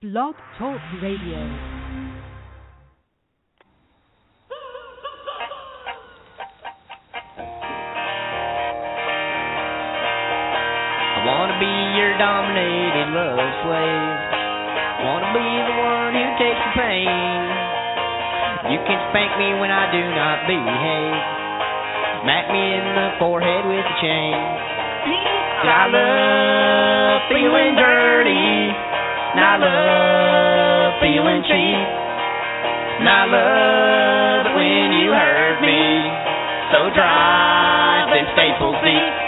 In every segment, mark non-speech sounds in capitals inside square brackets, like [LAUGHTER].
Blog Talk Radio. I wanna be your dominated love slave. Wanna be the one who takes the pain. You can spank me when I do not behave. Smack me in the forehead with a chain. I love feeling dirty. I love feeling cheap. And I love it when you hurt me. So drive them staple seats.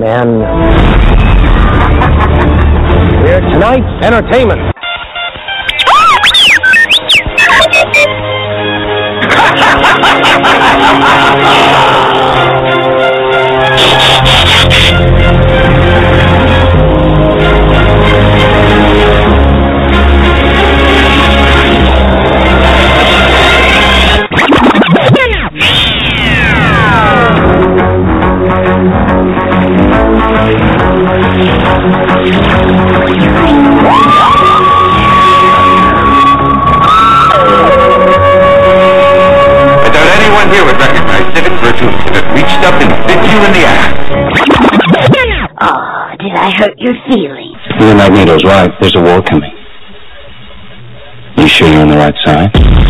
Gentlemen. We're tonight's entertainment. Feelings? You Magneto's right. There's a war coming. You sure you're on the right side?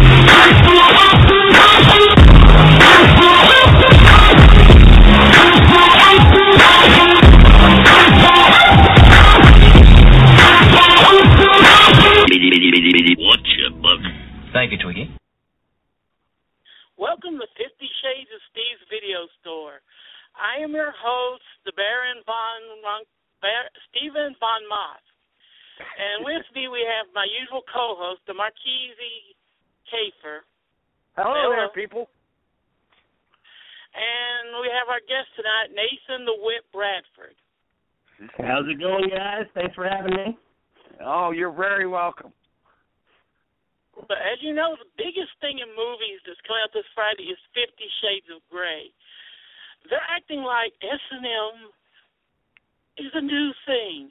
A new thing.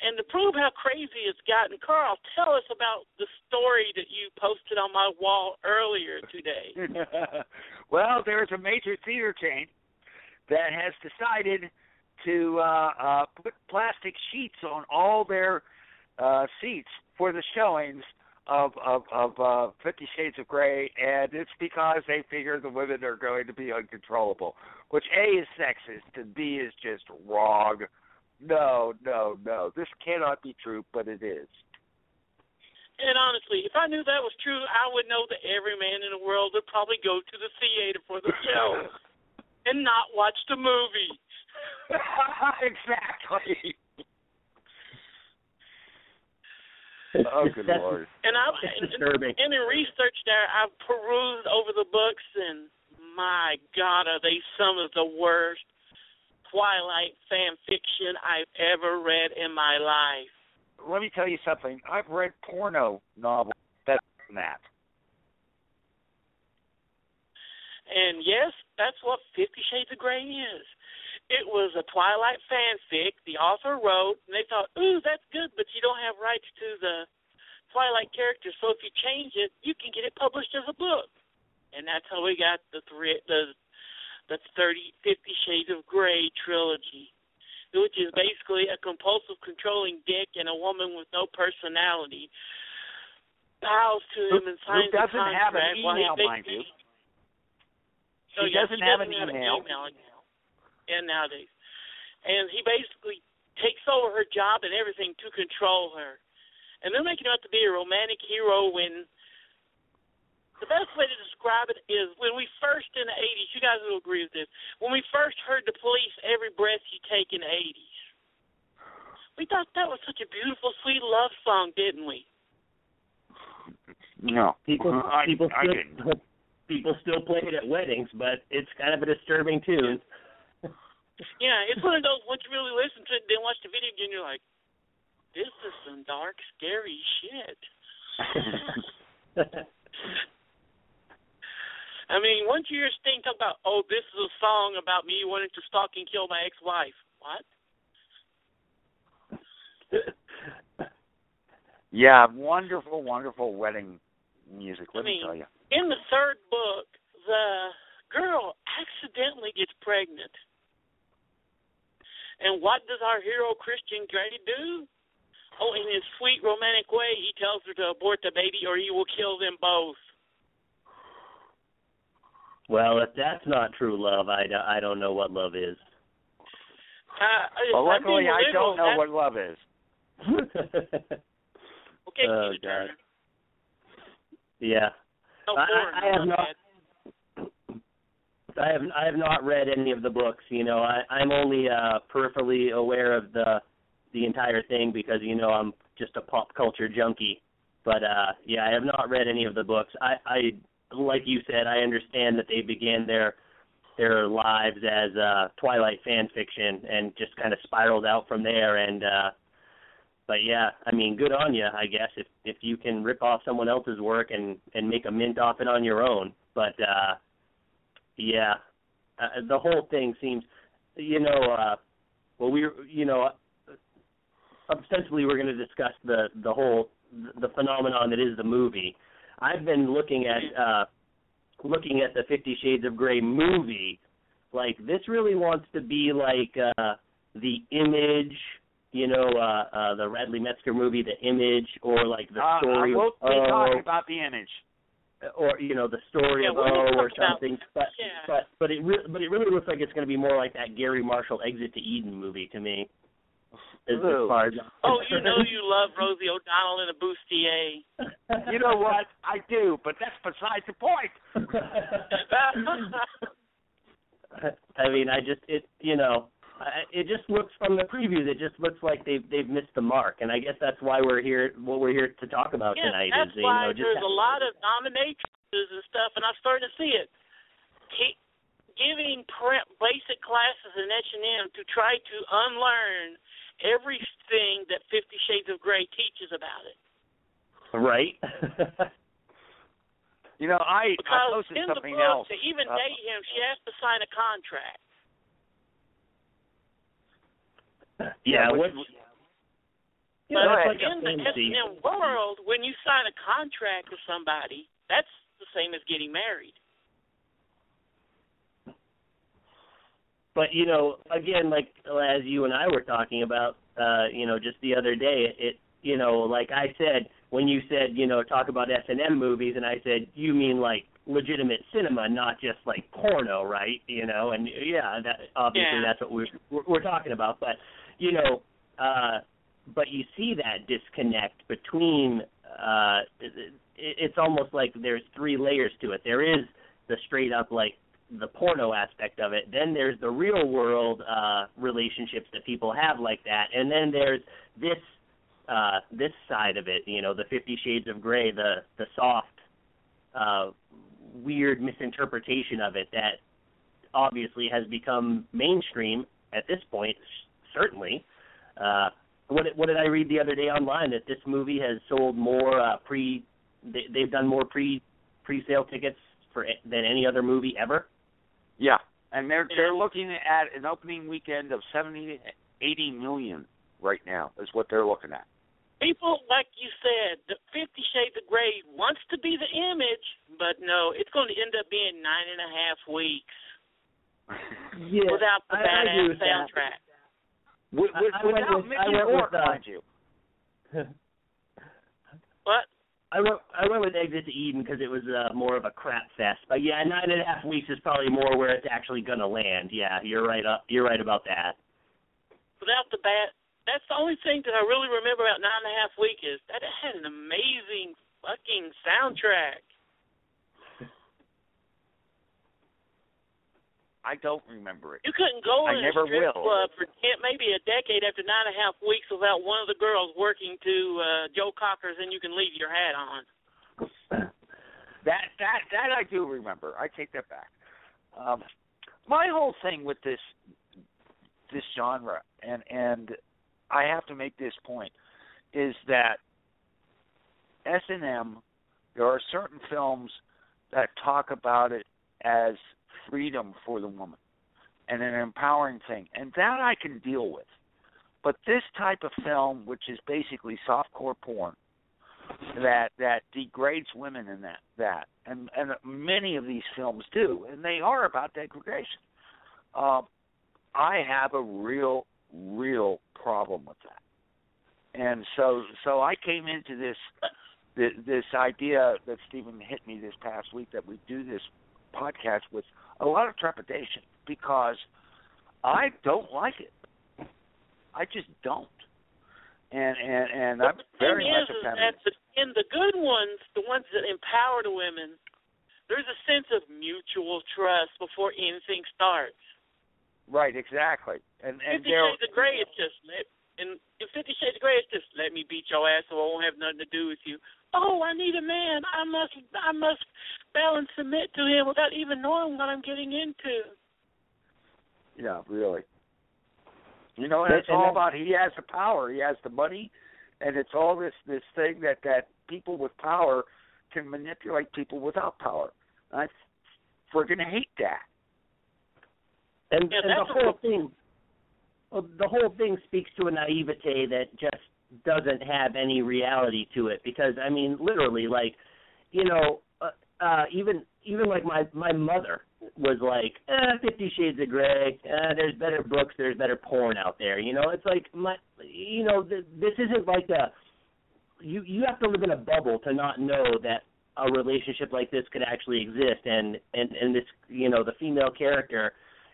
And to prove how crazy it's gotten, Karl, tell us about the story that you posted on my wall earlier today. [LAUGHS] well, there's a major theater chain that has decided to uh, uh, put plastic sheets on all their uh, seats for the showings of of of uh, Fifty Shades of Grey, and it's because they figure the women are going to be uncontrollable, which A is sexist and B is just wrong. No, no, no. This cannot be true, but it is. And honestly, if I knew that was true, I would know that every man in the world would probably go to the theater for the show [LAUGHS] and not watch the movie. [LAUGHS] exactly. Oh, good That's- lord. And I It's and, disturbing. and in research there, I've perused over the books, and my God, are they some of the worst Twilight fan fiction I've ever read in my life. Let me tell you something. I've read porno novels better than that. And yes, that's what Fifty Shades of Grey is. It was a Twilight fanfic the author wrote, and they thought, ooh, that's good, but you don't have rights to the Twilight characters, so if you change it, you can get it published as a book. and that's how we got the three the the thirty Fifty Shades of Grey trilogy, which is basically a compulsive controlling dick and a woman with no personality bows to him and signs Who doesn't have contract an while he email, mind you. he- So, yeah, doesn't he have doesn't an have an email. Yeah, nowadays. And he basically takes over her job and everything to control her. And they're making her out to be a romantic hero when the best way to describe it is when we first in the 80s, you guys will agree with this, when we first heard the police every breath you take in the 80s. We thought that was such a beautiful, sweet love song, didn't we? No, People uh, I, people I still didn't. [LAUGHS] people still play it at weddings, but it's kind of a disturbing tune. Yeah, it's one of those once you really listen to it, then watch the video again, you're like, this is some dark, scary shit. [LAUGHS] I mean, once you hear Sting talk about, oh, this is a song about me wanting to stalk and kill my ex-wife. What? Yeah, wonderful, wonderful wedding music. Let I mean, me tell you. In the third book, the girl accidentally gets pregnant. And what does our hero Christian Grey do? Oh, in his sweet romantic way, he tells her to abort the baby or he will kill them both. well, if that's not true love, I, I don't know what love is. Uh, Well, I'm luckily, I don't know That's- what love is. [LAUGHS] Okay, Oh, God. Turner. yeah. No, I- I- have my not- bad. I have I have not read any of the books. You know, I, I'm only uh, peripherally aware of the the entire thing because you know I'm just a pop culture junkie. But uh, yeah, I have not read any of the books. I, I like you said, I understand that they began their their lives as uh, Twilight fan fiction and just kind of spiraled out from there. And uh, but yeah, I mean, good on you, I guess, if if you can rip off someone else's work and and make a mint off it on your own. But uh, yeah, uh, the whole thing seems, you know, uh, well, we, you know, ostensibly we're going to discuss the the whole the phenomenon that is the movie. I've been looking at uh, looking at the Fifty Shades of Grey movie. Like this really wants to be like uh, the Image, you know, uh, uh, the Radley Metzger movie, The Image, or like the Uh, story I will be talking about the image. Or you know, the story Yeah, of we're O, oh, or talk about- something. But yeah. but but it re- but it really looks like it's going to be more like that Garry Marshall Exit to Eden movie to me. As, as Ooh. far as Oh, you know you love Rosie O'Donnell in a bustier. [LAUGHS] You know what? I do, but that's beside the point. [LAUGHS] [LAUGHS] I mean, I just it you know, I, it just looks from the previews. It just looks like they've they've missed the mark, and I guess that's why we're here. What we're here to talk about yeah, tonight that's is you know just there's a lot of dominatrixes and stuff, and I'm starting to see it. He, giving pre- basic classes in H&M to try to unlearn everything that Fifty Shades of Grey teaches about it. right. [LAUGHS] You know, I, I Because posted in the book, else. to even Uh, date him, she has to sign a contract. Yeah. which- What, But that's ahead. like in the fantasy. World, when you sign a contract with somebody, that's the same as getting married. but you know, again, like as you and I were talking about, uh, you know, just the other day, it, you know, like I said when you said, you know, talk about S and M movies, and I said, you mean like legitimate cinema, not just like porno, right? You know, and yeah, that obviously Yeah. that's what we're, we're talking about, but you know, uh, but you see that disconnect between. Uh, it, it's almost like there's three layers to it. There is the straight up like the porno aspect of it. Then there's the real world uh relationships that people have like that. And then there's this uh this side of it, you know, the 50 shades of gray, the the soft uh weird misinterpretation of it that obviously has become mainstream at this point certainly. Uh what did- what did I read the other day online that this movie has sold more uh pre they, they've done more pre pre-sale tickets for than any other movie ever? Yeah, and they're they're looking at an opening weekend of seventy, eighty million right now is what they're looking at. people, like you said, the Fifty Shades of Grey wants to be the image, but no, it's going to end up being nine and a half weeks [LAUGHS] Yeah, without the I, I agree badass with that. With, with, I- I went without with- Mickey Rourke, with, uh, mind you. [LAUGHS] What? I went I went with Exit to Eden because it was uh, more of a crap fest. But yeah, nine and a half weeks is probably more where it's actually gonna land. Yeah, you're right. Up, you're right about that. Without the bad. That's the only thing that I really remember about nine and a half week is that it had an amazing fucking soundtrack. I don't remember it. You couldn't go I in never a strip will. club for ten, maybe a decade after nine and a half weeks without one of the girls working to uh, Joe Cocker's, and you can leave your hat on. That that that I do remember. I take that back. Um, my whole thing with this this genre, and and I have to make this point, is that S and M. There are certain films that talk about it as freedom for the woman and an empowering thing, and that I can deal with. But this type of film, which is basically softcore porn, that that degrades women in that that. And and many of these films do. And they are about degradation. Um i have a real real problem with that. And so so i came into this, this idea that stephen hit me this past week that we do this podcast with a lot of trepidation because i don't like it i just don't and and and i'm the very much is, a is that the, in the good ones, the ones that empower the women, there's a sense of mutual trust before anything starts. Right, exactly. And and Fifty Shades of Grey, it's just let in in Fifty Shades of Grey, it's just let me beat your ass, so I won't have nothing to do with you. Oh, I need a man. I must I must bow and submit to him without even knowing what I'm getting into. yeah, really. You know, and And- it's all about he has the power, he has the money, and it's all this this thing that that people with power can manipulate people without power. I friggin' hate that. And, Yeah, and the whole thing, well, the whole thing speaks to a naivete that just doesn't have any reality to it. Because I mean, literally, like, you know, uh, uh, even even like my my mother was like, eh, Fifty Shades of Grey. Eh, there's better books. There's better porn out there. You know, it's like my, you know, th- this isn't like a. You you have to live in a bubble to not know that a relationship like this could actually exist, and and and this, you know, the female character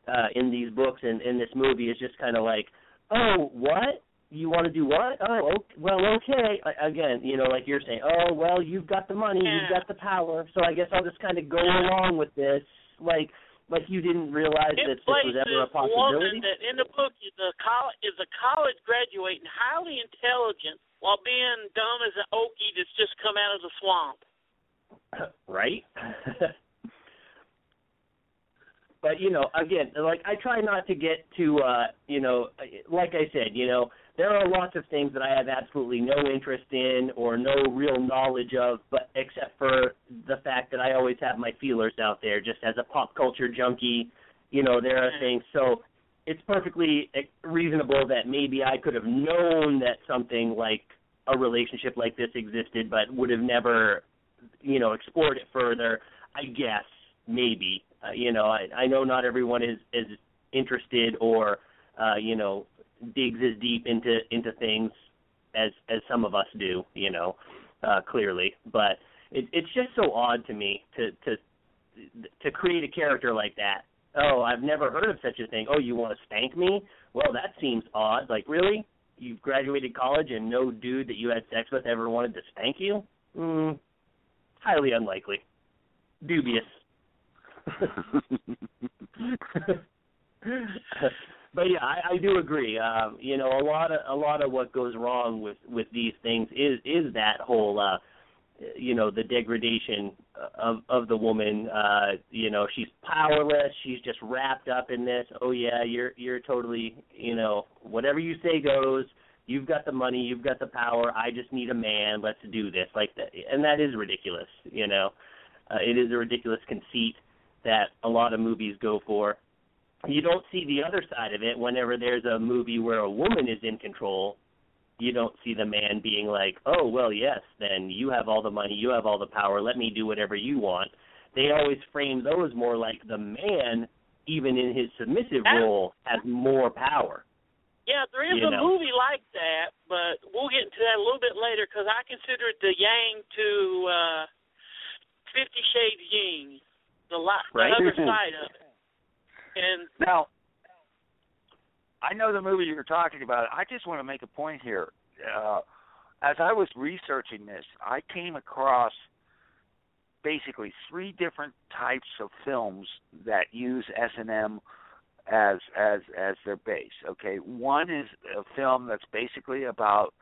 uh, in these books and in this movie is just kind of like, oh, what? You want to do what? Oh, okay, well, okay. Again, you know, like you're saying, oh, well, you've got the money, you've got the power, so I guess I'll just kind of go along with this, like, like you didn't realize It that this was ever a a woman possibility. that in the book is a college is a college graduate and highly intelligent while being dumb as an okie that's just come out of the swamp. [LAUGHS] right? [LAUGHS] but you know, again, like I try not to get to, uh, you know, like I said, you know, there are lots of things that I have absolutely no interest in or no real knowledge of, but except for the fact that I always have my feelers out there, just as a pop culture junkie. You know, there are things. So it's perfectly eh, reasonable that maybe I could have known that something like a relationship like this existed, but would have never you know explored it further i guess maybe uh, you know i i know not everyone is is interested or uh you know digs as deep into into things as as some of us do you know uh clearly. But it it's just so odd to me to to to create a character like that. Oh i've never heard of such a thing. Oh you want to spank me? Well that seems odd. Like really? You've graduated college and no dude that you had sex with ever wanted to spank you? Mm, highly unlikely. Dubious. [LAUGHS] [LAUGHS] [LAUGHS] but yeah, I, I do agree. Um, you know, a lot of a lot of what goes wrong with with these things is is that whole uh you know the degradation of of the woman. Uh you know she's powerless. She's just wrapped up in this. Oh yeah you're you're totally you know whatever you say goes. You've got the money. You've got the power. I just need a man. Let's do this. Like that and that is ridiculous you know. Uh, it is a ridiculous conceit that a lot of movies go for you don't see the other side of it whenever there's a movie where a woman is in control you don't see the man being like, "Oh, well, yes, then you have all the money, you have all the power, let me do whatever you want." They always frame those more like the man, even in his submissive role, has more power. Yeah, there is a know. movie like that, but we'll get into that a little bit later because I consider it the yang to uh, Fifty Shades Yin, the, li- Right. the other side of it. And Now, I know the movie you were talking about. I just want to make a point here. Uh, as I was researching this, I came across basically three different types of films that use S and M as as as their base. Okay, one is a film that's basically about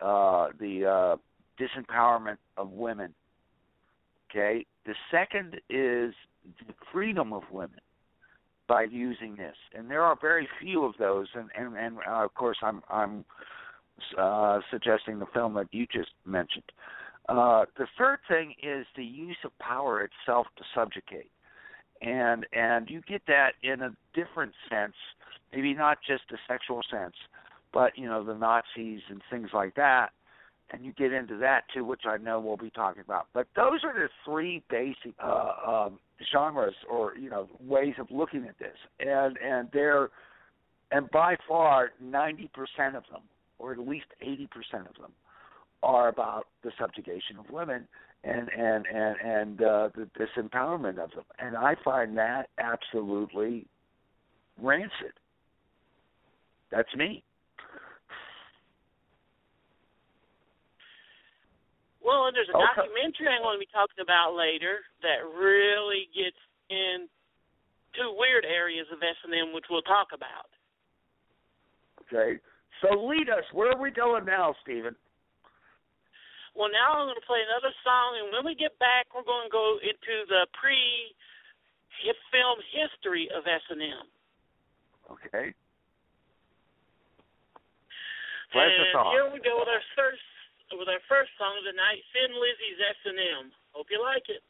uh, the uh, disempowerment of women. Okay, the second is the freedom of women by using this, and there are very few of those. And and, and uh, of course, I'm I'm uh, suggesting the film that you just mentioned. Uh, the third thing is the use of power itself to subjugate, and and you get that in a different sense, maybe not just a sexual sense, but you know the Nazis and things like that. And you get into that too, which I know we'll be talking about. But those are the three basic uh, um, genres, or you know, ways of looking at this, and and they're and by far ninety percent of them, or at least eighty percent of them, are about the subjugation of women and and and and uh, the disempowerment of them. And I find that absolutely rancid. That's me. Well, and there's a Okay. documentary I'm going to be talking about later that really gets into weird areas of S and M, which we'll talk about. Okay. So lead us. Where are we going now, Stephen? Well, now I'm going to play another song, and when we get back, we're going to go into the pre-film history of S and M. Okay. Play us a And song. here we go with our first with our first song of the night, Thin Lizzy's S and M. Hope you like it.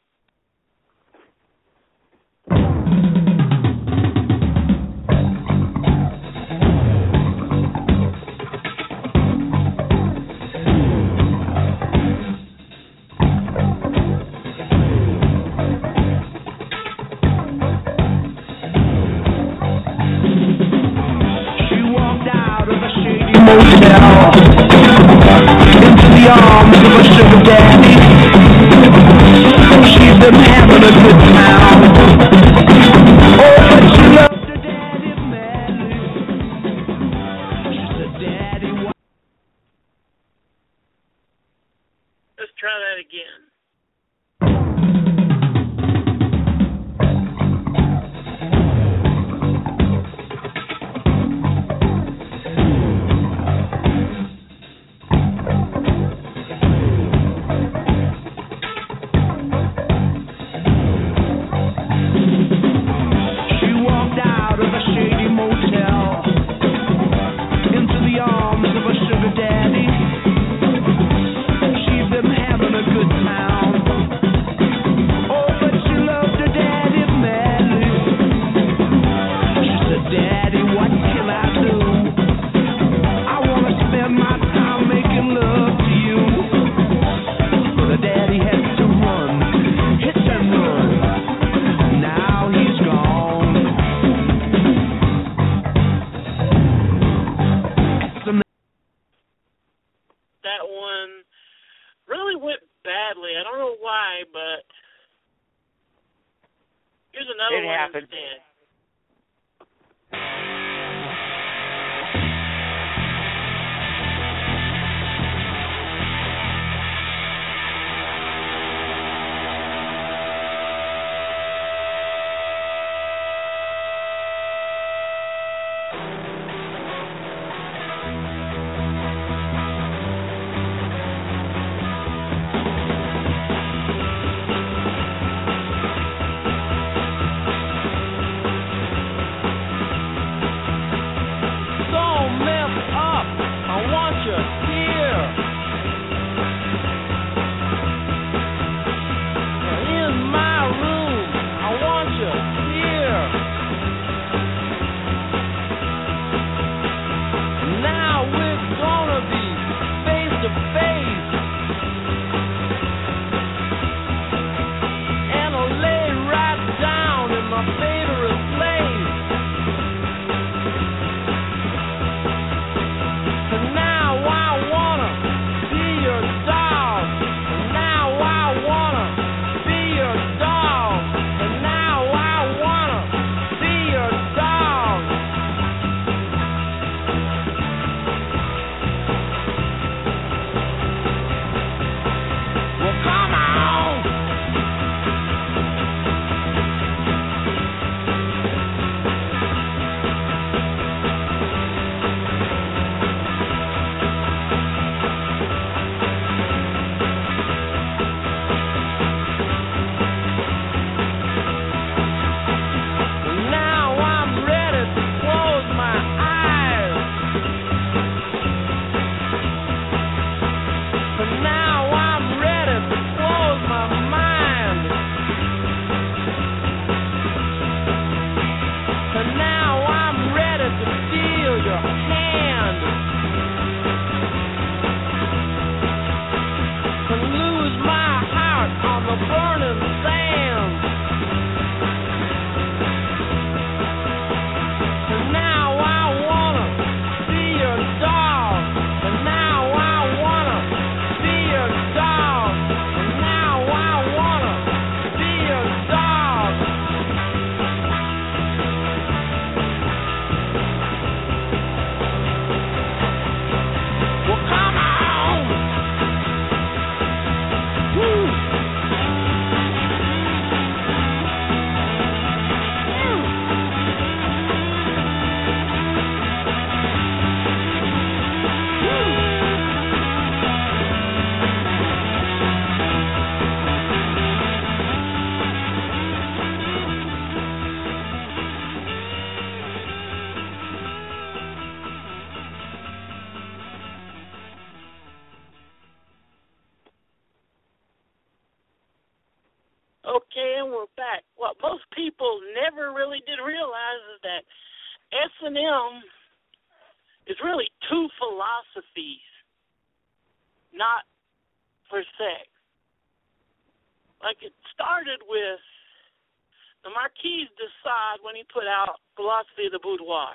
When he put out Philosophy of the Boudoir.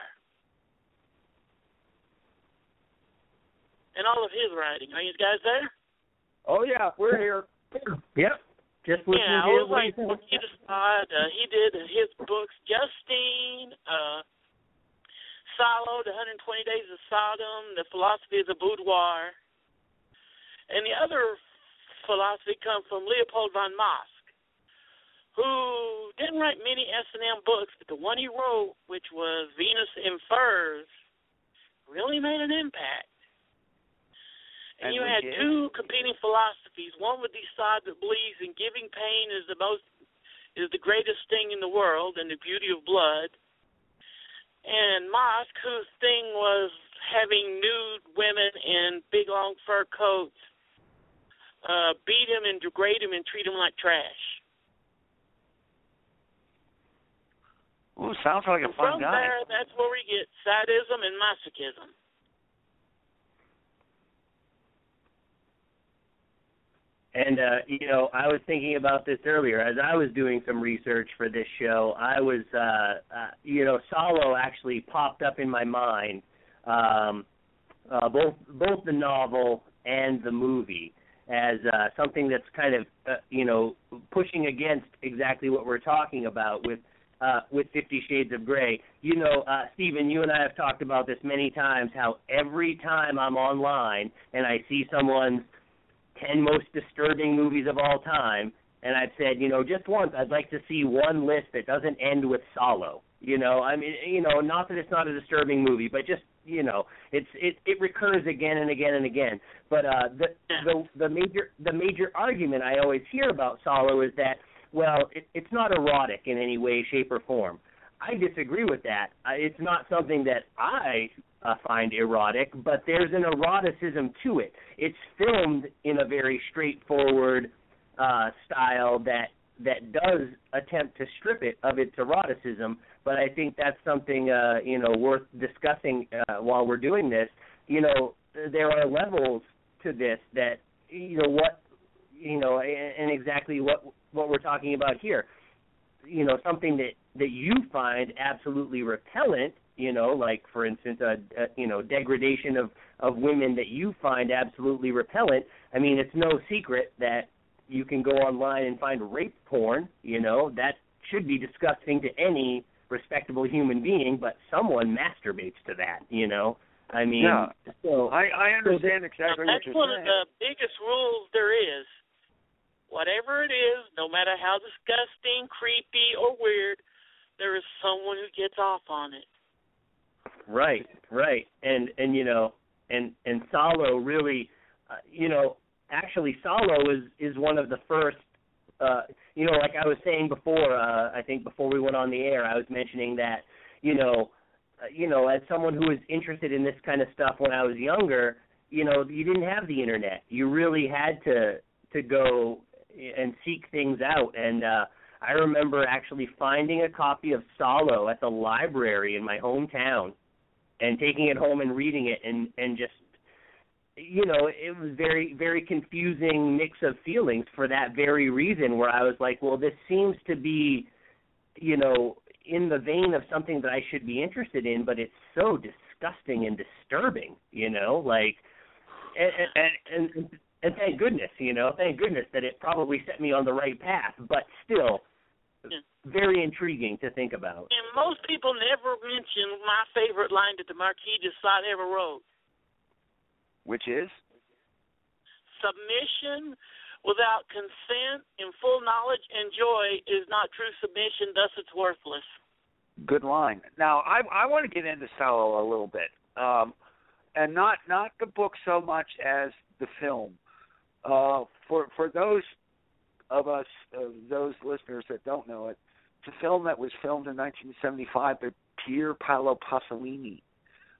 And all of his writing. Are you guys there? Oh yeah, we're here. Yep. Just listening yeah, to I was like Marquis de Sade. Uh, he did his books, Justine, uh, Salo, The 120 Days of Sodom, The Philosophy of the Boudoir. And the other philosophy comes from Leopold von Masoch, who didn't write many S&M books, but the one he wrote, which was Venus in Furs, really made an impact. And, And you had did. two competing philosophies. One would decide that believes in giving pain is the most is the greatest thing in the world and the beauty of blood. And Masoch, whose thing was having nude women in big long fur coats uh, beat him and degrade him and treat him like trash. Ooh, sounds like a fun From guy. there, that's where we get sadism and masochism. And uh, you know, I was thinking about this earlier as I was doing some research for this show. I was, uh, uh, you know, Salo actually popped up in my mind, um, uh, both both the novel and the movie, as uh, something that's kind of, uh, you know, pushing against exactly what we're talking about with uh, with Fifty Shades of Grey. You know, uh, Stephen, you and I have talked about this many times. How every time I'm online and I see someone's 10 most disturbing movies of all time, and I've said, you know, just once I'd like to see one list that doesn't end with Salo. You know, I mean, you know, not that it's not a disturbing movie, but just you know, it's it it recurs again and again and again. But uh, the the the major the major argument I always hear about Salo is that well, it, it's not erotic in any way, shape, or form. I disagree with that. It's not something that I uh, find erotic, but there's an eroticism to it. It's filmed in a very straightforward uh, style that that does attempt to strip it of its eroticism. But I think that's something uh, you know worth discussing uh, while we're doing this. You know, there are levels to this that you know what you know and exactly what what we're talking about here. You know, something that that you find absolutely repellent you know like for instance a, a you know degradation of of women that you find absolutely repellent i mean it's no secret that you can go online and find rape porn you know that should be disgusting to any respectable human being but someone masturbates to that you know i mean Yeah. so I I understand exactly what you're one saying. of the biggest rules there is. Whatever it is, no matter how disgusting, creepy, or weird, there is someone who gets off on it. Right, right, and and you know, and and Salo really, uh, you know, actually Salo is is one of the first. Uh, you know, like I was saying before, uh, I think before we went on the air, I was mentioning that, you know, uh, you know, as someone who was interested in this kind of stuff when I was younger, you know, you didn't have the internet. You really had to to go and seek things out. And uh, I remember actually finding a copy of Salo at the library in my hometown and taking it home and reading it and and just you know it was very very confusing mix of feelings for that very reason where I was like well this seems to be you know in the vein of something that I should be interested in but it's so disgusting and disturbing you know like and and and, and thank goodness you know thank goodness that it probably set me on the right path but still very intriguing to think about And most people never mention my favorite line that the Marquis de Sade ever wrote. Which is? Submission without consent and full knowledge and joy is not true submission, thus it's worthless. Good line. Now I I want to get into Salo a little bit, um, and not not the book so much as the film. Uh, for for those of us, uh, those listeners that don't know it, it's a film that was filmed in 1975 by Pier Paolo Pasolini,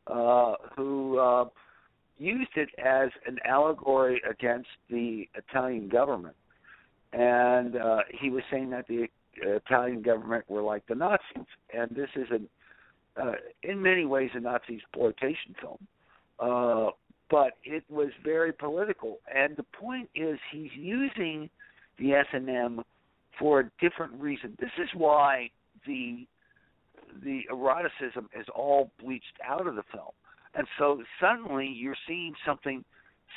uh, who uh, used it as an allegory against the Italian government. And uh, he was saying that the Italian government were like the Nazis, and this is an uh, in many ways a Nazi exploitation film. Uh, but it was very political, and the point is he's using the S and M for a different reason. This is why the the eroticism is all bleached out of the film, and so suddenly you're seeing something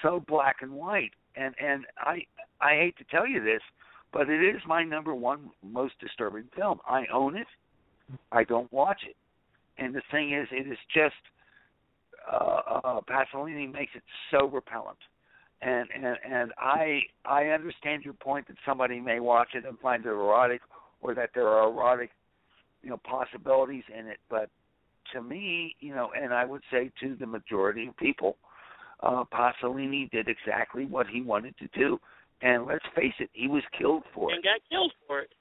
so black and white. And and I I hate to tell you this, but it is my number one most disturbing film. I own it. I don't watch it. And the thing is, it is just uh, uh, Pasolini makes it so repellent. And and and I I understand your point that somebody may watch it and find it erotic, or that there are erotic, you know, possibilities in it. But to me, you know, and I would say to the majority of people, uh, Pasolini did exactly what he wanted to do. And let's face it, he was killed for it. And got killed for it.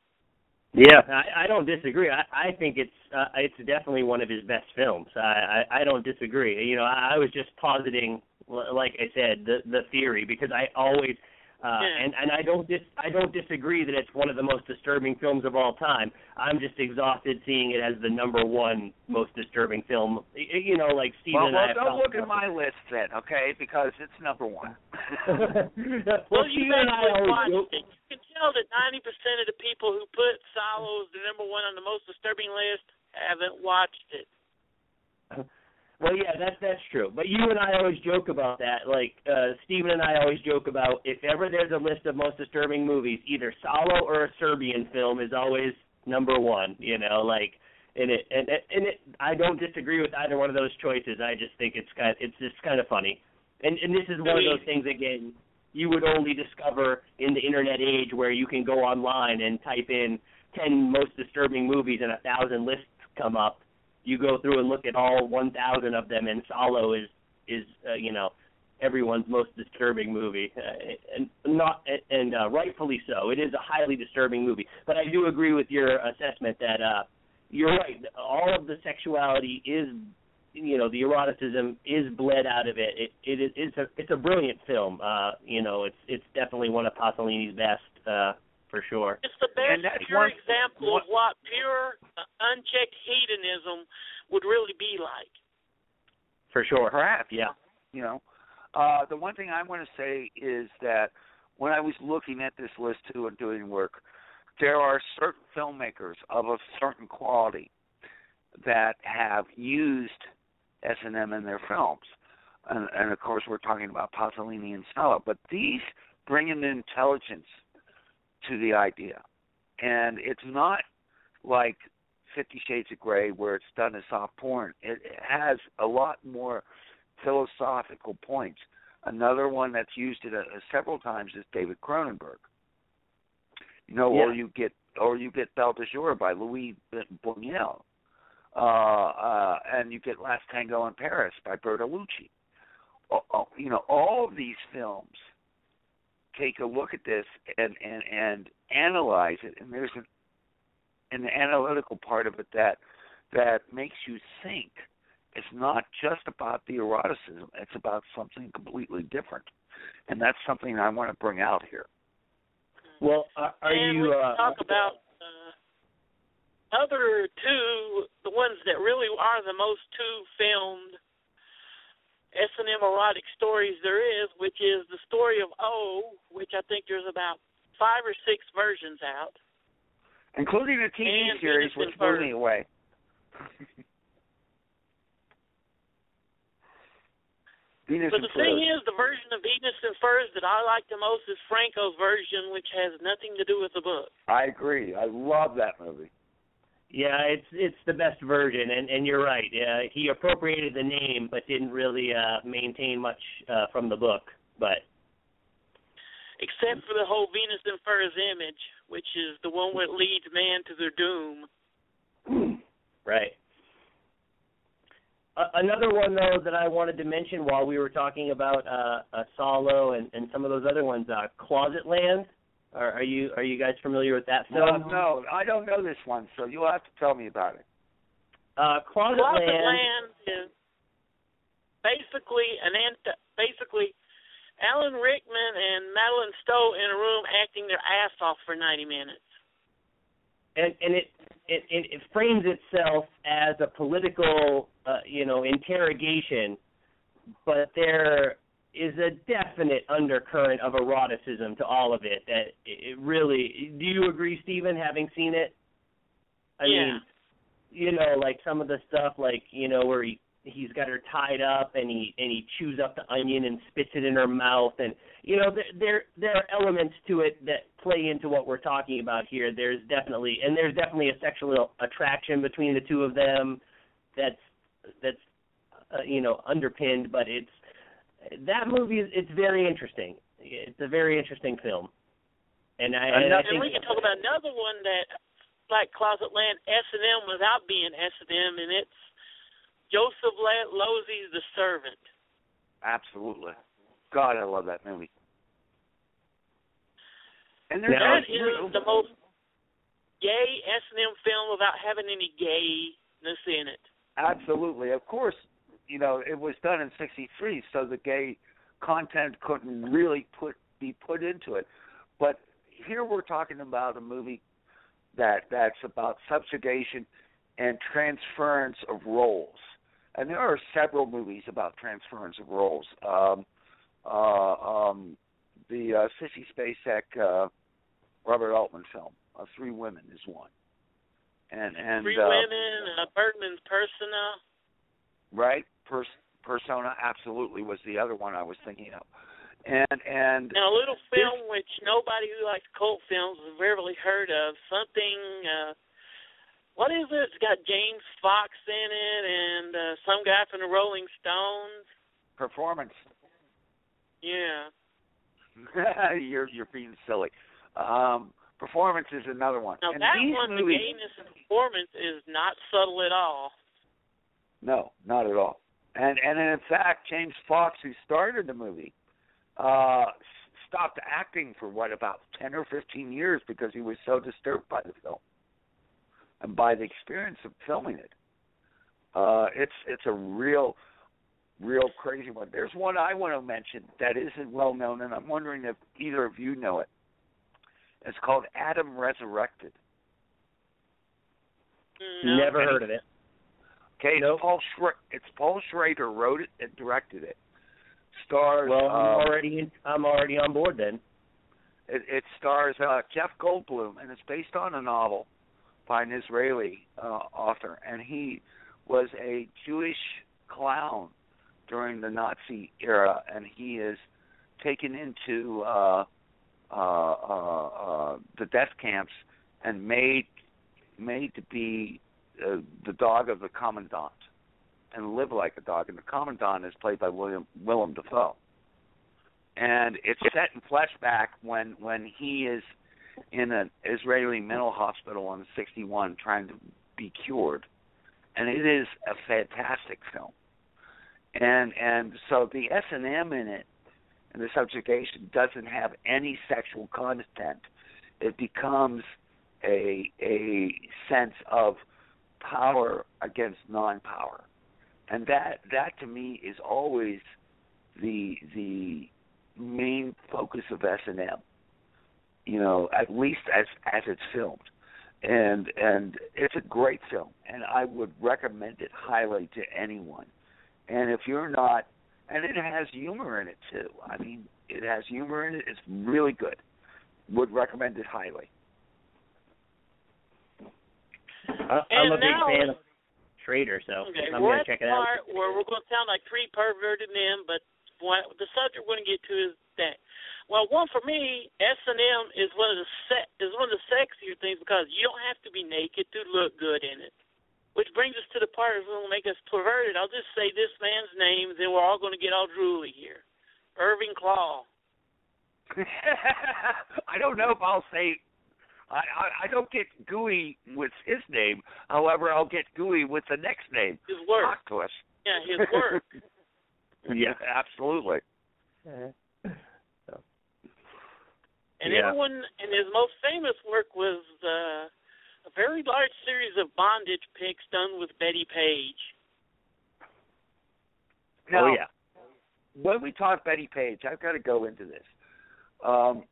Yeah, I, I don't disagree. I, I think it's uh, it's definitely one of his best films. I, I I don't disagree. You know, I, I was just positing, like I said, the the theory because I always uh, Yeah. and and I don't dis I don't disagree that it's one of the most disturbing films of all time. I'm just exhausted seeing it as the number one most disturbing film. Y- y- You know, like Well, Steven and I well don't look at my list then, okay? Because it's number one. [LAUGHS] well, you Steven and I basically always watched it. You can tell that 90% of the people who put Salo as the number one on the most disturbing list haven't watched it. [LAUGHS] Well, yeah, that's that's true. But you and I always joke about that. Like uh Steven and I always joke about if ever there's a list of most disturbing movies, either Salo or a Serbian film is always number one. You know, like and it and it, and it I don't disagree with either one of those choices. I just think it's kind it's just kind of funny. And and this is one of those things again you would only discover in the internet age where you can go online and type in ten most disturbing movies and a thousand lists come up you go through and look at all 1,000 of them, and Salo is is uh, you know everyone's most disturbing movie, uh, and not and uh, rightfully so. It is a highly disturbing movie, but I do agree with your assessment that uh, you're right. All of the sexuality is you know the eroticism is bled out of it. It it is it's a it's a brilliant film. Uh, you know it's it's definitely one of Pasolini's best uh, for sure. It's the best And that's pure one- example one- of what pure, uh, unchecked hedonism would really be like. For sure. Perhaps. Yeah. You know, uh, the one thing I want to say is that when I was looking at this list too and doing work, there are certain filmmakers of a certain quality that have used S and M in their films, and, and of course we're talking about Pasolini and Salo. But these bring an intelligence to the idea, and it's not like Fifty Shades of Grey where it's done as soft porn. It, it has a lot more philosophical points. Another one that's used it uh, several times is David Cronenberg. You know, or you get or you get Belle de Jour by Louis Buñuel, uh, uh, and you get Last Tango in Paris by Bertolucci. You know, all of these films take a look at this and and and analyze it, and there's an an analytical part of it that that makes you think. It's not just about the eroticism; it's about something completely different, and that's something I want to bring out here. Well, are, are and you? we uh, talk about other two, the ones that really are the most two filmed S and M erotic stories there is, which is the story of O, which I think there's about five or six versions out. including a TV And series, which blew me away. [LAUGHS] Venus But the thing is, the version of Venus in Furs that I like the most is Franco's version, which has nothing to do with the book. I agree. I love that movie. Yeah, it's it's the best version, and and you're right. Uh, he appropriated the name, but didn't really uh, maintain much uh, from the book. But Except for the whole Venus in Furs image, which is the one that leads man to their doom. [CLEARS THROAT] right. Uh, another one though that I wanted to mention while we were talking about uh, uh, Salo and, and some of those other ones, uh, Closet Land. Are, are you are you guys familiar with that No, film? no, I don't know this one, so you'll have to tell me about it. Uh, Closet, Closet Land. Land is basically an ant- basically Alan Rickman and Madeleine Stowe in a room acting their ass off for 90 minutes. and and it it it, it frames itself as a political uh, you know interrogation, but there is a definite undercurrent of eroticism to all of it. That it really. Do you agree, Stephen? Having seen it, I Yeah. mean, you know, like some of the stuff, like you know, where he he's got her tied up and he and he chews up the onion and spits it in her mouth and you know there there there are elements to it that play into what we're talking about here there's definitely and there's definitely a sexual attraction between the two of them that's that's uh, you know underpinned but it's that movie is it's very interesting it's a very interesting film and I, and I And we can talk about another one that Black Closet Land S and M without being S and M, and it's Joseph La- Losey's The Servant. Absolutely. God, I love that movie. And there's That no the most gay S and M film without having any gayness in it. Absolutely. Of course, you know, it was done in 63, so the gay content couldn't really put be put into it. But here we're talking about a movie that that's about subjugation and transference of roles. And there are several movies about transference of roles. Um, uh, um, the uh, Sissy Spacek uh, Robert Altman film, uh, Three Women, is one. And and Three uh, Women, uh, Bergman's Persona. right? Pers- Persona absolutely was the other one I was thinking of. And and And a little film which nobody who likes cult films has rarely heard of. Something. uh What is it? It's got James Fox in it and uh some guy from the Rolling Stones. performance. Yeah. [LAUGHS] you're you're being silly. Um, performance is another one. Now and that one, the gayness in performance is not subtle at all. No, not at all. And and in fact, James Fox, who started the movie, uh, stopped acting for what about ten or fifteen years because he was so disturbed by the film and by the experience of filming it. Uh, it's it's a real, real crazy one. There's one I want to mention that isn't well known, and I'm wondering if either of you know it. It's called Adam Resurrected. No. never heard of it Okay, it's Paul Schra- it's Paul Schrader wrote it and directed it. Stars well I'm uh, already in, I'm already on board then. It, it stars uh, Jeff Goldblum and it's based on a novel by an Israeli uh, author. And he was a Jewish clown during the Nazi era and he is taken into uh, uh, uh, uh, the death camps and made made to be uh, the dog of the commandant and live like a dog. And the commandant is played by William Willem Dafoe. And it's set in flashback when when he is in an Israeli mental hospital in '61 trying to be cured, and it is a fantastic film. And and so the S and M in it and the subjugation doesn't have any sexual content. It becomes a a sense of power against non-power, and that that to me is always the the main focus of S and M. You know, at least as as it's filmed, and and it's a great film, and I would recommend it highly to anyone. And if you're not, and it has humor in it too. I mean, it has humor in it. It's really good. Would recommend it highly. I- I'm And a big fan of Schrader, so Okay, I'm gonna check it out. part where we're going to sound like three perverted men, but what the subject we're going to get to is that. Well, one for me, S and M is one of the se- is one of the sexier things because you don't have to be naked to look good in it. Which brings us to the part that's going to make us perverted. I'll just say this man's name, then we're all going to get all drooly here. Irving Klaw. [LAUGHS] I don't know if I'll say. I, I I don't get gooey with his name. However, I'll get gooey with the next name. His work. Talk to us. Yeah, his work. [LAUGHS] yeah, absolutely. And Yeah. everyone, and his most famous work was uh, a very large series of bondage pics done with Bettie Page. Now, oh yeah. when we talk Bettie Page, I've got to go into this. Um,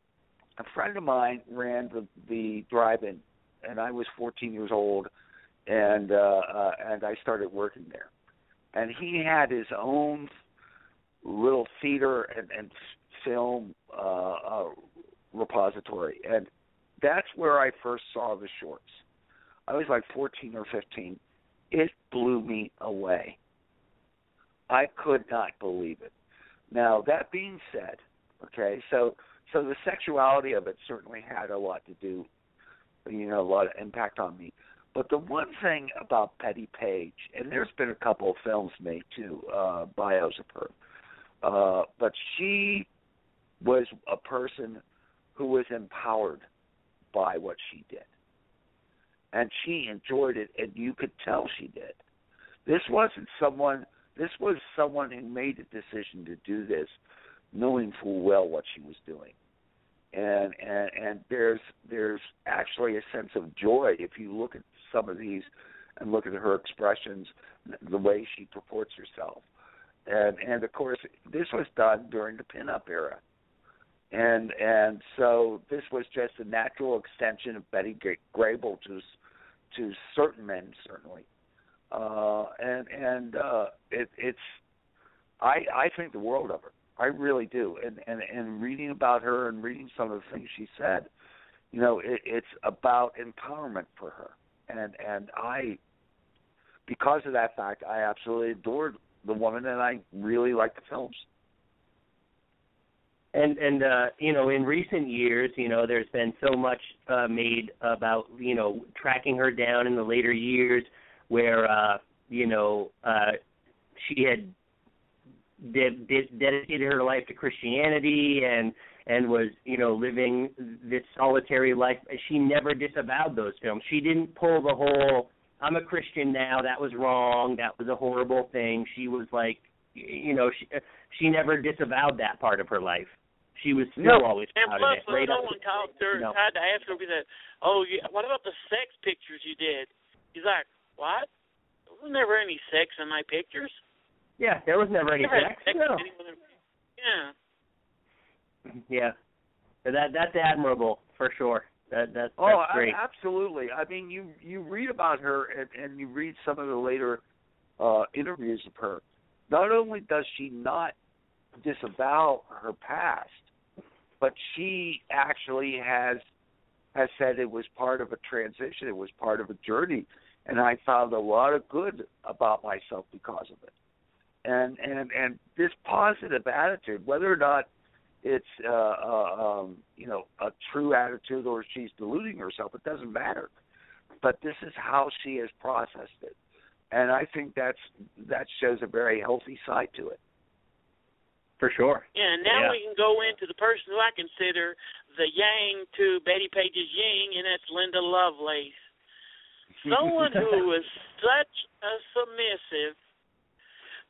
a friend of mine ran the the drive-in and I was 14 years old, and uh, uh, and I started working there, and he had his own little theater and, and film uh, uh, repository, and that's where I first saw the shorts. I was like 14 or 15. It blew me away. I could not believe it. Now that being said, okay, so so the sexuality of it certainly had a lot to do, you know, a lot of impact on me. But the one thing about Bettie Page, and there's been a couple of films made too, uh, bios of her, uh, but she was a person who was empowered by what she did. And she enjoyed it, and you could tell she did. This wasn't someone, this was someone who made a decision to do this knowing full well what she was doing. And and and there's there's actually a sense of joy if you look at some of these and look at her expressions, the way she purports herself. And and of course this was done during the pinup era. And and so this was just a natural extension of Betty Grable to to certain men certainly. Uh and and uh it it's I I think the world of her. I really do. And and and reading about her and reading some of the things she said, you know, it, it's about empowerment for her. And and I, because of that fact, I absolutely adored the woman, and I really like the films. And and uh, you know, in recent years, you know, there's been so much uh, made about you know tracking her down in the later years, where uh, you know uh, she had ded- ded- dedicated her life to Christianity and and was you know living this solitary life. She never disavowed those films. She didn't pull the whole "I'm a Christian now. That was wrong. That was a horrible thing." She was like, you know, she she never disavowed that part of her life. She was still No. always And proud plus, of it. Right no up one to- called her, no. tried to ask her, he said, "Oh, yeah, what about the sex pictures you did?" He's like, "What? There was never any sex in my pictures." Yeah, there was never any sex. sex No. Yeah. Yeah, So that that's admirable for sure. That that's, Oh, that's great. I, absolutely. I mean, you you read about her and, and you read some of the later uh, interviews of her. Not only does she not disavow her past, but she actually has has said it was part of a transition. It was part of a journey, and I found a lot of good about myself because of it. And and and this positive attitude, whether or not it's uh, uh, um, you know a true attitude or she's deluding herself. It doesn't matter. But this is how she has processed it, and I think that's that shows a very healthy side to it. For sure. Yeah, and now Yeah. we can go into the person who I consider the yang to Bettie Page's yin, and that's Linda Lovelace. [LAUGHS] Someone who was such a submissive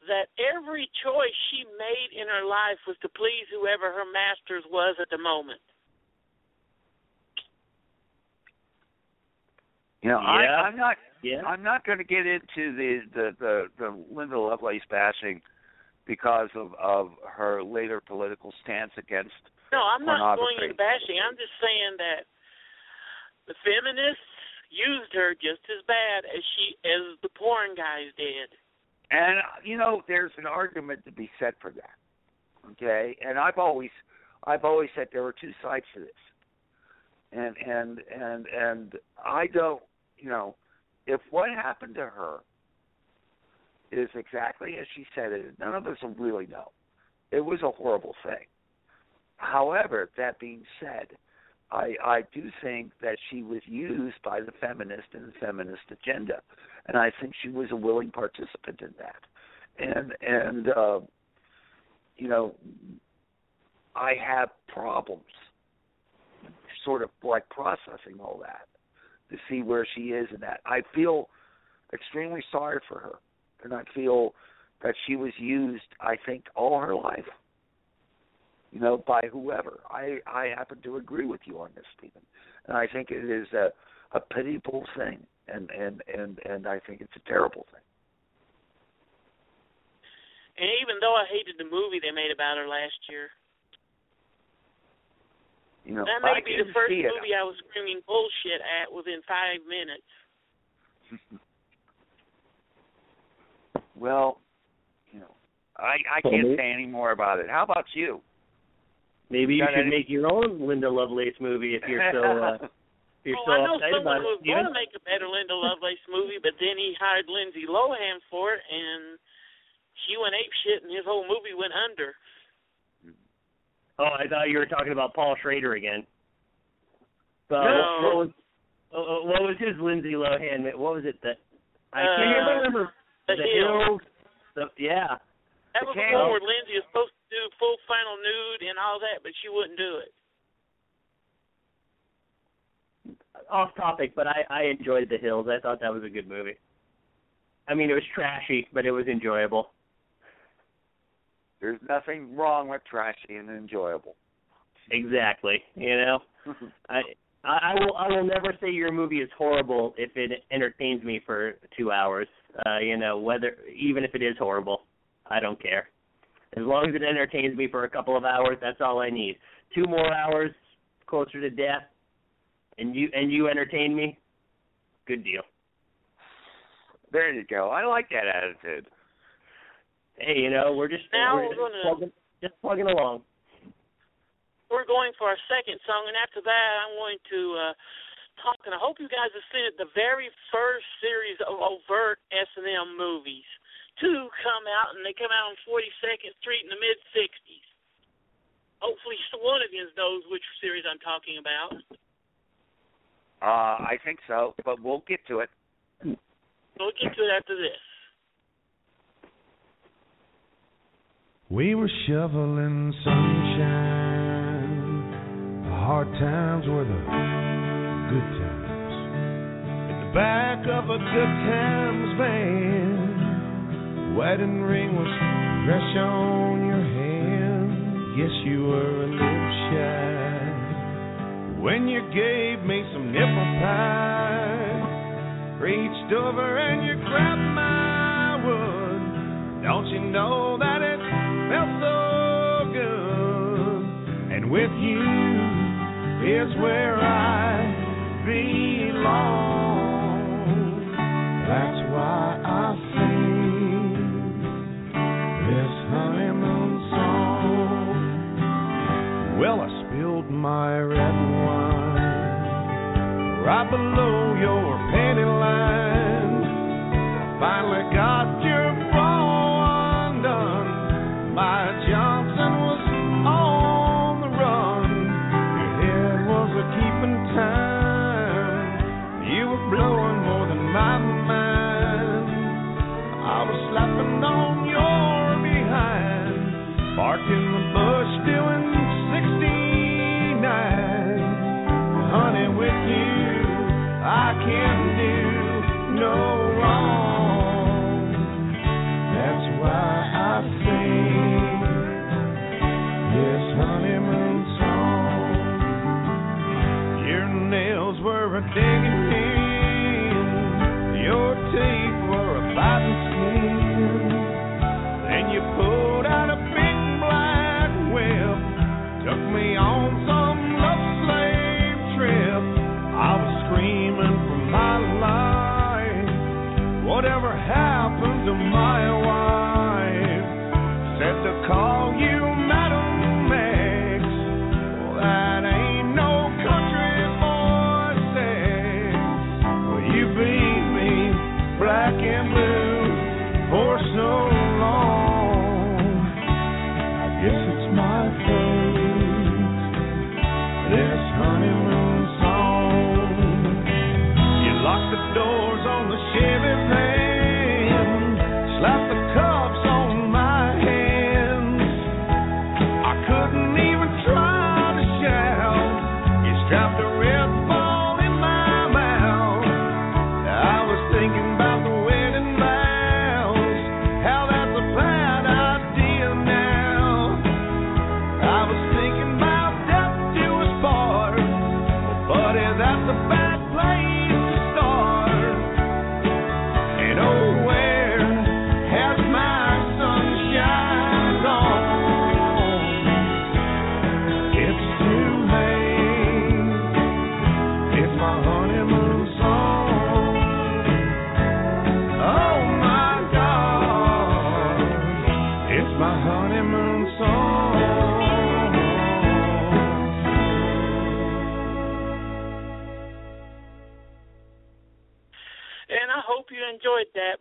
that every choice she made in her life was to please whoever her masters was at the moment. You know, Yeah. I, I'm not. Yeah. I'm not going to get into the, the the the Linda Lovelace bashing because of of her later political stance against No, I'm not going into bashing. I'm just saying that the feminists used her just as bad as she as the porn guys did. And you know, there's an argument to be said for that. Okay, and I've always, I've always said there are two sides to this. And and and and I don't, you know, if what happened to her is exactly as she said it, none of us will really know. It was a horrible thing. However, that being said, I I do think that she was used by the feminist and the feminist agenda, and I think she was a willing participant in that. And and uh, you know, I have problems, sort of like processing all that to see where she is in that. I feel extremely sorry for her, and I feel that she was used. I think all her life you know, by whoever. I I happen to agree with you on this, Stephen, and I think it is a a pitiable thing, and and and and I think it's a terrible thing. And even though I hated the movie they made about her last year, You know, That I may be the first it. movie I was screaming bullshit at within five minutes. [LAUGHS] Well, you know, I I can't say any more about it. How about you? Maybe you Got should any- make your own Linda Lovelace movie if you're so uh, if [LAUGHS] you're oh, so I know excited someone who it. was going to make a better Linda Lovelace movie, but then he hired Lindsay Lohan for it, and she went ape shit, and his whole movie went under. Oh, I thought you were talking about Paul Schrader again. Uh, No. what, what was uh, what was his Lindsay Lohan? What was it that I Uh, can't remember? The Hills. The, yeah. That was the one where Lindsay was supposed to do full final nude and all that, but she wouldn't do it. Off topic, but I I enjoyed The Hills. I thought that was a good movie. I mean, it was trashy, but it was enjoyable. There's nothing wrong with trashy and enjoyable. Exactly. You know, [LAUGHS] I I I will I will never say your movie is horrible if it entertains me for two hours. Uh, you know, whether even if it is horrible, I don't care. As long as it entertains me for a couple of hours, that's all I need. Two more hours closer to death, and you and you entertain me. Good deal. There you go. I like that attitude. Hey, you know, we're just Now we're we're just gonna- plugging, just plugging along. We're going for our second song, and after that, I'm going to uh, talk. And I hope you guys have seen it. The very first series of overt S and M movies. Two come out, and they come out on 42nd Street in the mid 60s. Hopefully, [LAUGHS] one of you knows which series I'm talking about. Uh, I think so, but we'll get to it. We'll get to it after this. We were shoveling sunshine. The hard times were the good times. In the back of a good times van, wedding ring was fresh on your hand. Yes, you were a little shy when you gave me some nipple pie. Reached over and you grabbed my wood. Don't you know that it felt so good? And with you is where I belong. Well, I spilled my red wine right below your panty line. Finally got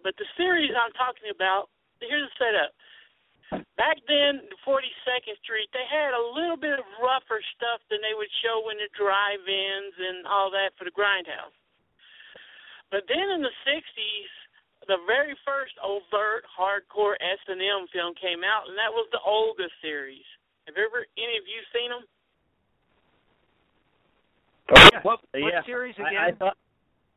But the series I'm talking about, here's the setup. Back then, 42nd Street, they had a little bit of rougher stuff than they would show in the drive-ins and all that for the grindhouse. But then in the 60s, the very first overt hardcore S&M film came out, and that was the Olga series. Have ever any of you seen them? Oh, yeah. What, what yeah. series I, I again? thought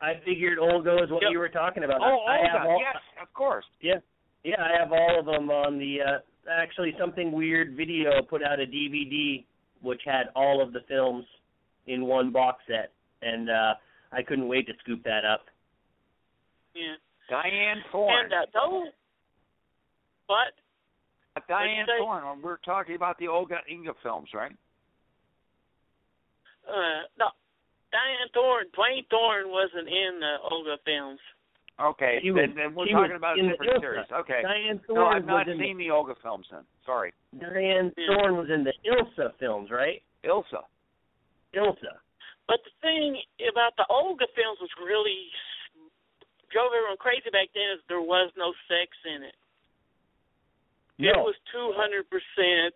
I figured Olga is what Yep. you were talking about. oh, I have Olga. all, yes, of course. Yeah, yeah, I have all of them on the. uh Actually, something weird video put out a DVD which had all of the films in one box set, and uh I couldn't wait to scoop that up. Yeah. Dyanne Thorne. And uh, those, what? Uh, Dyanne say? Thorne. We're talking about the Olga Inga films, right? Uh, no, Dyanne Thorne, Dwayne Thorne wasn't in the Olga films. Okay, She then, was- then we're she talking about a different Ilsa. series. Okay. Dyanne No, I've not was in seen the Olga films then. Sorry. Dyanne Yeah. Thorne was in the Ilsa films, right? Ilsa. Ilsa. But the thing about the Olga films was really drove everyone crazy back then is there was no sex in it. No. It was two hundred percent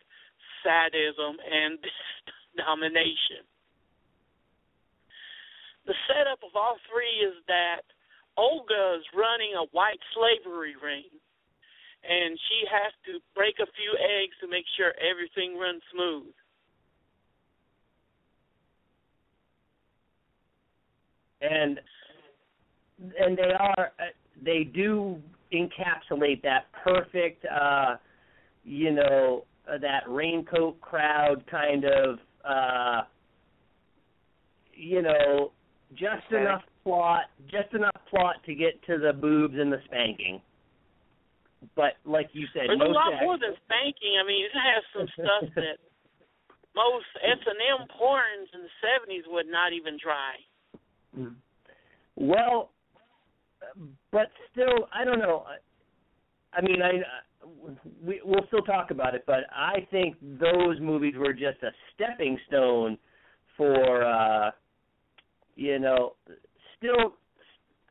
sadism and [LAUGHS] domination. The setup of all three is that Olga is running a white slavery ring, and she has to break a few eggs to make sure everything runs smooth. and and they are uh, they do encapsulate that perfect uh you know uh, that raincoat crowd kind of uh you know just Aesthetic. enough plot just enough plot to get to the boobs and the spanking but like you said There's no a lot sex. more than spanking. I mean, it has some stuff [LAUGHS] that most S and M porns in the seventies would not even try. Well, but still, I don't know. I mean, I we we'll still talk about it, but I think those movies were just a stepping stone for uh you know, still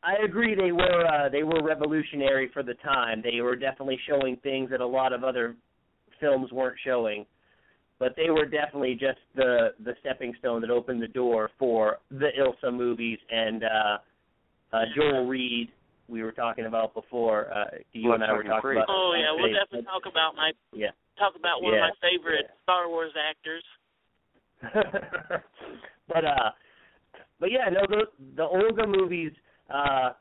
I agree they were uh they were revolutionary for the time. They were definitely showing things that a lot of other films weren't showing. But they were definitely just the the stepping stone that opened the door for the Ilsa movies and uh uh Joel Reed we were talking about before. Uh you and I were talking Freak. about Oh yeah, we'll Hey, definitely talk about my yeah. talk about one Yeah. of my favorite Star Wars actors. [LAUGHS] but uh but yeah, no the the Olga movies uh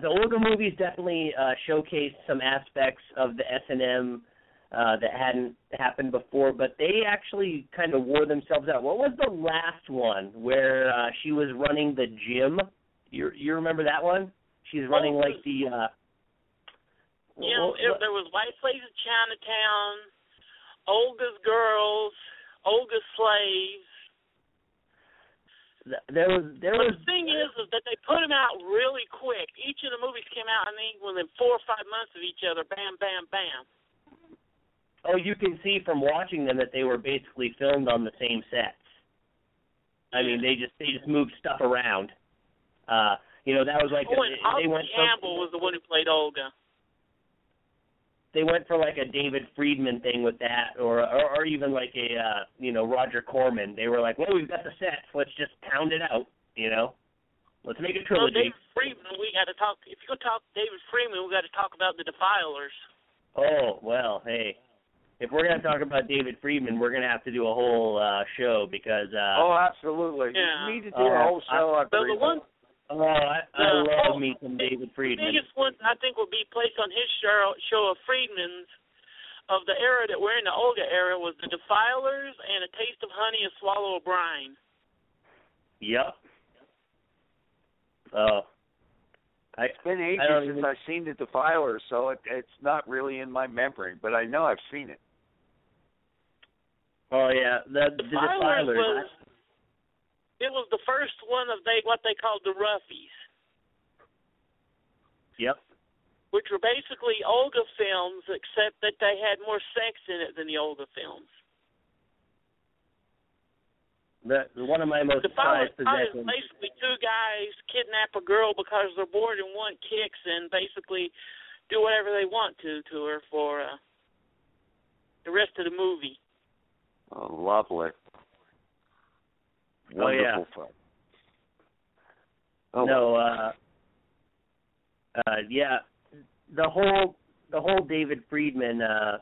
the Olga movies definitely uh showcased some aspects of the S and M uh that hadn't happened before, but they actually kind of wore themselves out. What was the last one where uh she was running the gym? You you remember that one? She's running Oh, like the uh You know, what- there was White Slaves in Chinatown, Olga's Girls, Olga's Slaves. There was there But was the thing is, is that they put them out really quick. Each of the movies came out, I think, within four or five months of each other. Bam, bam, bam. oh, you can see from watching them that they were basically filmed on the same sets. I mean, they just they just moved stuff around. Uh, you know, that was like oh, and they went Campbell for, was the one who played Olga. They went for like a David Friedman thing with that, or or, or even like a uh, you know Roger Corman. They were like, well, we've got the sets, let's just pound it out. You know, let's make a Well, trilogy. David Friedman, we got to talk. If you go talk David Friedman, we got to talk about the Defilers. Oh well, hey. If we're gonna talk about David Friedman, we're gonna have to do a whole uh show because uh oh, absolutely. Yeah. You need to do Uh, a whole show on So the Friedman. one, oh I, I Uh, love oh, me some David the biggest one I think will be placed on his show, show of Friedman's of the era that we're in, the Olga era, was the Defilers and A Taste of Honey and Swallow a Brine. Yep. Oh. I It's been ages I don't since even- I've seen the Defilers, so it, it's not really in my memory, but I know I've seen it. oh yeah, the the Defilers Defilers. was it was the first one of they what they called the Roughies, Yep. which were basically Olga films, except that they had more sex in it than the Olga films. The one of my most The follow prized is possessions. basically two guys kidnap a girl because they're bored and want kicks, and basically do whatever they want to to her for uh, the rest of the movie. Oh, lovely. Oh, yeah. Wonderful film. Oh, no, uh, uh, yeah, the whole the whole David Friedman, uh,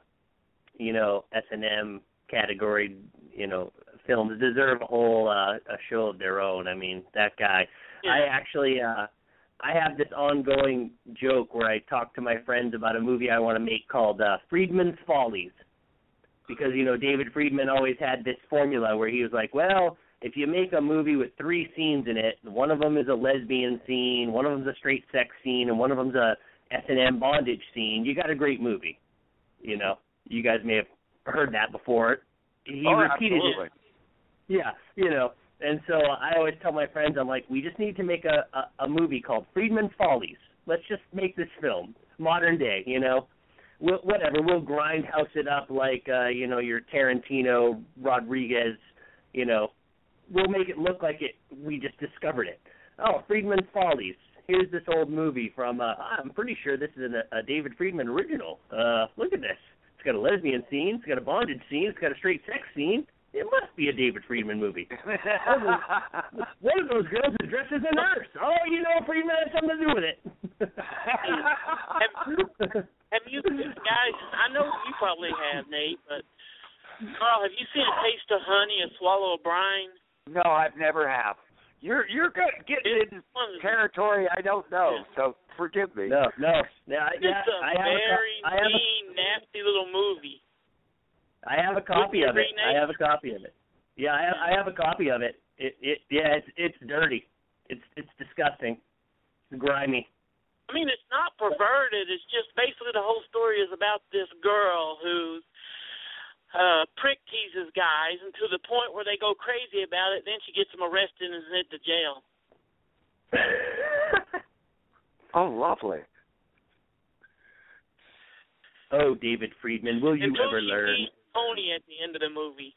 you know, S and M category, you know, films deserve a whole uh, a show of their own. I mean, that guy. I actually, uh, I have this ongoing joke where I talk to my friends about a movie I want to make called uh, Friedman's Follies, because you know David Friedman always had this formula where he was like, well if you make a movie with three scenes in it, one of them is a lesbian scene, one of them's a straight sex scene, and one of them's a S and M bondage scene, you got a great movie. You know, you guys may have heard that before. He oh, repeated absolutely. it. Yeah, you know, and so I always tell my friends, I'm like, we just need to make a a, a movie called Friedman Follies. Let's just make this film modern day. You know, we'll, whatever. We'll grindhouse it up like uh, you know your Tarantino, Rodriguez, you know, we'll make it look like it we just discovered it. Oh, Friedman's Follies. Here's this old movie from uh I'm pretty sure this is an, a David Friedman original. Uh look at this. It's got a lesbian scene, it's got a bondage scene, it's got a straight sex scene. It must be a David Friedman movie. [LAUGHS] One of those girls is dressed as a nurse. Oh, you know Friedman had something to do with it. have, have you guys? I know you probably have, Nate, but Karl, have you seen a taste of honey, a swallow of brine? No, I've never have. You're you're good getting in territory I don't know, so forgive me. No, no. Yeah, It's yeah, a I have a, very co- I have a, nasty little movie. I have a copy of it. I have a copy of it. Yeah, I have, I have a copy of it. It it yeah, it's it's dirty. It's it's disgusting. It's grimy. I mean, it's not perverted. It's just basically the whole story is about this girl who uh prick teases guys, and to the point where they go crazy about it. Then she gets them arrested and sent to jail. [LAUGHS] Oh, lovely. Oh, David Friedman, will you Until ever she learn? meets Tony at the end of the movie.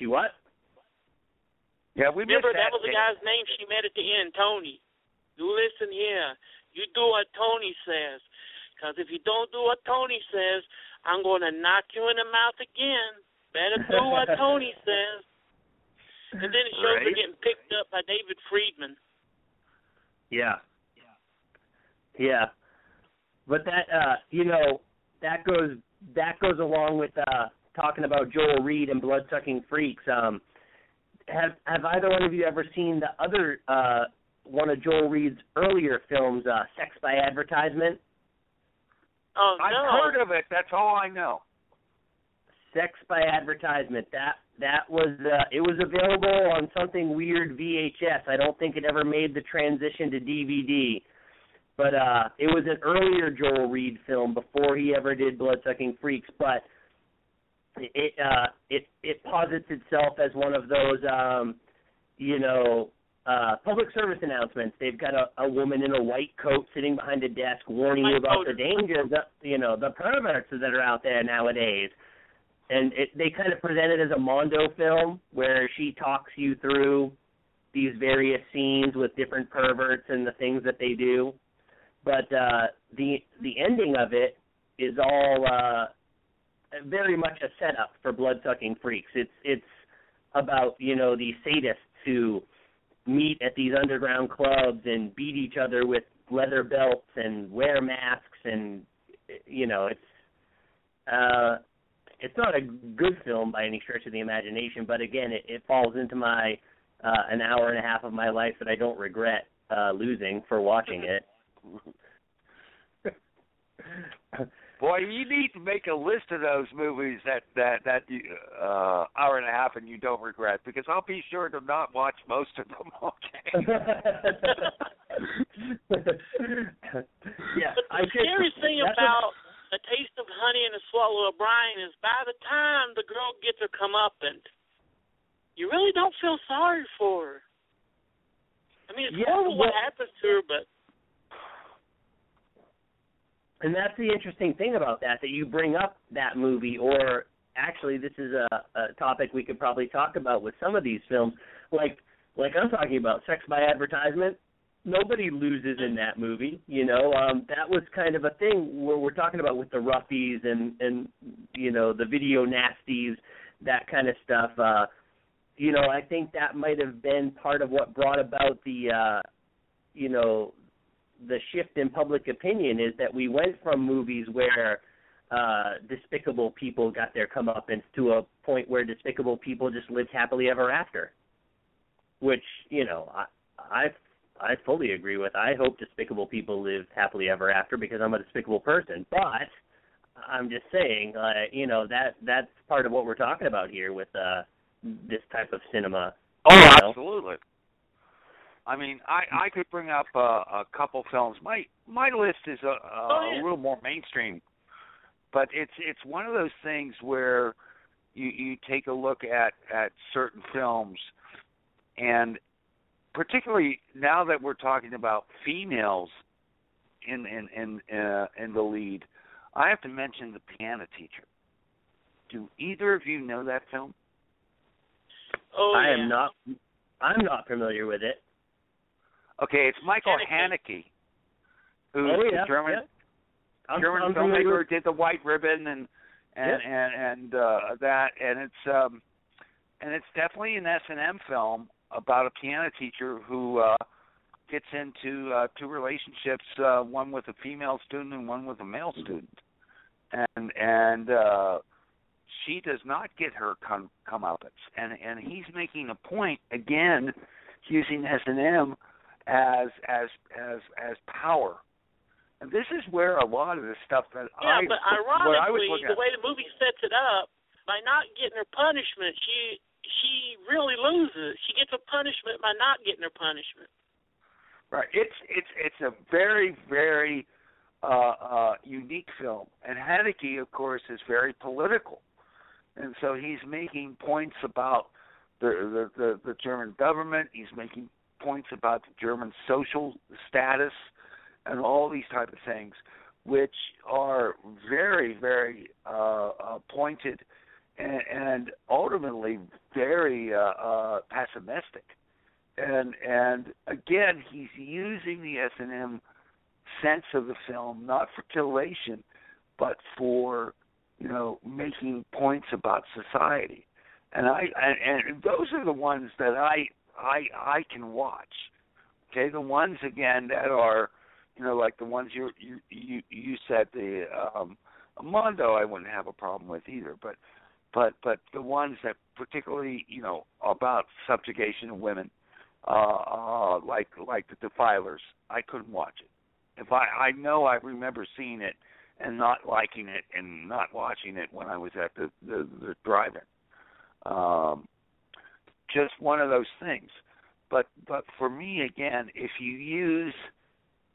She what? Yeah, we Remember missed that was the guy's name she met at the end, Tony. You listen here. You do what Tony says. Because if you don't do what Tony says, I'm going to knock you in the mouth again. Better do what [LAUGHS] Tony says. And then it shows her Right. getting picked up by David Friedman. Yeah. Yeah. Yeah. But that uh you know, that goes that goes along with uh talking about Joel Reed and blood sucking freaks. Um have have either one of you ever seen the other uh one of Joel Reed's earlier films, uh Sex by Advertisement? Oh I've no! heard of it. That's all I know. Sex by Advertisement. That that was uh it was available on something weird VHS. I don't think it ever made the transition to DVD. But uh it was an earlier Joel Reed film before he ever did Bloodsucking Freaks, but it uh it it posits itself as one of those um you know uh public service announcements. They've got a, a woman in a white coat sitting behind a desk warning you about the dangers of you know, the perverts that are out there nowadays and it, they kind of present it as a Mondo film where she talks you through these various scenes with different perverts and the things that they do. But uh, the the ending of it is all uh, very much a setup for blood sucking freaks. It's it's about you know the sadists who meet at these underground clubs and beat each other with leather belts and wear masks and you know it's uh it's not a good film by any stretch of the imagination, but again, it, it falls into my uh, an hour and a half of my life that I don't regret uh, losing for watching it. [LAUGHS] Boy, you need to make a list of those movies that that that you, uh hour and a half and you don't regret because I'll be sure to not watch most of them. [LAUGHS] Okay. [LAUGHS] yeah, But I the just- scary thing about a taste of honey and a swallow of brine is by the time the girl gets her comeuppance, you really don't feel sorry for her. I mean, it's Yeah, horrible what happens to her, but and that's the interesting thing about that that you bring up that movie or actually this is a, a topic we could probably talk about with some of these films, like like I'm talking about sex by advertisement. Nobody loses in that movie, you know. Um, that was kind of a thing where we're talking about with the roughies and and you know the video nasties, that kind of stuff. Uh, you know, I think that might have been part of what brought about the, uh, you know, the shift in public opinion is that we went from movies where uh despicable people got their comeuppance to a point where despicable people just lived happily ever after which you know i i i fully agree with i hope despicable people live happily ever after because i'm a despicable person but i'm just saying uh you know that that's part of what we're talking about here with uh this type of cinema Oh, you know? absolutely. I mean, I I could bring up uh, a couple films. My my list is a, a, Oh, yeah. a little more mainstream, but it's it's one of those things where you you take a look at at certain films, and particularly now that we're talking about females in in in uh, in the lead, I have to mention the Piano Teacher. Do either of you know that film? Oh, i yeah. am not i'm not familiar with it Okay, it's Michael Haneke, who's oh yeah the German yeah. I'm, German I'm filmmaker who did the White Ribbon and and and and uh, that, and it's um and it's definitely an S and M film about a piano teacher who uh gets into uh two relationships, uh one with a female student and one with a male student, and and uh she does not get her come comeuppance, and and he's making a point again using S and M as as as as power. And this is where a lot of the stuff that Yeah, I but what I was ironically, the at, way the movie sets it up, by not getting her punishment, she she really loses. She gets a punishment by not getting her punishment. right? It's it's it's a very very uh, uh, unique film, and Haneke, of course, is very political, and so he's making points about the the the, the German government. He's making points about the German social status and all these type of things, which are very very uh, uh, pointed and, and ultimately very uh, uh, pessimistic. And and again, he's using the S and M sense of the film not for titillation, but for you know making points about society. And I and, and those are the ones that I I I can watch. Okay, the ones again that are you know like the ones you you you you said the um Mondo I wouldn't have a problem with either, but but but the ones that particularly you know about subjugation of women uh uh like like the defilers i couldn't watch it if i i know i remember seeing it and not liking it and not watching it when i was at the the, the drive-in um just one of those things but but for me again if you use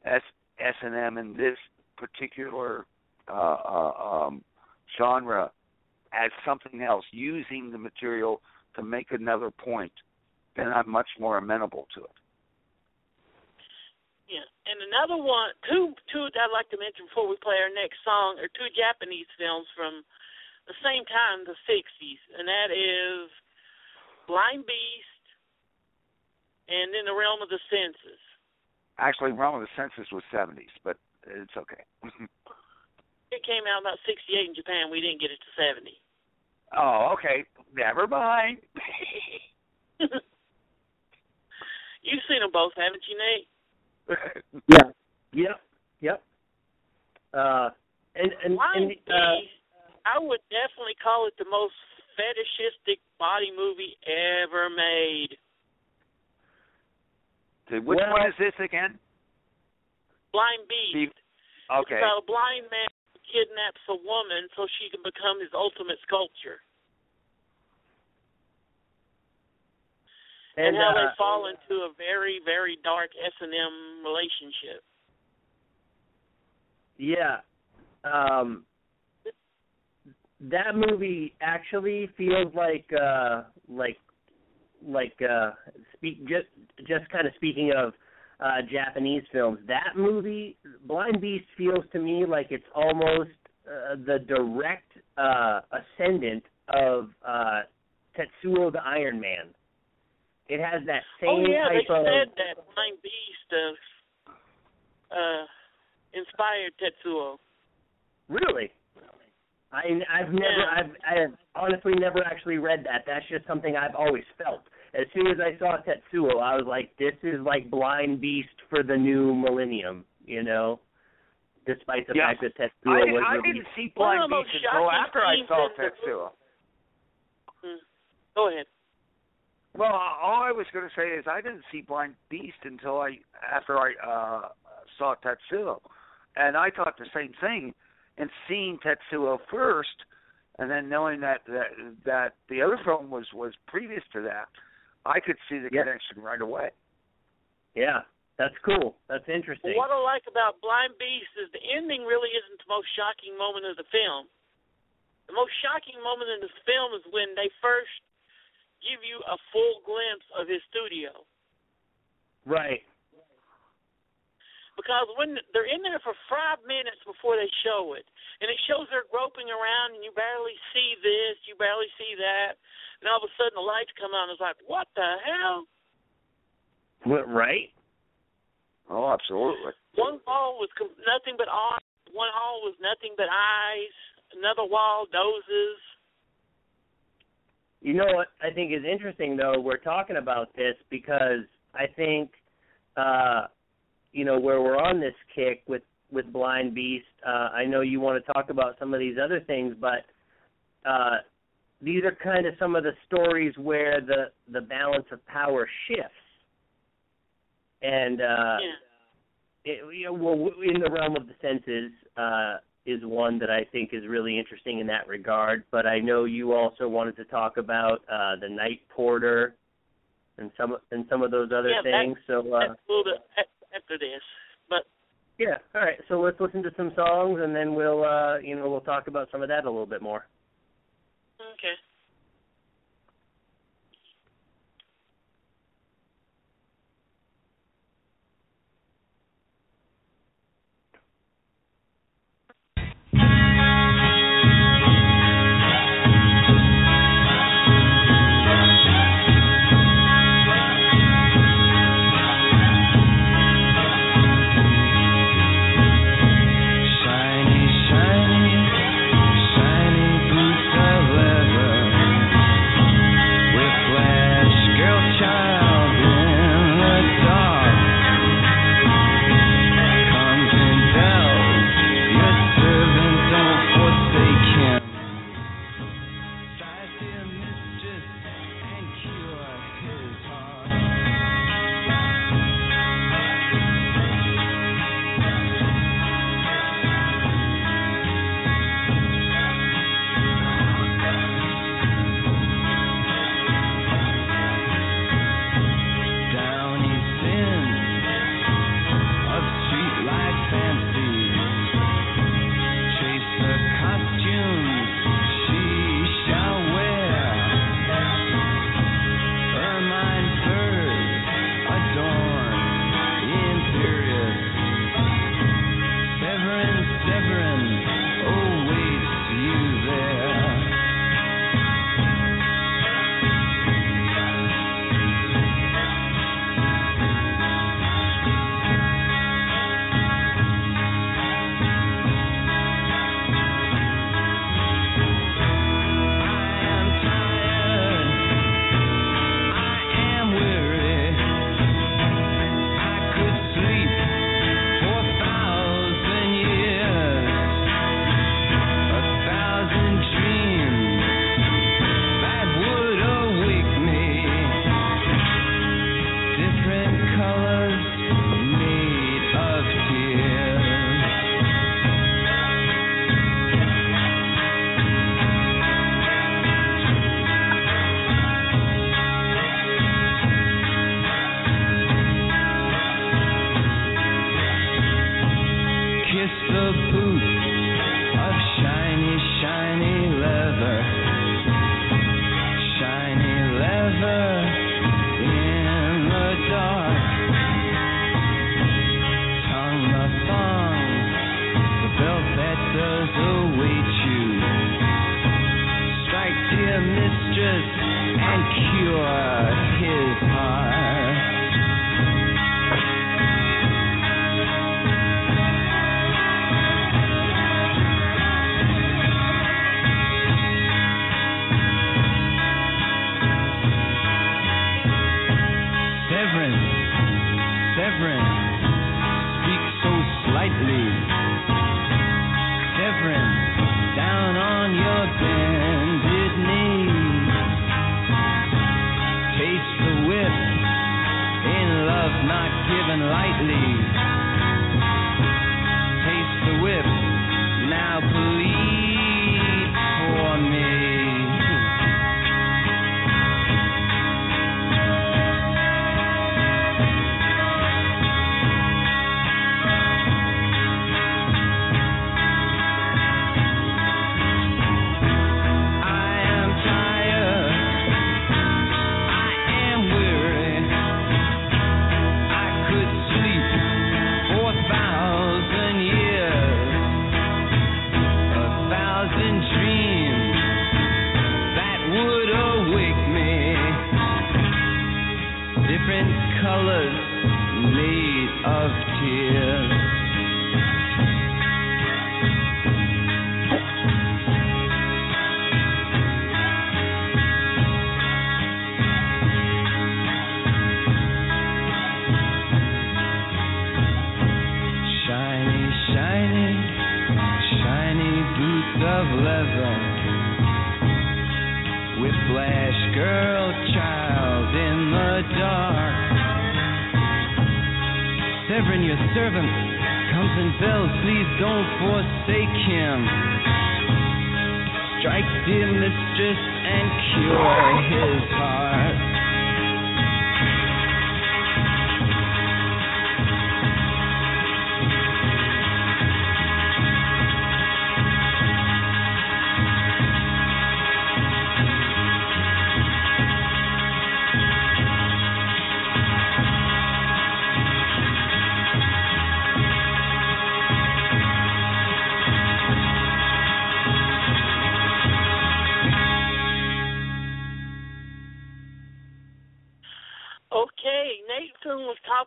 s s and m in this particular uh, uh um genre as something else using the material to make another point then I'm much more amenable to it. Yeah, and another one, two two that I'd like to mention before we play our next song are two Japanese films from the same time, the '60s, and that is Blind Beast and In the Realm of the Senses. Actually, Realm of the Senses was 70s, but it's okay. [LAUGHS] It came out about '68 in Japan. We didn't get it to '70. oh, okay. Never mind. [LAUGHS] You've seen them both, haven't you, Nate? [LAUGHS] Yeah. Yep. Yep. Uh, and and, Blind and Beast, uh, I would definitely call it the most fetishistic body movie ever made. Which Well- one is this again? Blind Beast. Steve- Okay. It's about a blind man who kidnaps a woman so she can become his ultimate sculpture. And, and how uh, they fall into a very, very dark S and M relationship. Yeah. Um that movie actually feels like uh like like uh speak just just kind of speaking of uh Japanese films. That movie Blind Beast feels to me like it's almost uh, the direct uh, ascendant of uh, Tetsuo the Iron Man. It has that same oh yeah, they of said that Blind Beast uh, uh, inspired Tetsuo. Really? I I've never I've I've honestly never actually read that. That's just something I've always felt. As soon as I saw Tetsuo, I was like, this is like Blind Beast for the new millennium, you know. Despite the Yeah. fact that Tetsuo I, was I released. didn't see Blind of the most Beast until after I saw Tetsuo. Hmm. Go ahead. Well, all I was going to say is I didn't see Blind Beast until I after I uh saw Tetsuo, and I thought the same thing. And seeing Tetsuo first, and then knowing that that that the other film was was previous to that, I could see the Yeah. connection right away. Yeah, that's cool. That's interesting. What I like about Blind Beast is the ending really isn't the most shocking moment of the film. The most shocking moment in this film is when they first give you a full glimpse of his studio. Right. Because when they're in there for five minutes before they show it, and it shows they're groping around, and you barely see this, you barely see that, and all of a sudden the lights come on, it's like, what the hell? What, right? Oh, absolutely. One wall was com- nothing but eyes. One wall was nothing but eyes. Another wall, noses. You know what I think is interesting though, we're talking about this because I think uh you know, where we're on this kick with with Blind Beast, uh I know you want to talk about some of these other things, but uh these are kind of some of the stories where the the balance of power shifts. And uh yeah. it, you know, well, in the realm of the senses uh, is one that I think is really interesting in that regard. But I know you also wanted to talk about uh, the Night Porter and some and some of those other Yeah, things. so uh, That's a little bit after this, but yeah, all right. So let's listen to some songs, and then we'll uh, you know we'll talk about some of that a little bit more.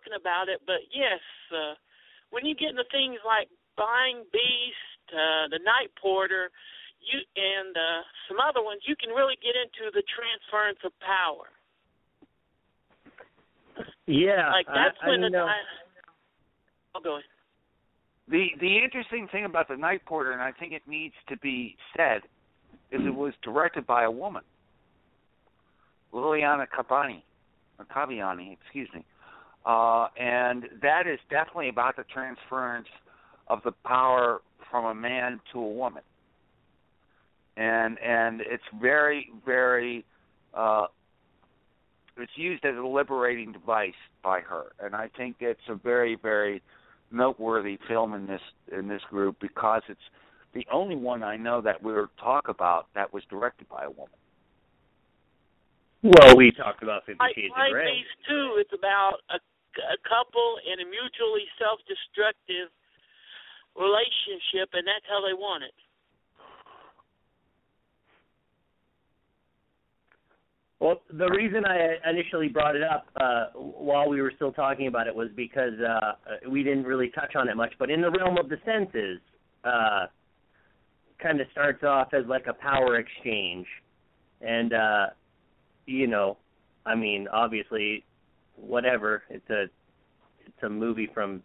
Talking about it, but yes, uh, when you get into things like Blind Beast, uh, the Night Porter, you and uh, some other ones, you can really get into the transference of power. Yeah, Like that's I, when I the know. I'll go ahead. The the interesting thing about the Night Porter, and I think it needs to be said, is it was directed by a woman, Liliana Cabani, or Cavani, excuse me, uh, and that is definitely about the transference of the power from a man to a woman, and and it's very very uh, it's used as a liberating device by her, and I think it's a very very noteworthy film in this in this group because it's the only one I know that we'll talk about that was directed by a woman. Well, we talked about Fifty Like Shades of Grey. Beast too, it's about a, a couple in a mutually self-destructive relationship, and that's how they want it. Well, the reason I initially brought it up uh, while we were still talking about it was because uh, we didn't really touch on it much. But in the realm of the senses, uh, kind of starts off as like a power exchange, and uh, you know, I mean, obviously, whatever. It's a it's a movie from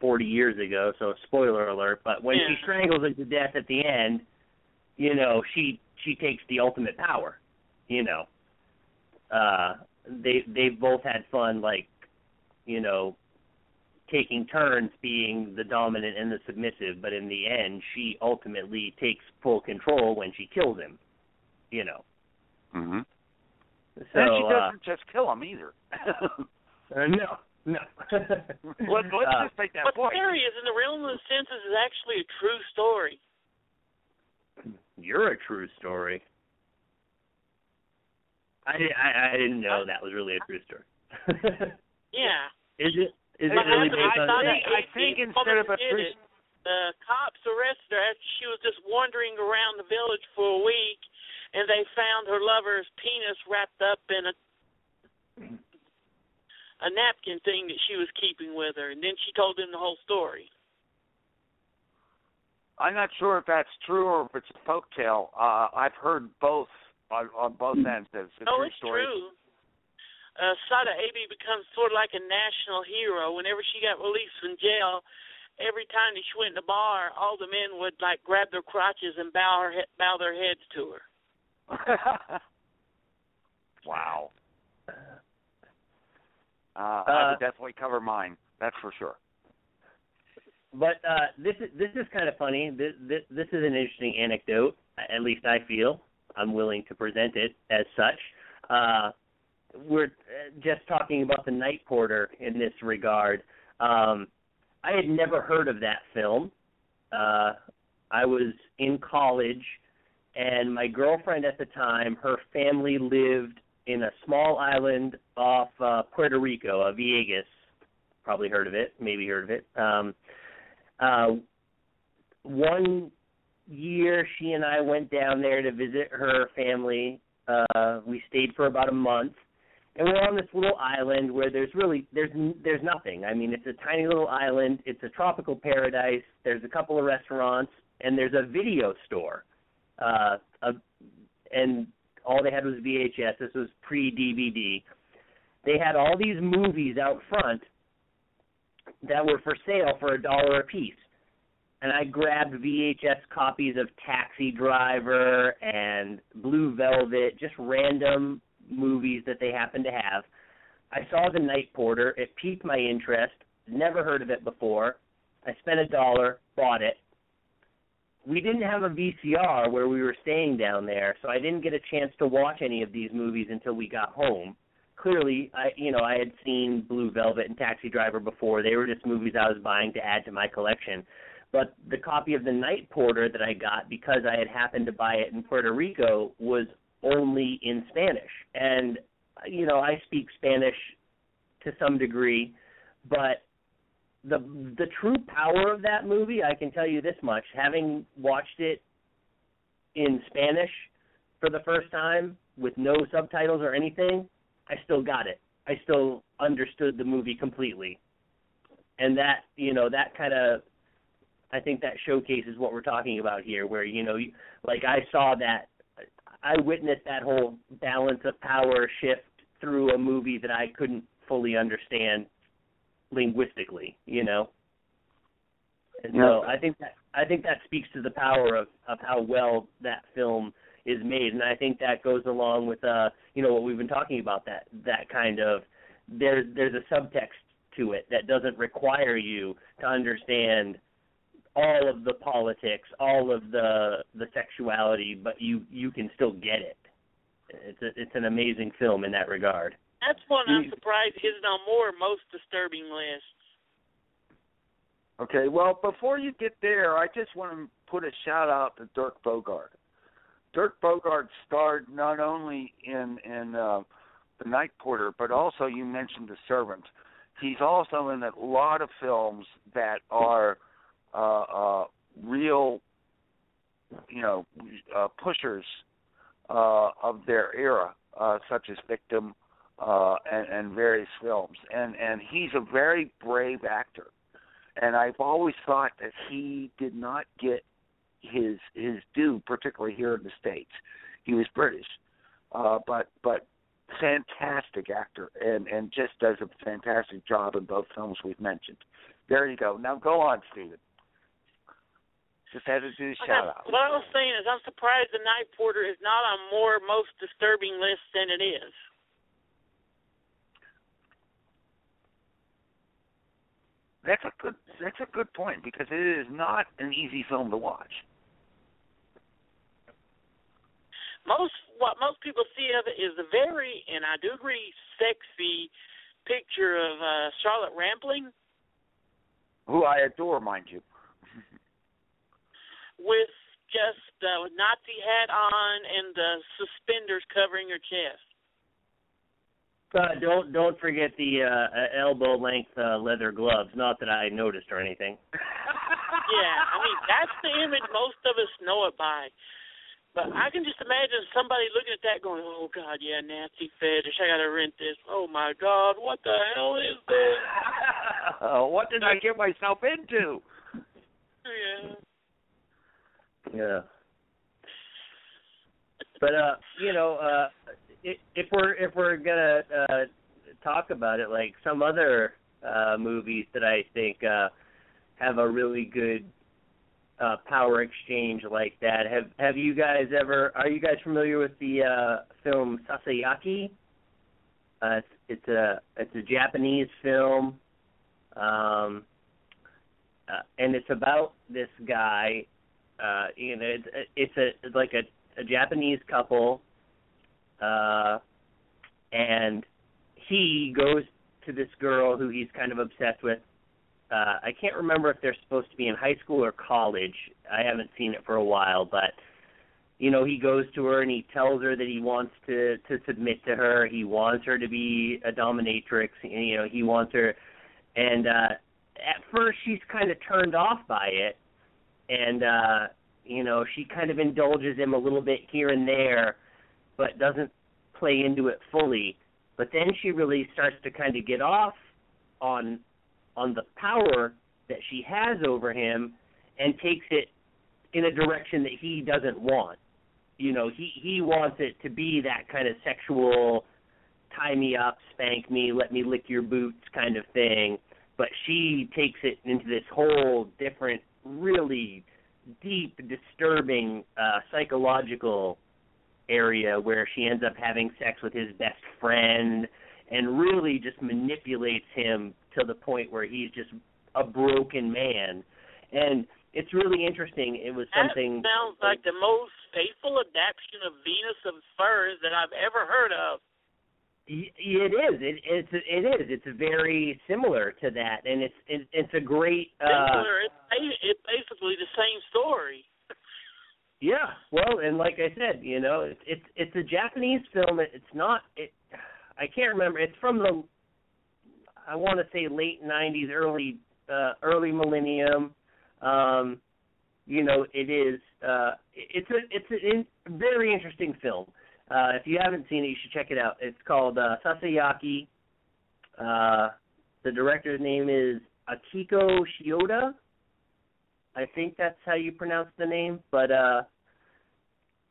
40 years ago, so spoiler alert. But when she strangles her to death at the end, you know, she she takes the ultimate power. You know uh they they've both had fun like you know taking turns being the dominant and the submissive but in the end she ultimately takes full control when she kills him you know Mm-hmm. So and she uh, doesn't just kill him either. [LAUGHS] uh, no no [LAUGHS] Let, let's Uh, just make that What's point. scary is in the realm of the senses is actually a true story. you're a true story I, I I didn't know that was really a true story. [LAUGHS] Yeah. is it? Is it really I, based I on? thought think- it- I think the instead of a true- it, the cops arrested her after she was just wandering around the village for a week, and they found her lover's penis wrapped up in a a napkin thing that she was keeping with her, and then she told them the whole story. I'm not sure if that's true or if it's a folktale. Uh, I've heard both on, on both ends. It's a no, true it's story. true. uh, Sada Abe becomes sort of like a national hero. Whenever she got released from jail, every time that she went in the bar, all the men would like grab their crotches and bow her he- bow their heads to her. [LAUGHS] wow. Uh, I Uh, would definitely cover mine. That's for sure. But uh, this is this is kind of funny. This, this this is an interesting anecdote. At least I feel I'm willing to present it as such. Uh, we're uh, just talking about the Night Porter in this regard. Um, I had never heard of that film. Uh, I was in college, and my girlfriend at the time, her family lived in a small island off uh, Puerto Rico, uh, Vieques. Probably heard of it, maybe heard of it. Um, uh, one year, she and I went down there to visit her family. Uh, we stayed for about a month, and we're on this little island where there's really there's there's nothing. I mean, it's a tiny little island. It's a tropical paradise. There's a couple of restaurants, and there's a video store. Uh, a, and all they had was VHS. This was pre DVD. They had all these movies out front that were for sale for a dollar a piece. And I grabbed VHS copies of Taxi Driver and Blue Velvet, just random movies that they happened to have. I saw The Night Porter. It piqued my interest. Never heard of it before. I spent a dollar, bought it. We didn't have a VCR where we were staying down there, so I didn't get a chance to watch any of these movies until we got home clearly I you know, I had seen Blue Velvet and Taxi Driver before. They were just movies I was buying to add to my collection. But the copy of The Night Porter that I got because I had happened to buy it in Puerto Rico was only in Spanish. And you know, I speak Spanish to some degree, but the the true power of that movie, I can tell you this much, having watched it in Spanish for the first time with no subtitles or anything, I still got it. I still understood the movie completely. And that, you know, that kind of I think that showcases what we're talking about here where, you know, like I saw that I witnessed that whole balance of power shift through a movie that I couldn't fully understand linguistically, you know. And so Yeah. I think that I think that speaks to the power of of how well that film is made, and I think that goes along with uh you know what we've been talking about that that kind of there's there's a subtext to it that doesn't require you to understand all of the politics, all of the the sexuality, but you you can still get it. It's a, it's an amazing film in that regard. That's one I'm surprised isn't on more most disturbing lists. Okay, well, before you get there, I just want to put a shout out to Dirk Bogarde. Dirk Bogarde starred not only in in uh, The Night Porter, but also you mentioned The Servant. He's also in a lot of films that are uh, uh, real, you know, uh, pushers uh, of their era, uh, such as Victim uh, and, and various films. And and he's a very brave actor and I've always thought that he did not get his his due, particularly here in the states. He was British, uh, but but fantastic actor, and and just does a fantastic job in both films we've mentioned. There you go. Now go on, Stephen. Just had to do a shout out. What I was saying is, I'm surprised the Night Porter is not on more most disturbing lists than it is. That's a good that's a good point because it is not an easy film to watch. Most what most people see of it is a very, and I do agree, sexy picture of uh, Charlotte Rampling Who I adore, mind you. [LAUGHS] with just uh, Nazi hat on and the suspenders covering her chest. Uh, don't don't forget the uh, elbow length uh, leather gloves. Not that I noticed or anything. [LAUGHS] Yeah, I mean that's the image most of us know it by. But I can just imagine somebody looking at that going, "Oh God, yeah, Nazi fetish. I gotta rent this. Oh my God, what the hell is this?" [LAUGHS] What did I get myself into? Yeah. Yeah. But uh, you know, uh, if we're if we're gonna uh talk about it like some other uh movies that I think uh have a really good uh power exchange like that. Have have you guys ever are you guys familiar with the uh film Sasayaki? Uh it's, it's a it's a Japanese film. Um uh, and it's about this guy uh you know it's it's a it's like a, a Japanese couple uh and he goes to this girl who he's kind of obsessed with. Uh I can't remember if they're supposed to be in high school or college. I haven't seen it for a while, but you know, he goes to her and he tells her that he wants to to submit to her. He wants her to be a dominatrix. And, you know, he wants her and uh at first she's kind of turned off by it and uh you know, she kind of indulges him a little bit here and there but doesn't play into it fully. But then she really starts to kind of get off on on the power that she has over him and takes it in a direction that he doesn't want. You know, he he wants it to be that kind of sexual tie me up, spank me, let me lick your boots kind of thing. But she takes it into this whole different, really deep, disturbing uh psychological area where she ends up having sex with his best friend and really just manipulates him to the point where he's just a broken man. And it's really interesting. It was something That sounds like the most faithful adaptation of Venus of Furs that I've ever heard of. It is. It, it's. It is. It's very similar to that, and it's. It, it's a great. Uh, Similar, it's, it's basically the same story. Yeah. Well, and like I said, you know, it's it's it's a Japanese film. It's not. It. I can't remember. It's from the. I want to say late '90s, early uh, early millennium. Um, you know, it is. Uh, it's a it's a in, very interesting film. Uh, if you haven't seen it, you should check it out. It's called uh, Sasayaki. Uh, the director's name is Akiko Shioda. I think that's how you pronounce the name, but uh,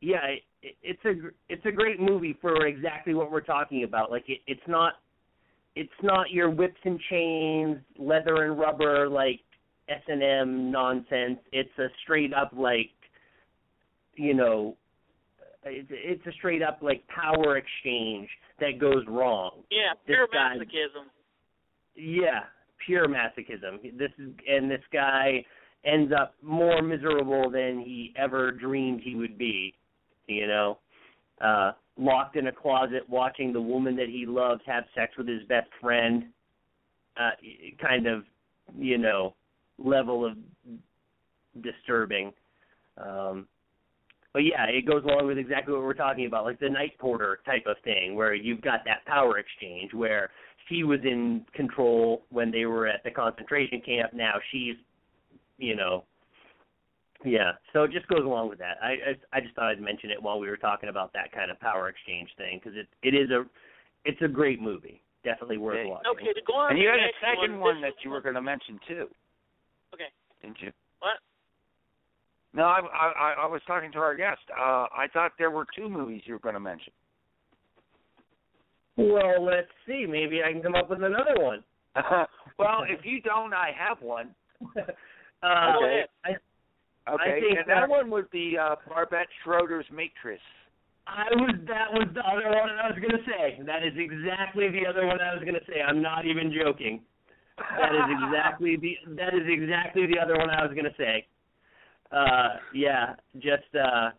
yeah, it, it's a it's a great movie for exactly what we're talking about. Like it, it's not it's not your whips and chains, leather and rubber like S and M nonsense. It's a straight up like you know it's it's a straight up like power exchange that goes wrong. Yeah, This pure guy- masochism. Yeah, pure masochism. This is and this guy ends up more miserable than he ever dreamed he would be. You know, uh, locked in a closet watching the woman that he loves have sex with his best friend. Uh, kind of, you know, level of disturbing. Um, but yeah, it goes along with exactly what we're talking about, like the night porter type of thing, where you've got that power exchange where she was in control when they were at the concentration camp. Now she's, you know, yeah. So it just goes along with that. I I, I just thought I'd mention it while we were talking about that kind of power exchange thing because it it is a it's a great movie. Definitely worth Okay. watching. Okay, to go on And you had a second one, one that you were going to mention too, Okay. didn't you? What? No, I, I I was talking to our guest. Uh, I thought there were two movies you were going to mention. Well, let's see. Maybe I can come up with another one. [LAUGHS] well, [LAUGHS] if you don't, I have one. [LAUGHS] uh, Okay. I, Okay, I think and that that- one was the uh, Barbet Schroeder's Maîtresse. I was that was the other one I was gonna say. That is exactly the other one I was gonna say. I'm not even joking. That is exactly the that is exactly the other one I was gonna say. Uh yeah, just uh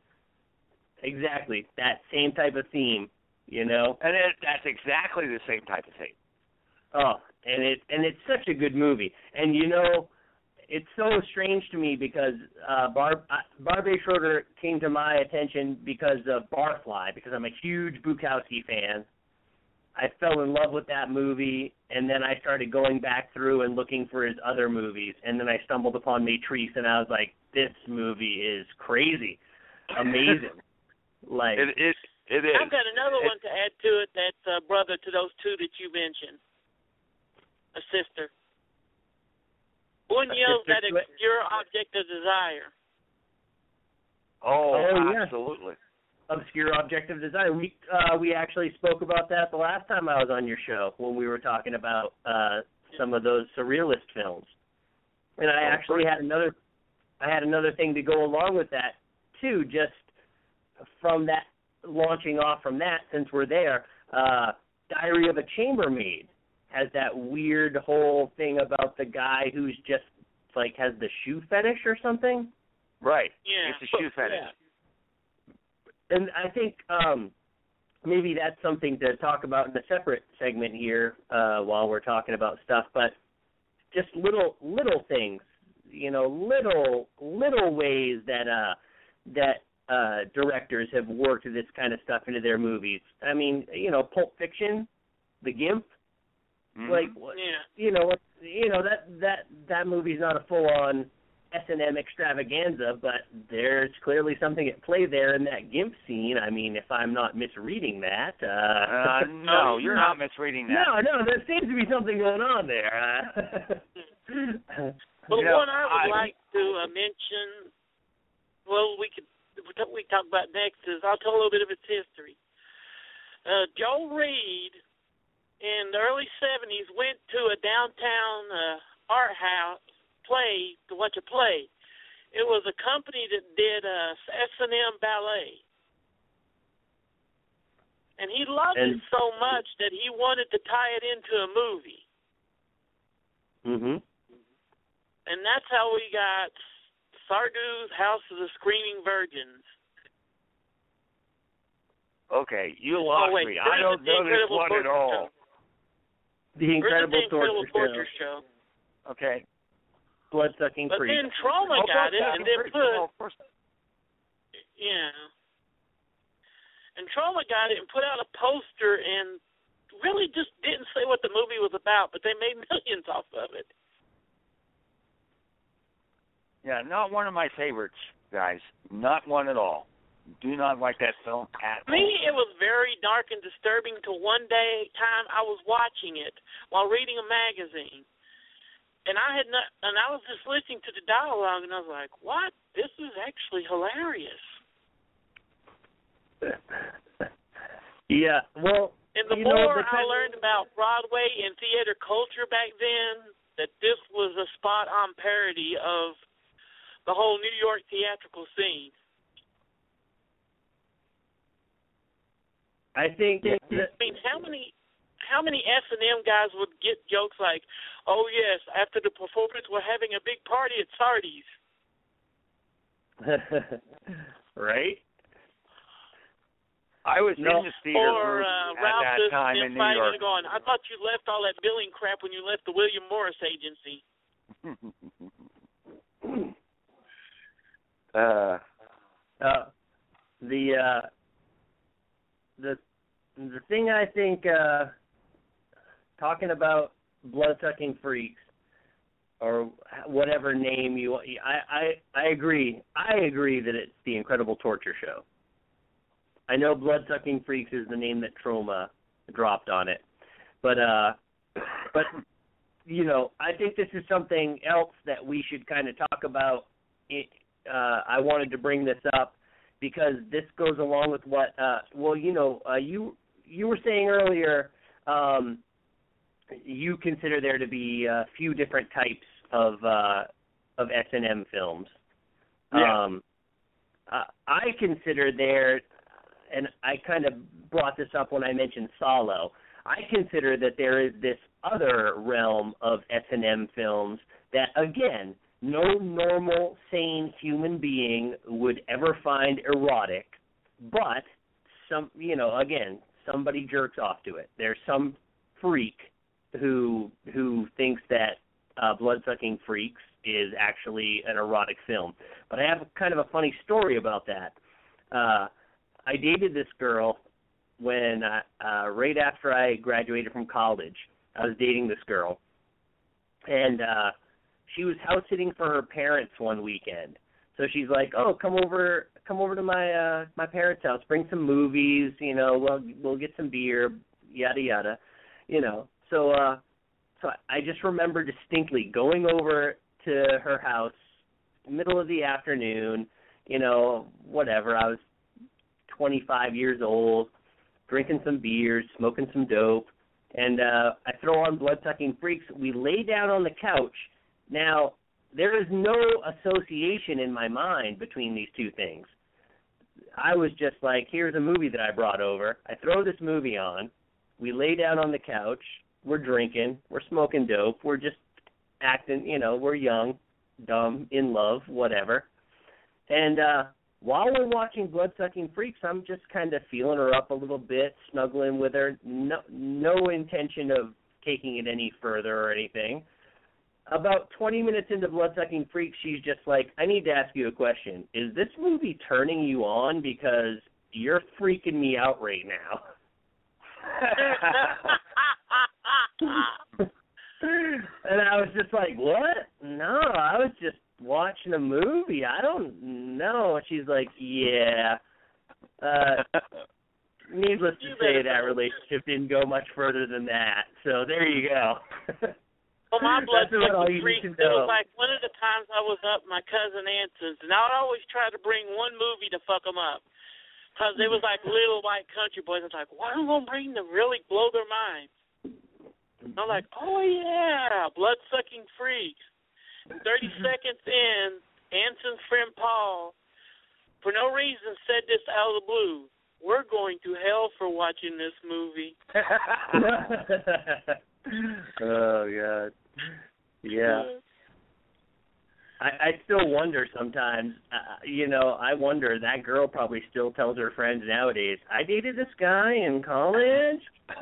exactly. That same type of theme, you know? And it, that's exactly the same type of thing. Oh, and it and it's such a good movie. And you know, it's so strange to me because uh Barb uh, Barbet Schroeder came to my attention because of Barfly because I'm a huge Bukowski fan. I fell in love with that movie and then I started going back through and looking for his other movies and then I stumbled upon Maîtresse and I was like this movie is crazy. Amazing. [LAUGHS] like It it it is. I've got another It- one to add to it that's uh, brother to those two that you mentioned. A sister. One yells at to it? object of desire. Oh, Oh, yeah. absolutely. obscure object of desire. We uh, we actually spoke about that the last time I was on your show when we were talking about uh, some of those surrealist films. And I actually had another I had another thing to go along with that too, just from that launching off from that since we're there. Uh, Diary of a Chambermaid has that weird whole thing about the guy who's just like has the shoe fetish or something. Right. Yeah. It's a shoe fetish. and I think um maybe that's something to talk about in a separate segment here uh while we're talking about stuff but just little little things you know little little ways that uh that uh directors have worked this kind of stuff into their movies i mean you know pulp fiction the gimp Mhm. like what Yeah. you know what you know that that that movie's not a full on S and M extravaganza, but there's clearly something at play there in that gimp scene. I mean, if I'm not misreading that, uh, Uh, [LAUGHS] no, you're not misreading that. no, no, there seems to be something going on there. Uh, [LAUGHS] Well, You know, one I would I- like to uh, mention, well, we could we talk, we talk about next is I'll tell a little bit of its history. Uh, Joel Reed in the early '70s went to a downtown uh, art house play to watch a play. It was a company that did uh, S&M ballet. And he loved And- it so much that he wanted to tie it into a movie. mhm. And that's how we got Sardu's House of the Screaming Virgins. Okay, you lost oh wait, me. I don't know this one at all. Show. The incredible, the torture, Torture show, Show. Okay. blood sucking But then Troma Oh, got it, and then put Oh, yeah. And Troma got it and put out a poster and really just didn't say what the movie was about, but they made [LAUGHS] millions off of it. Yeah, not one of my favorites, guys. Not one at all. Do not like that film at To me, it was very dark and disturbing. to one day, time I was watching it while reading a magazine, and I had not, and I was just listening to the dialogue, and I was like, "What? This is actually hilarious." [LAUGHS] yeah, well, And the You know, more the I kind- learned about Broadway and theater culture back then, that this was a spot-on parody of the whole New York theatrical scene. I think that, I mean, how many how many S and M guys would get jokes like, "Oh yes, after the performance, we're having a big party at Sardi's." [LAUGHS] right? I was No. in the theater Or group uh, at Ralph that just time them in New York. and going, "I thought you left all that billing crap when you left the William Morris agency." [LAUGHS] uh, Uh, the uh, the the thing I think uh, talking about blood sucking freaks or whatever name you I, I I agree I agree that it's the Incredible Torture Show. I know blood sucking freaks is the name that Troma dropped on it, but uh, but you know I think this is something else that we should kind of talk about. It, uh, I wanted to bring this up because this goes along with what uh well you know uh you you were saying earlier um you consider there to be a few different types of uh of S&M films. Yeah. Um uh, I consider there and I kind of brought this up when I mentioned Salo. I consider that there is this other realm of S&M films that again no normal, sane human being would ever find erotic, but some, you know, again, somebody jerks off to it. There's some freak who who thinks that uh, blood sucking Freaks is actually an erotic film. But I have kind of a funny story about that. Uh, I dated this girl when uh, uh, right after I graduated from college. I was dating this girl, and uh, she was house sitting for her parents one weekend. So she's like, "Oh, come over, come over to my uh my parents' house. Bring some movies. You know, we'll we'll get some beer, yada yada. You know." So uh, so I just remember distinctly going over to her house, middle of the afternoon. You know, whatever. I was 25 years old, drinking some beers, smoking some dope, and uh I throw on Bloodsucking Freaks. We lay down on the couch. Now, there is no association in my mind between these two things. I was just like, here's a movie that I brought over. I throw this movie on. We lay down on the couch. We're drinking. We're smoking dope. We're just acting, you know, we're young, dumb, in love, whatever. And uh while we're watching Bloodsucking Freaks, I'm just kind of feeling her up a little bit, snuggling with her. No, no intention of taking it any further or anything. About 20 minutes into Bloodsucking Freak, she's just like, I need to ask you a question. Is this movie turning you on? Because you're freaking me out right now. [LAUGHS] and I was just like, "What? No, I was just watching a movie. I don't know." She's like, "Yeah." Uh needless to say, that relationship didn't go much further than that. So there you go. [LAUGHS] Well, my blood That's about freak. It was like one of the times I was up my cousin Anson's, and I would always try to bring one movie to fuck them up, because it was like Little White Country Boys. I was like, why am I gonna bring to really blow their minds? And I'm like, oh yeah, blood sucking freaks. Thirty seconds in, Anson's friend Paul, for no reason, said this out of the blue. We're going to hell for watching this movie. [LAUGHS] [LAUGHS] [LAUGHS] oh god. Yeah. I I still wonder sometimes. Uh, you know, I wonder that girl probably still tells her friends nowadays. I dated this guy in college. [LAUGHS]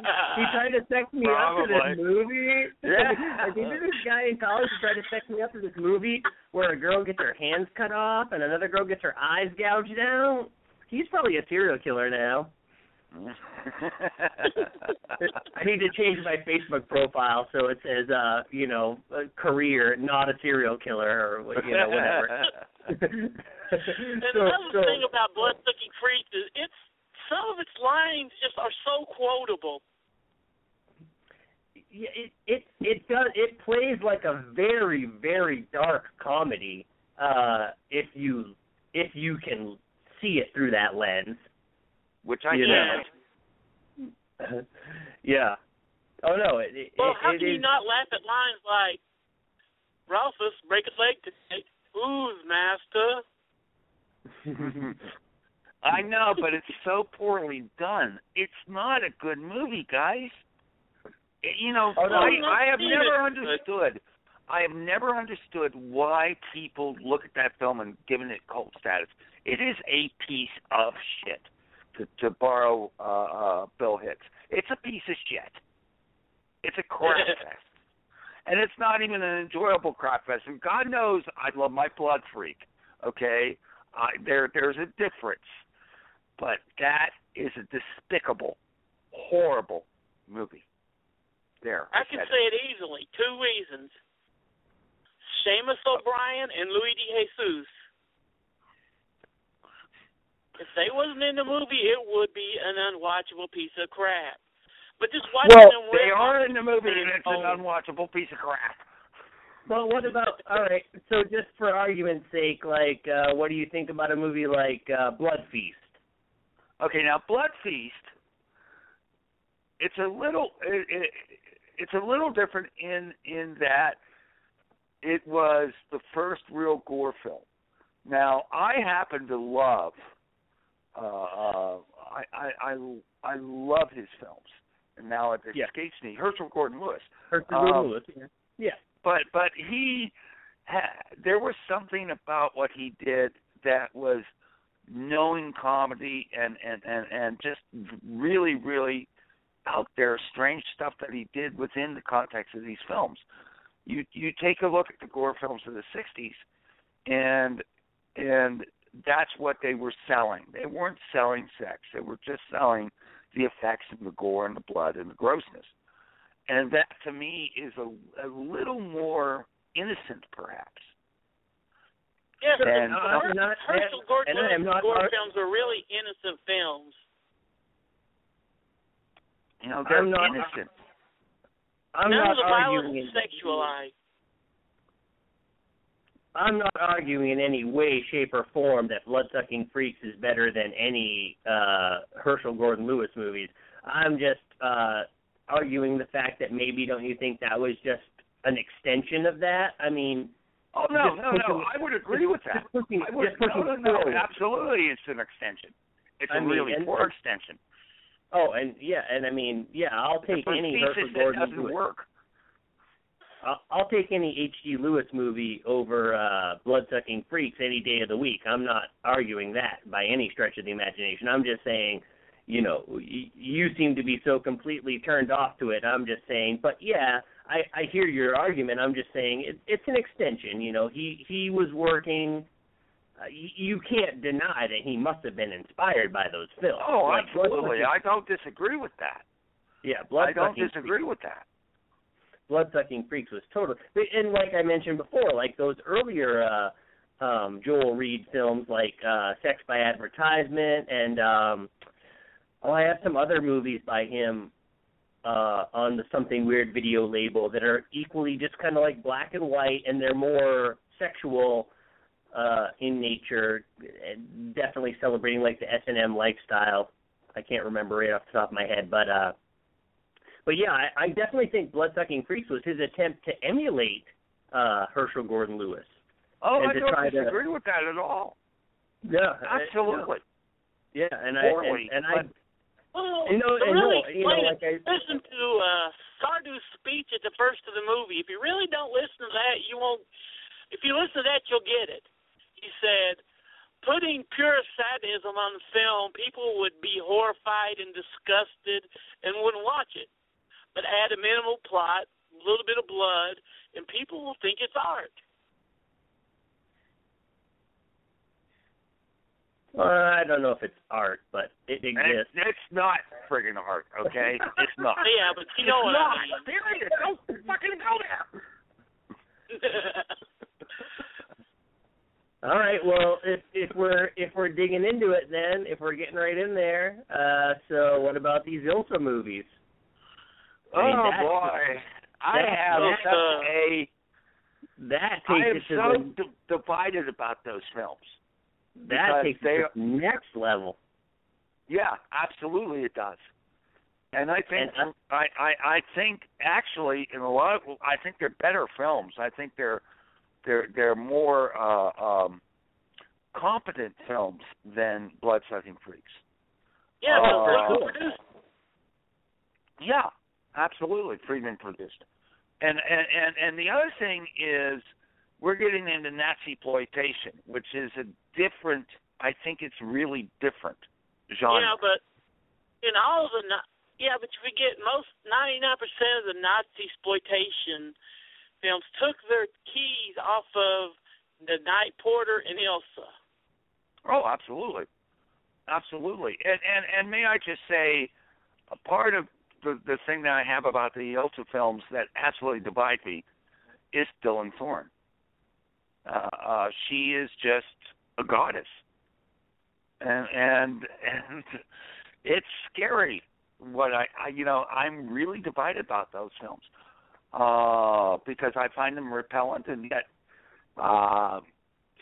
he tried to sex me up to this movie. [LAUGHS] Yeah. I dated this guy in college who tried to sex me up to this movie where a girl gets her hands cut off and another girl gets her eyes gouged out. He's probably a serial killer now. I need to change my Facebook profile so it says, uh, you know, a career, not a serial killer, or what- you know, whatever. And so, another so, thing about blood sucking freaks is it's some of its lines just are so quotable. yeah, it it it does it plays like a very very dark comedy uh if you if you can see it through that lens Which I you can. know [LAUGHS] yeah oh no it, it, Well, how it can you not laugh at lines like Ralphus break his leg today? Who's master? [LAUGHS] I know, but it's so poorly done. It's not a good movie, guys. You know, Oh, no. I, I have never understood. I have never understood why people look at that film and given it cult status. It is a piece of shit. To to borrow uh, uh, Bill Hicks, it's a piece of shit. It's a crap [LAUGHS] fest, and it's not even an enjoyable crap fest. And God knows I love my blood freak. Okay, I, there there's a difference, but that is a despicable, horrible movie. There, I can said say it easily. Two reasons. Seamus O'Brien and Luis De Jesus. If they wasn't in the movie, it would be an unwatchable piece of crap. But just watching Well, them they are in the movie, and it's an unwatchable piece of crap. Well, what about all right? So, just for argument's sake, like, uh, what do you think about a movie like uh, Blood Feast? Okay, now Blood Feast. It's a little. It, it, it's a little different in in that it was the first real gore film. Now, I happen to love. Uh, uh, I, I I I love his films, and now it Yeah. escapes me. Herschell Gordon Lewis. Herschell Um, Gordon Lewis. Yeah. yeah. but but he ha- there was something about what he did that was knowing comedy and and and and just really really out there strange stuff that he did within the context of these films you you take a look at the gore films of the 60s and and that's what they were selling they weren't selling sex they were just selling the effects and the gore and the blood and the grossness and that to me is a, a little more innocent, perhaps. Yes, And- the I'm Her- not- Herschell Gordon and I am not gore films are really innocent films. You know, they're I'm not- innocent. I'm None not of the violence is sexualized. I'm not arguing in any way, shape, or form that Bloodsucking Freaks is better than any uh Herschell Gordon Lewis movies. I'm just uh arguing the fact that maybe don't you think that was just an extension of that? I mean, Oh no, no, pushing- no! I would agree with that. pushing, I would, no, no, no, absolutely, it's an extension. It's I a mean, really and- poor extension. Oh, and yeah, and I mean, yeah, I'll take any Herschell Gordon doesn't Lewis. work. I'll, I'll take any H.G. Lewis movie over uh Bloodsucking Freaks any day of the week. I'm not arguing that by any stretch of the imagination. I'm just saying, you know, y- you seem to be so completely turned off to it. I'm just saying, but yeah, I I hear your argument. I'm just saying it, it's an extension. You know, he he was working. Uh, you, you can't deny that he must have been inspired by those films. Oh, Like, absolutely. I don't disagree with that. yeah, blood sucking. I don't disagree with that. Bloodsucking Freaks was total. And like I mentioned before, like those earlier uh um Joel Reed films like uh Sex by Advertisement and um oh I have some other movies by him uh on the Something Weird video label that are equally just kind of like black and white and they're more sexual uh in nature and definitely celebrating like the S&M lifestyle. I can't remember right off the top of my head, but uh but yeah, I, I definitely think Bloodsucking Freaks was his attempt to emulate uh Herschell Gordon Lewis. Oh, And I to don't try to- disagree with that at all. Yeah, I- Absolutely. yeah, and I and, and I Well, You know- to and really no, you know, like I- listen to uh, Sardu's speech at the first of the movie. If you really don't listen to that, you won't. If you listen to that, you'll get it. He said, putting pure sadism on film, people would be horrified and disgusted and wouldn't watch it. But add a minimal plot, a little bit of blood, and people will think it's art. well, I don't know if it's art, but it exists. it's, it's not friggin' art, okay? [LAUGHS] It's not. Yeah, but you know it's what not. I mean. Serious. Don't fucking go there. [LAUGHS] All right, well, if if we're if we're digging into it, then if we're getting right in there, uh, so what about these Ilsa movies? I mean, Oh that- boy, I have that- such a. That I am takes it to so the divided about those films. that takes they it to the next level. Yeah, absolutely, it does. And I think And I, I I think actually in a lot of I think they're better films. I think they're they're they're more uh um competent films than Bloodsucking Freaks. yeah, but Oh. Friedman produced Yeah, absolutely. Friedman produced. And and and and the other thing is we're getting into Nazi exploitation, which is a different. I think it's really different genre. Yeah, but in all of the yeah, but you forget most ninety nine percent of the Nazi exploitation films took their keys off of the Night Porter and Ilsa. Oh, absolutely, absolutely. And and and may I just say, a part of the the thing that I have about the Ilsa films that absolutely divide me is Dyanne Thorne. Uh, uh, she is just a goddess, and and and it's scary. What I, I you know I'm really divided about those films uh, because I find them repellent and yet uh,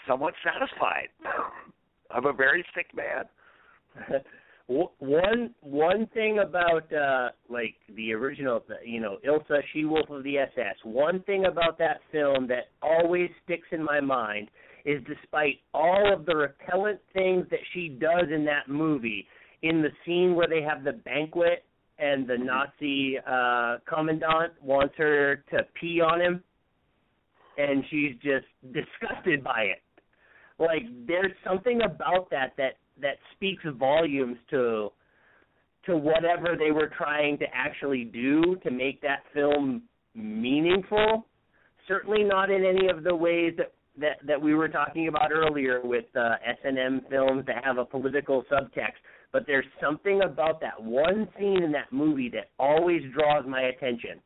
somewhat satisfied. I'm a very sick man. [LAUGHS] one one thing about uh like the original you know Ilsa She Wolf of the SS one thing about that film that always sticks in my mind is despite all of the repellent things that she does in that movie in the scene where they have the banquet and the Nazi uh commandant wants her to pee on him and she's just disgusted by it. Like there's something about that that that speaks volumes to to whatever they were trying to actually do to make that film meaningful. Certainly not in any of the ways that that, that we were talking about earlier with uh, S&M films that have a political subtext. But there's something about that one scene in that movie that always draws my attention.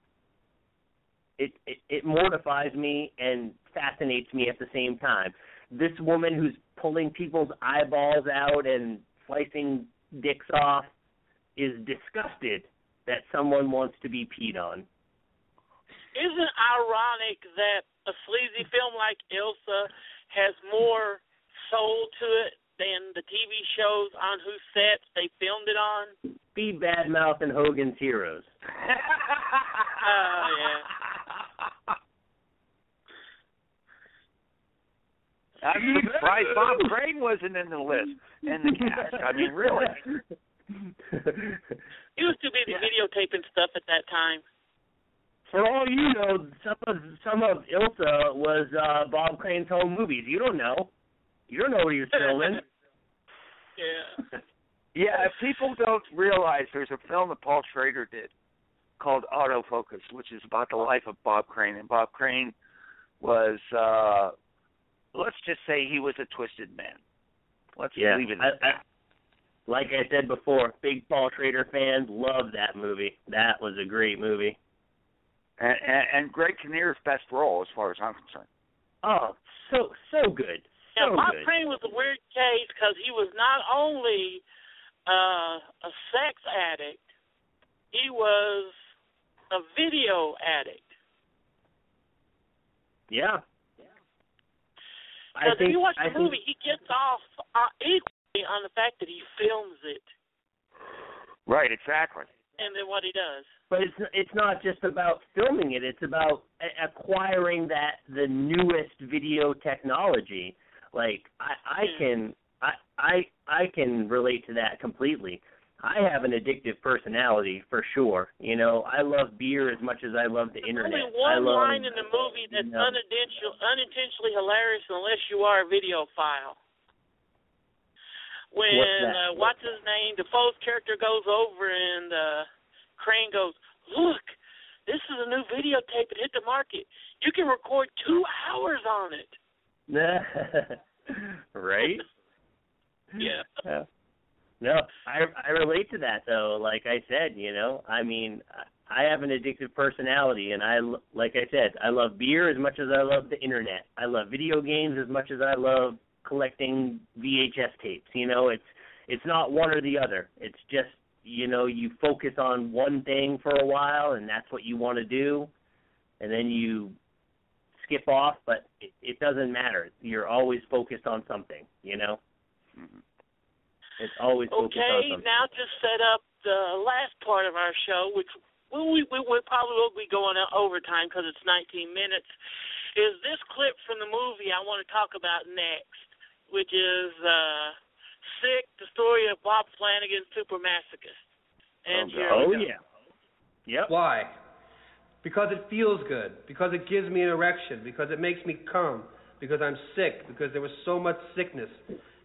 It, it it mortifies me and fascinates me at the same time. This woman who's pulling people's eyeballs out and slicing dicks off is disgusted that someone wants to be peed on. isn't ironic that a sleazy film like Ilsa has more soul to it than the TV shows on whose sets they filmed it on? Speed Badmouth and Hogan's Heroes. [LAUGHS] Oh yeah. I'm surprised Bob Crane wasn't in the list in the cast. I mean, really. He was too busy videotaping stuff at that time. For all you know, some of some of Ilsa was uh Bob Crane's home movies. You don't know. You don't know what he was filming. [LAUGHS] Yeah. Yeah, if people don't realize there's a film that Paul Schrader did called Autofocus, which is about the life of Bob Crane. And Bob Crane was, uh let's just say he was a twisted man. Let's Yeah. leave it I, at that. I, like I said before, big Paul Schrader fans love that movie. That was a great movie. And, and, and Greg Kinnear's best role, as far as I'm concerned. Oh, so so good. Yeah, So Bob good. Crane was a weird case because he was not only uh, a sex addict, he was a video addict. Yeah. I Because if you watch I the think movie, he gets off uh, equally on the fact that he films it Right, exactly. and then what he does. but it's it's not just about filming it it's about a- acquiring that the newest video technology like i i can i i i can relate to that completely i have an addictive personality for sure you know i love beer as much as i love the internet Only one love line in the movie that's you know. unintentional, unintentionally hilarious unless you are a videophile. When What's uh, what's his name? the Dafoe's character goes over and uh Crane goes, "Look, this is a new videotape that hit the market. You can record two hours on it." [LAUGHS] right [LAUGHS] Yeah. No, I I relate to that though. Like I said, you know, I mean, I have an addictive personality, and I like I said, I love beer as much as I love the internet. I love video games as much as I love collecting VHS tapes. You know, it's it's not one or the other. It's just you know you focus on one thing for a while, and that's what you want to do, and then you skip off. But it, it doesn't matter. You're always focused on something. You know. Mm-hmm. It's always focused on Okay, now to set up the last part of our show, which we we, we, we probably will be going out overtime because it's 19 minutes, is this clip from the movie I want to talk about next, which is uh, Sick, the story of Bob Flanagan's Super Masochist. And here oh yeah. Yep. Why? Because it feels good. Because it gives me an erection. Because it makes me come. Because I'm sick. Because there was so much sickness.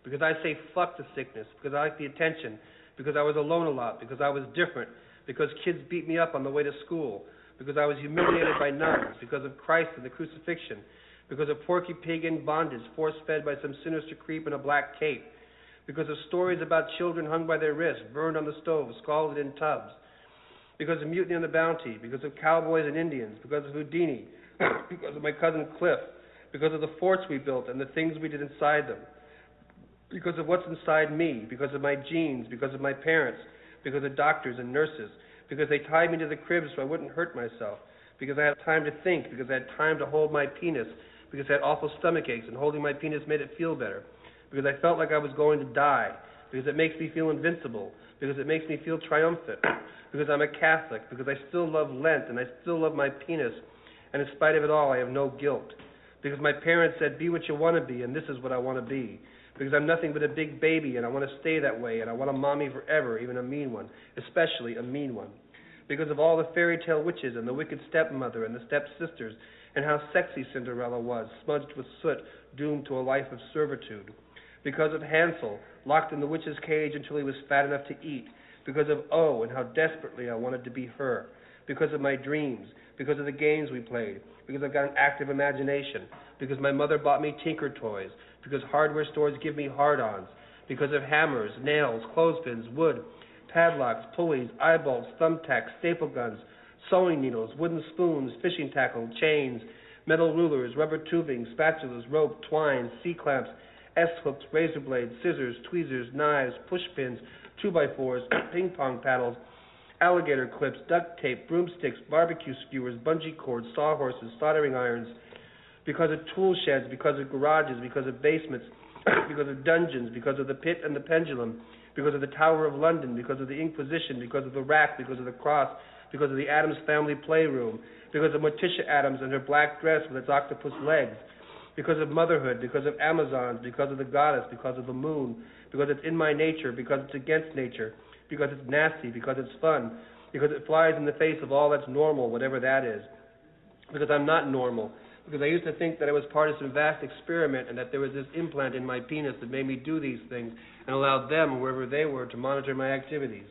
Because I say fuck the sickness. Because I like the attention. Because I was alone a lot. Because I was different. Because kids beat me up on the way to school. Because I was humiliated by nuns. Because of Christ and the crucifixion. Because of porky pig in bondage, force fed by some sinister creep in a black cape. Because of stories about children hung by their wrists, burned on the stove, scalded in tubs because of Mutiny on the Bounty, because of cowboys and Indians, because of Houdini, [COUGHS] because of my cousin Cliff, because of the forts we built and the things we did inside them, because of what's inside me, because of my genes, because of my parents, because of doctors and nurses, because they tied me to the crib so I wouldn't hurt myself, because I had time to think, because I had time to hold my penis, because I had awful stomach aches and holding my penis made it feel better, because I felt like I was going to die, because it makes me feel invincible, because it makes me feel triumphant, because I'm a Catholic, because I still love Lent and I still love my penis, and in spite of it all, I have no guilt. Because my parents said, be what you want to be, and this is what I want to be. Because I'm nothing but a big baby, and I want to stay that way, and I want a mommy forever, even a mean one, especially a mean one. Because of all the fairy tale witches, and the wicked stepmother, and the stepsisters, and how sexy Cinderella was, smudged with soot, doomed to a life of servitude. Because of Hansel, locked in the witch's cage until he was fat enough to eat. Because of O, and how desperately I wanted to be her. Because of my dreams. Because of the games we played. Because I've got an active imagination. Because my mother bought me tinker toys. Because hardware stores give me hard-ons. Because of hammers, nails, clothespins, wood, padlocks, pulleys, eye bolts, thumbtacks, staple guns, sewing needles, wooden spoons, fishing tackle, chains, metal rulers, rubber tubing, spatulas, rope, twine, C-clamps, S-hooks, razor blades, scissors, tweezers, knives, push pins, two by fours, [COUGHS] ping pong paddles, alligator clips, duct tape, broomsticks, barbecue skewers, bungee cords, sawhorses, soldering irons, because of tool sheds, because of garages, because of basements, because of dungeons, because of the pit and the pendulum, because of the Tower of London, because of the Inquisition, because of the rack, because of the cross, because of the Addams family playroom, because of Morticia Addams and her black dress with its octopus legs, because of motherhood, because of Amazons, because of the goddess, because of the moon, because it's in my nature, because it's against nature, because it's nasty, because it's fun, because it flies in the face of all that's normal, whatever that is. Because I'm not normal. Because I used to think that I was part of some vast experiment and that there was this implant in my penis that made me do these things and allowed them, wherever they were, to monitor my activities.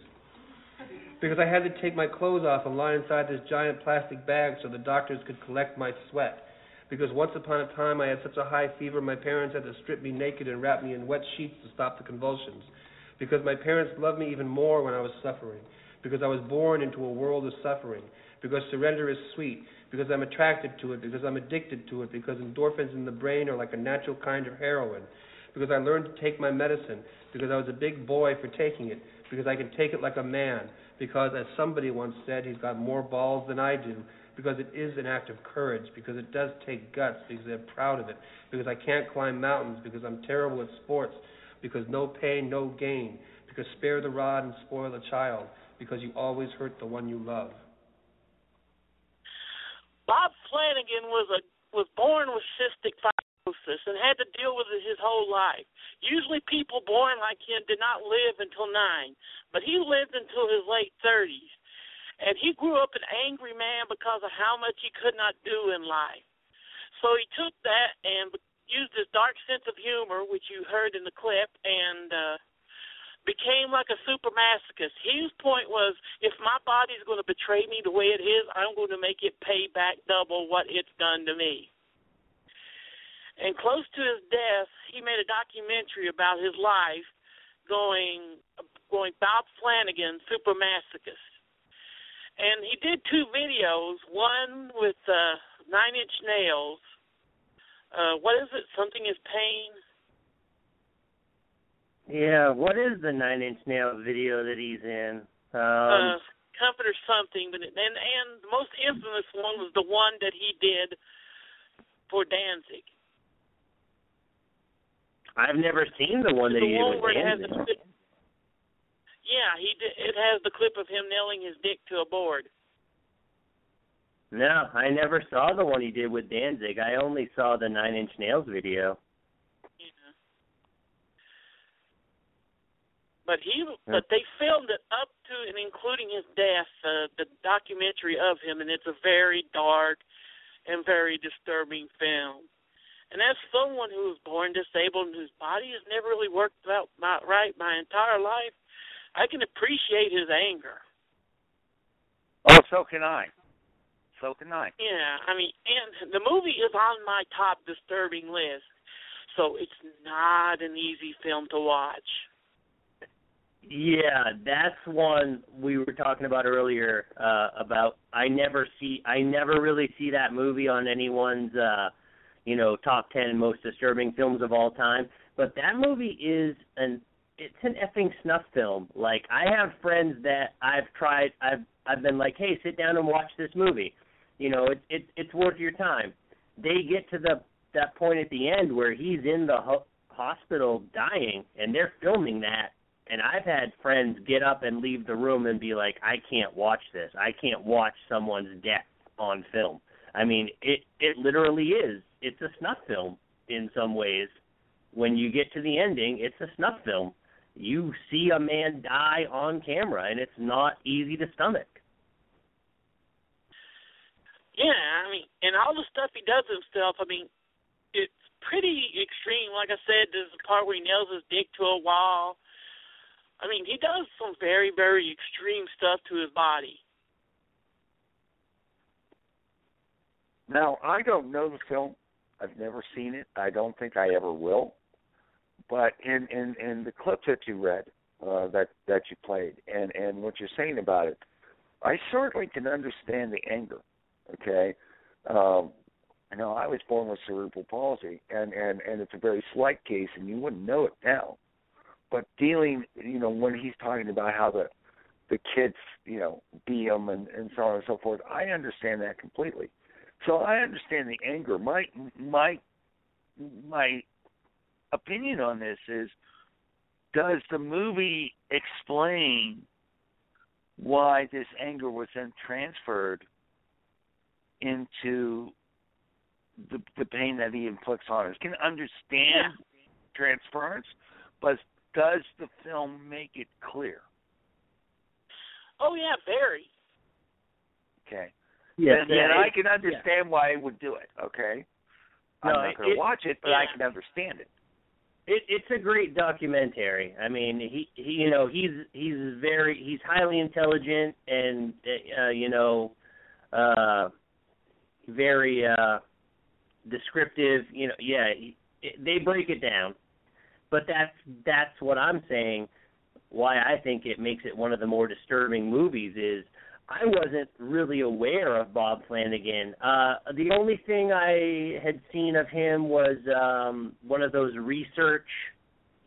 Because I had to take my clothes off and lie inside this giant plastic bag so the doctors could collect my sweat. Because once upon a time I had such a high fever, my parents had to strip me naked and wrap me in wet sheets to stop the convulsions. Because my parents loved me even more when I was suffering. Because I was born into a world of suffering. Because surrender is sweet. Because I'm attracted to it. Because I'm addicted to it. Because endorphins in the brain are like a natural kind of heroin. Because I learned to take my medicine. Because I was a big boy for taking it. Because I can take it like a man. Because, as somebody once said, he's got more balls than I do. Because it is an act of courage. Because it does take guts. Because I'm proud of it. Because I can't climb mountains. Because I'm terrible at sports. Because no pain, no gain. Because spare the rod and spoil the child. Because you always hurt the one you love. Bob Flanagan was a was born with cystic fibrosis and had to deal with it his whole life. Usually, people born like him did not live until nine, but he lived until his late thirties, and he grew up an angry man because of how much he could not do in life. So he took that and used his dark sense of humor, which you heard in the clip, and uh, became like a super masochist. His point was, if my body's going to betray me the way it is, I'm going to make it pay back double what it's done to me. And close to his death, he made a documentary about his life, going going Bob Flanagan, super masochist. And he did two videos, one with uh, Nine Inch Nails. Uh, what is it? Something is pain. Yeah, what is the Nine Inch Nails video that he's in? Um, uh, comfort or something, but it, and and the most infamous one was the one that he did for Danzig. I've never seen the one that the he did with where it has Danzig. the. Yeah, he did, it has the clip of him nailing his dick to a board. No, I never saw the one he did with Danzig. I only saw the Nine Inch Nails video. But he, but they filmed it up to and including his death, uh, the documentary of him, and it's a very dark and very disturbing film. And as someone who was born disabled and whose body has never really worked out my, right my entire life, I can appreciate his anger. Oh, so can I. So can I. Yeah, I mean, and the movie is on my top disturbing list, so it's not an easy film to watch. Yeah, that's one we were talking about earlier. Uh, about I never see, I never really see that movie on anyone's, uh, you know, top ten most disturbing films of all time. But that movie is an, it's an effing snuff film. Like I have friends that I've tried, I've, I've been like, hey, sit down and watch this movie. You know, it, it it's worth your time. They get to the that point at the end where he's in the ho- hospital dying, and they're filming that and I've had friends get up and leave the room and be like, I can't watch this. I can't watch someone's death on film. I mean, it it literally is. It's a snuff film in some ways. When you get to the ending, it's a snuff film. You see a man die on camera, and it's not easy to stomach. Yeah, I mean, and all the stuff he does himself, I mean, it's pretty extreme. Like I said, there's the part where he nails his dick to a wall. I mean, he does some very, very extreme stuff to his body. Now, I don't know the film. I've never seen it. I don't think I ever will. But in in in the clips that you read, uh, that that you played, and and what you're saying about it, I certainly can understand the anger. Okay, um, you know, I was born with cerebral palsy, and and and it's a very slight case, and you wouldn't know it now. But dealing, you know, when he's talking about how the the kids, you know, beat him and and so on and so forth. I understand that completely. So I understand the anger. My my my opinion on this is does the movie explain why this anger was then transferred into the the pain that he inflicts on us? Can understand transference, but does the film make it clear? Oh yeah, very. Okay. Yes, then, then yeah, I can understand why I would do it. Okay. I'm not going to watch it, but I can understand it. It, it's a great documentary. I mean, he, he, you know, he's he's very he's highly intelligent and uh, you know, uh, very uh, descriptive. You know, yeah, he, it, they break it down, but that's that's what I'm saying. Why I think it makes it one of the more disturbing movies is I wasn't really aware of Bob Flanagan. Uh the only thing I had seen of him was um one of those research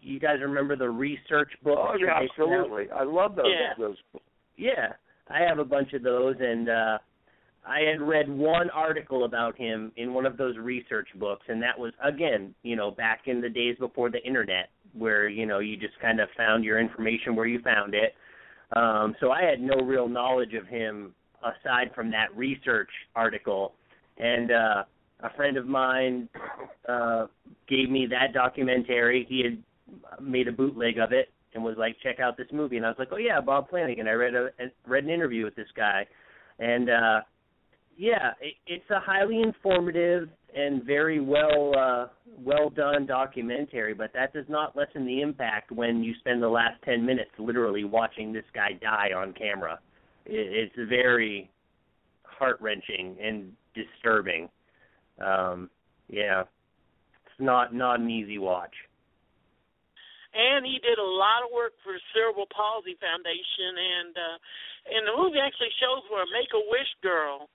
you guys remember the research books? Oh yeah, they put out? absolutely. I love those Yeah. those Yeah. I have a bunch of those and uh I had read one article about him in one of those research books and that was again, you know, back in the days before the internet where, you know, you just kind of found your information where you found it. Um so I had no real knowledge of him aside from that research article and uh a friend of mine uh gave me that documentary. He had made a bootleg of it and was like, "Check out this movie." And I was like, "Oh yeah, Bob Flanagan." I read a read an interview with this guy, and uh yeah, it, it's a highly informative and very well uh well done documentary, but that does not lessen the impact when you spend the last 10 minutes literally watching this guy die on camera. It, it's very heart-wrenching and disturbing. Um yeah. It's not not an easy watch. and he did a lot of work for Cerebral Palsy Foundation, and uh, and the movie actually shows where Make a Wish girl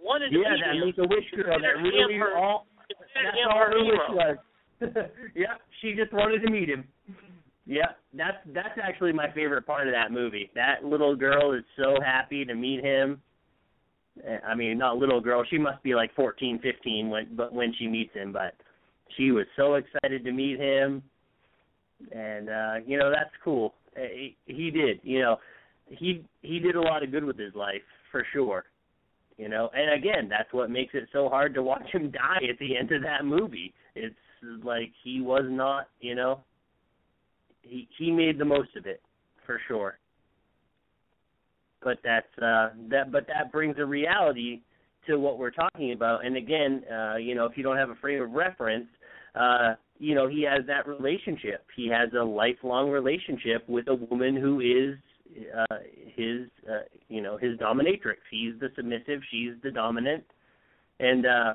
wanted to Yeah, that him. Make a Wish girl that really her- all that's all her her wish was. [LAUGHS] yeah, she just wanted to meet him. Yeah, that's that's actually my favorite part of that movie. That little girl is so happy to meet him. Eh, I mean, not little girl. She must be like fourteen, fifteen when but when she meets him, but she was so excited to meet him. And uh, you know, that's cool. Eh, He, he did, you know, he he did a lot of good with his life for sure you know? And again that's what makes it so hard to watch him [LAUGHS] die at the end of that movie. It's like he was not you know he he made the most of it for sure. But that's uh that but that brings a reality to what we're talking about. And again uh you know if you don't have a frame of reference uh you know he has that relationship. He has a lifelong relationship with a woman who is uh his uh you know his dominatrix he's the submissive she's the dominant and uh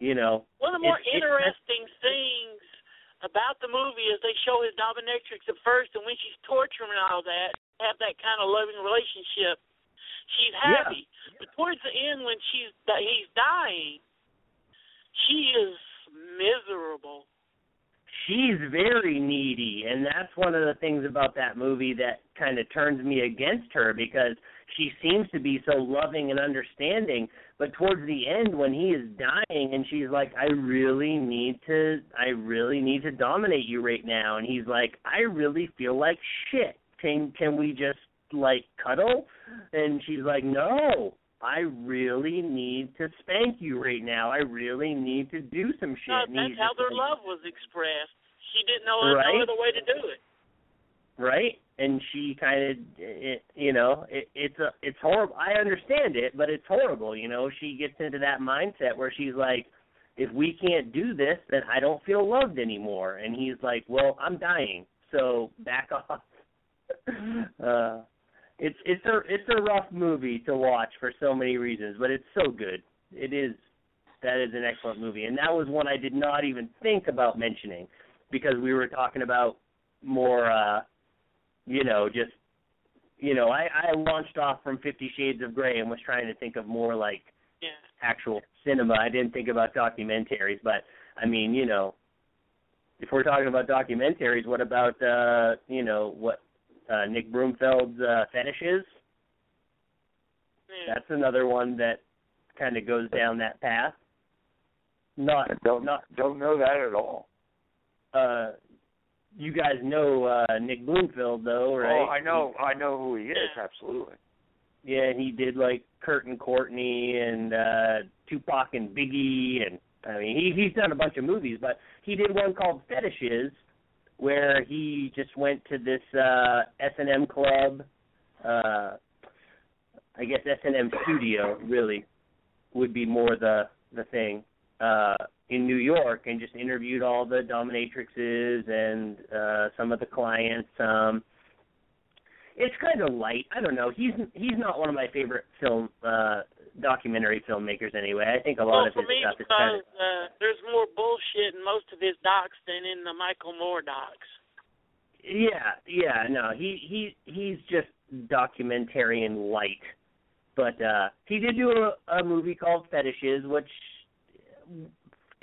you know One of the more it's- interesting things about the movie is they show his dominatrix at first, and when she's torturing and all that, have that kind of loving relationship. She's Yeah. happy, but towards the end, when she's he's dying, she is miserable. She's very needy and that's one of the things about that movie that kind of turns me against her because she seems to be so loving and understanding but towards the end when he is dying and she's like I really need to I really need to dominate you right now and he's like I really feel like shit. Can can we just like cuddle? And she's like no I really need to spank you right now. I really need to do some shit. No, that's how their love was expressed. She didn't know Right? no other way to do it. right and she kind of it, you know it, it's a it's horrible i understand it but it's horrible you know she gets into that mindset where she's like if we can't do this then i don't feel loved anymore and he's like well i'm dying so back [LAUGHS] off uh it's it's a it's a rough movie to watch for so many reasons but it's so good. It is that is an excellent movie. And that was one i did not even think about mentioning because we were talking about more uh you know just you know i i launched off from 50 shades of gray and was trying to think of more like Yeah. actual cinema. I didn't think about documentaries but i mean you know if we're talking about documentaries what about uh you know what uh, Nick Broomfield's uh, Fetishes. Yeah. That's another one that kind of goes down that path. Not I don't not don't know that at all. uh you guys know uh Nick Broomfield though, right? Oh, I know, I know who he is. Absolutely. Yeah, he did like Kurt and Courtney and uh Tupac and Biggie and I mean he he's done a bunch of movies, but he did one called Fetishes where he just went to this uh S and M club, uh I guess S and M studio really would be more the the thing. Uh in New York and just interviewed all the dominatrixes and uh some of the clients. Um it's kind of light. I don't know. He's he's not one of my favorite film uh documentary filmmakers anyway. I think a lot well, of his stuff is kind of uh, there's more bullshit in most of his docs than in the Michael Moore docs. yeah, yeah, no. He he he's just documentarian light. But uh he did do a, a movie called Fetishes which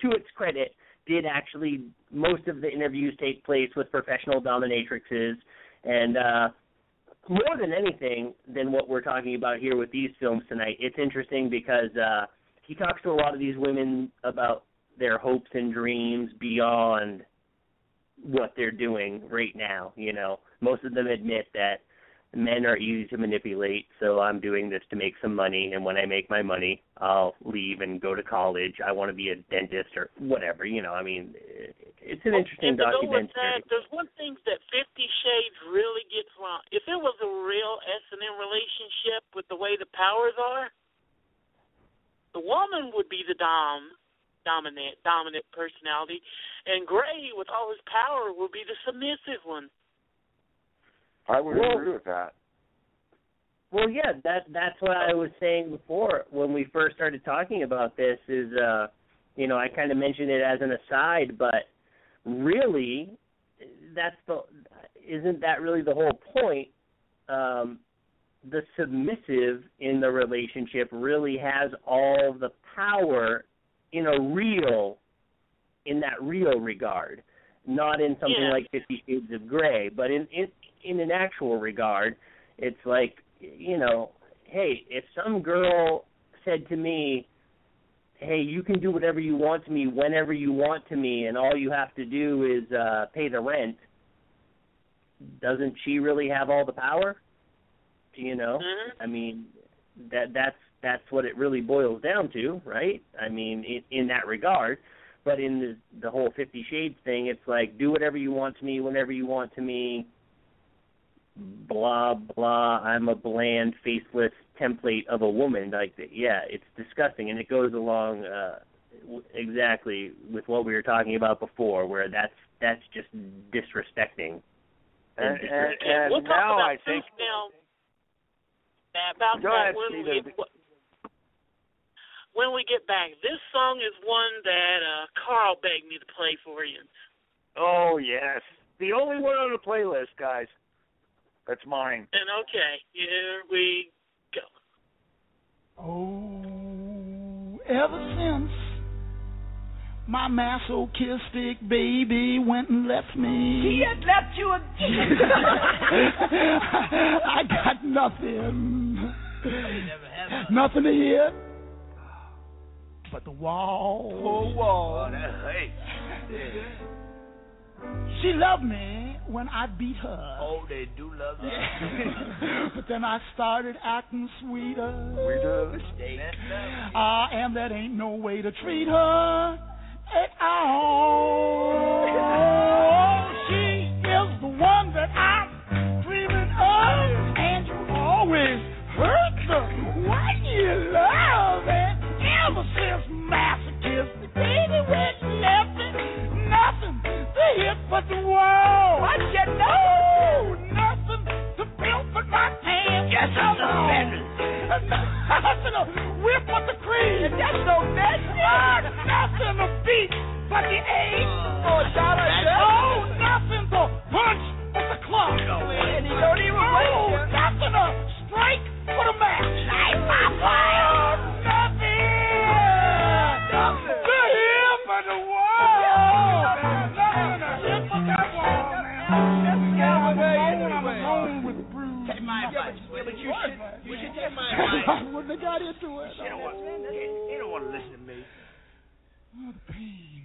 to its credit did actually most of the interviews take place with professional dominatrixes and uh more than anything than what we're talking about here with these films tonight, it's interesting because uh he talks to a lot of these women about their hopes and dreams beyond what they're doing right now, you know. Most of them admit that men are easy to manipulate, so I'm doing this to make some money and when I make my money, I'll leave and go to college. I want to be a dentist or whatever, you know. I mean, it's an oh, interesting and to go with that, there's one thing that Fifty Shades really gets wrong. If it was a real S and M relationship with the way the powers are, the woman would be the dom, dominant, dominant personality, and Grey, with all his power, would be the submissive one. I would Well- agree with that. Well, yeah, that that's what I was saying before when we first started talking about this. Is uh, you know, I kind of mentioned it as an aside, but really, that's the isn't that really the whole point? Um, the submissive in the relationship really has all the power in a real, in that real regard, not in something Yeah. like Fifty Shades of Grey, but in in in an actual regard, it's like you know, hey, if some girl said to me, "Hey, you can do whatever you want to me whenever you want to me, and all you have to do is uh pay the rent," doesn't she really have all the power? You know, Mhm. I mean, that that's that's what it really boils down to, right? I mean, in, in that regard. But in the the whole Fifty Shades thing, it's like do whatever you want to me whenever you want to me. Blah blah. I'm a bland, faceless template of a woman. Like, yeah, it's disgusting, and it goes along uh, w- exactly with what we were talking about before, where that's that's just disrespecting. And, and, Okay, and we'll now about I think this now. About Go that ahead, when Steve. we when we get back. This song is one that uh Karl begged me to play for you. Oh yes, the only one on the playlist, guys. That's mine. And okay, here we go. Oh, ever since my masochistic baby went and left me. He had left you [LAUGHS] I got nothing. Nothing to hit but the wall. Oh, wall. hey. She loved me when I beat her. Oh, they do love her. [LAUGHS] but then I started acting sweeter. Sweeter. Ah, and that ain't no way to treat her at all. Oh, [LAUGHS] she is the one that I'm dreaming of, and you always hurt the one you love. And ever since masochistic baby went left me, nothing hit but the wall. What you know? Nothing to build but my pants. Yes, I'm Nothing to whip but the cream. That's no business. nothing to beat but the eight. Oh, Donna, Oh, nothing to punch but the clock. And he don't even Oh, nothing to strike but a match. Light my fire. I wouldn't have got into it. You don't, want, you don't want to listen to me. Oh, the pain.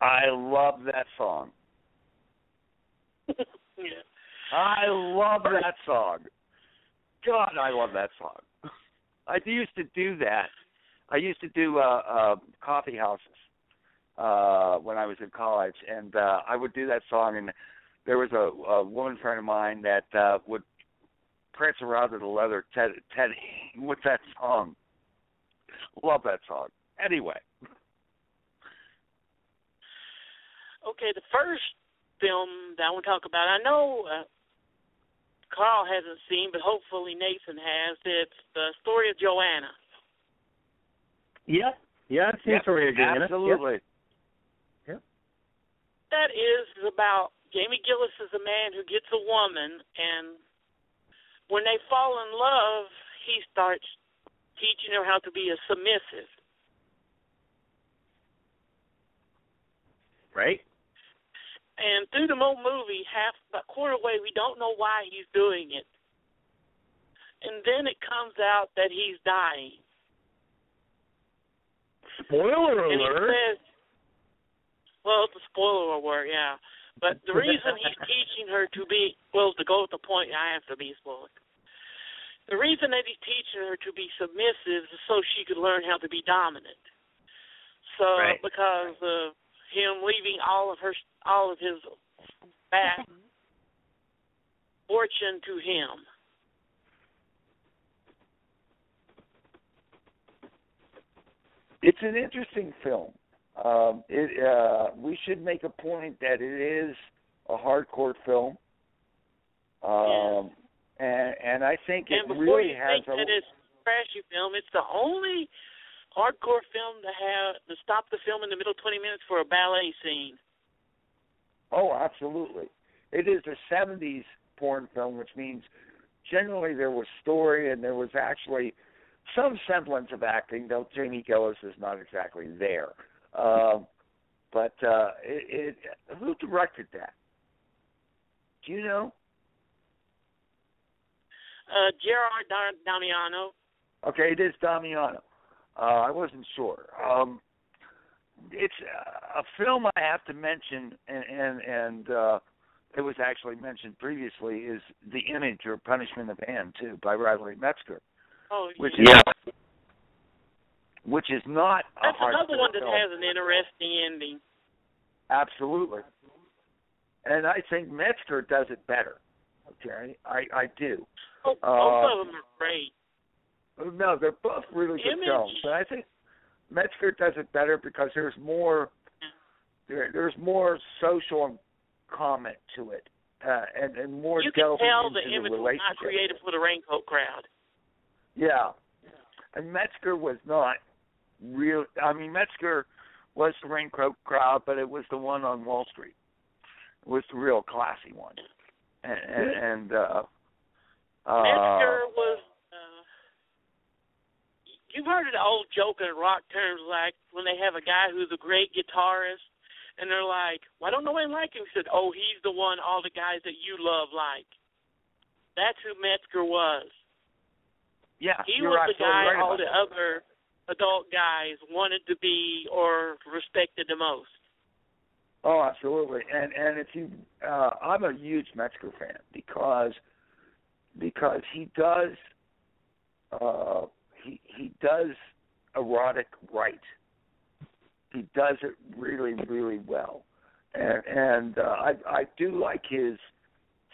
I love that song. yeah. [LAUGHS] I love that song. God, I love that song. I used to do that. I used to do uh, uh, coffee houses uh, when I was in college, and uh, I would do that song, and there was a, a woman friend of mine that uh, would prance around in the leather Ted, Teddy [LAUGHS] with that song. Love that song. Anyway, Okay, the first film that I want to talk about, I know uh, Karl hasn't seen, but hopefully Nathan has. It's the story of Joanna. Yeah, yeah, I've seen Yep, Story of Joanna. absolutely. Yep. That is about Jamie Gillis is a man who gets a woman, and when they fall in love, he starts teaching her how to be a submissive. Right. And through the whole movie, half about quarter way, we don't know why he's doing it. And then it comes out that he's dying. Spoiler And he alert. says, well, it's a spoiler alert, yeah. But the [LAUGHS] reason he's teaching her to be, well, to go with the point, I have to be spoiled. The reason that he's teaching her to be submissive is so she could learn how to be dominant. So, Right. because of him leaving all of her, all of his back [LAUGHS] fortune to him. it's an interesting film. Um, it uh, we should make a point that it is a hardcore film. Um, and and I think it before really you has think a that it's a trashy film, it's the only hardcore film to have to stop the film in the middle twenty minutes for a ballet scene. Oh, absolutely. It is a 70s porn film, which means generally there was story and there was actually some semblance of acting, though Jamie Gillis is not exactly there. Um, but uh, it, it, who directed that? Do you know? Uh, Gerard Damiano. Okay, it is Damiano. Uh, I wasn't sure. Um, it's uh, a film I have to mention, and and, and uh, it was actually mentioned previously. Is The Image or Punishment of Anne too by Radley Metzger, Oh, which yeah. is which is not a That's another one that film. has an interesting ending. Absolutely. And I think Metzger does it better. Okay, I I do. Both, Uh, of them are great. No, they're both really good Image- films, but I think Metzger does it better because there's more there, there's more social comment to it, uh, and and more You can delving tell into the the image was not created for the raincoat crowd. Yeah, and Metzger was not real. I mean, Metzger was the raincoat crowd, but it was the one on Wall Street. It was the real classy one, and and, and uh, uh, Metzger was. Uh, you've heard of the old joke in rock terms, like when they have a guy who's a great guitarist, and they're like, "Why don't no one like him?" He said, "Oh, he's the one all the guys that you love like." That's who Metzger was. yeah, He was the guy right all the that. other adult guys wanted to be or respected the most. Oh, absolutely. And and if you, uh, I'm a huge Metzger fan because because he does uh, he he does erotic right. He does it really really well, and and uh, I I do like his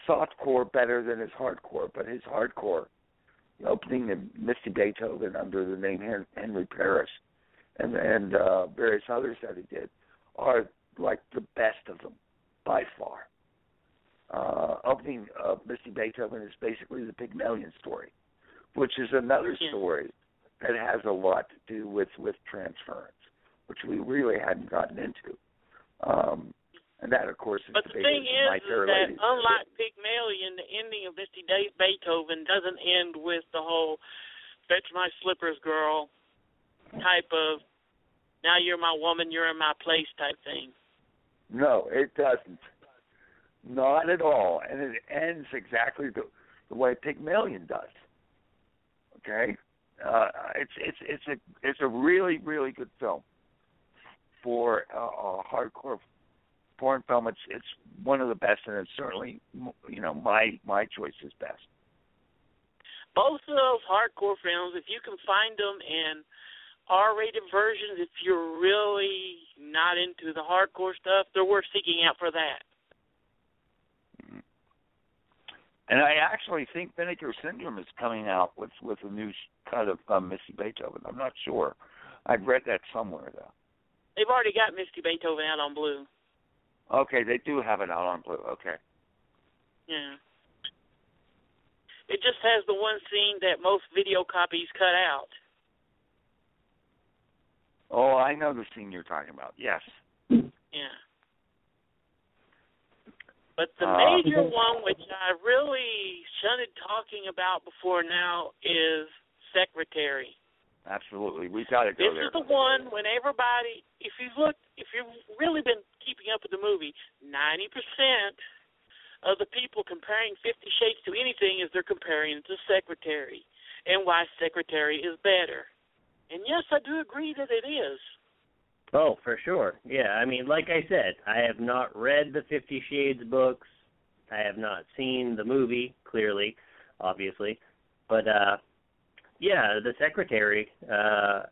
softcore better than his hardcore, but his hardcore, opening the Misty Beethoven under the name Henry Paris, and and uh, various others that he did, are like the best of them by far. Uh, opening of Misty Beethoven is basically the Pygmalion story, which is another story that has a lot to do with with transference, which we really hadn't gotten into. Um, and that, of course, is But the the thing is, is that unlike Pygmalion, the ending of Misty Day Beethoven doesn't end with the whole "fetch my slippers, girl" type of "now you're my woman, you're in my place" type thing. No, it doesn't. Not at all. And it ends exactly the, the way Pygmalion does. Okay? uh, it's it's it's a it's a really really good film for a, a hardcore porn film. It's it's one of the best, and it's certainly you know my my choice is best. Both of those hardcore films, if you can find them in R-rated versions, if you're really not into the hardcore stuff, they're worth seeking out for that. And I actually think Vinegar Syndrome is coming out with with a new cut of um, Misty Beethoven. I'm not sure. I've read that somewhere though. They've already got Misty Beethoven out on Blue. Okay, they do have it out on Blue. Okay. Yeah. It just has the one scene that most video copies cut out. Oh, I know the scene you're talking about. Yes. Yeah. But the Uh, major one, which I really shunted talking about before now, is Secretary. Absolutely. We got to go This is the one when everybody, if you've looked, if you've really been keeping up with the movie, 90% of the people comparing Fifty Shades to anything is they're comparing it to Secretary and why Secretary is better. And yes, I do agree that it is. Oh, for sure. Yeah, I mean, like I said, I have not read the Fifty Shades books. I have not seen the movie, clearly, obviously. But uh yeah, the secretary, uh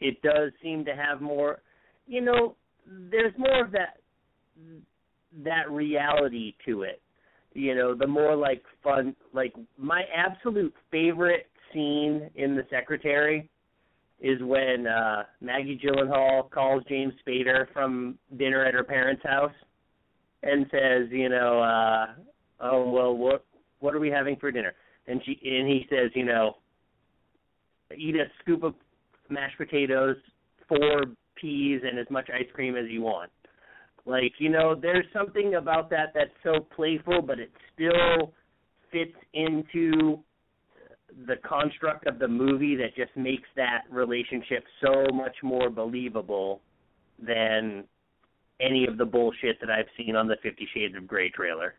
it does seem to have more you know, there's more of that that reality to it. You know, the more like fun like my absolute favorite scene in the secretary is when uh Maggie Gyllenhaal calls James Spader from dinner at her parents' house and says, you know, uh oh well what what are we having for dinner? And she and he says, you know, eat a scoop of mashed potatoes, four peas and as much ice cream as you want. Like, you know, there's something about that that's so playful but it still fits into the construct of the movie that just makes that relationship so much more believable than any of the bullshit that I've seen on the Fifty Shades of Grey trailer.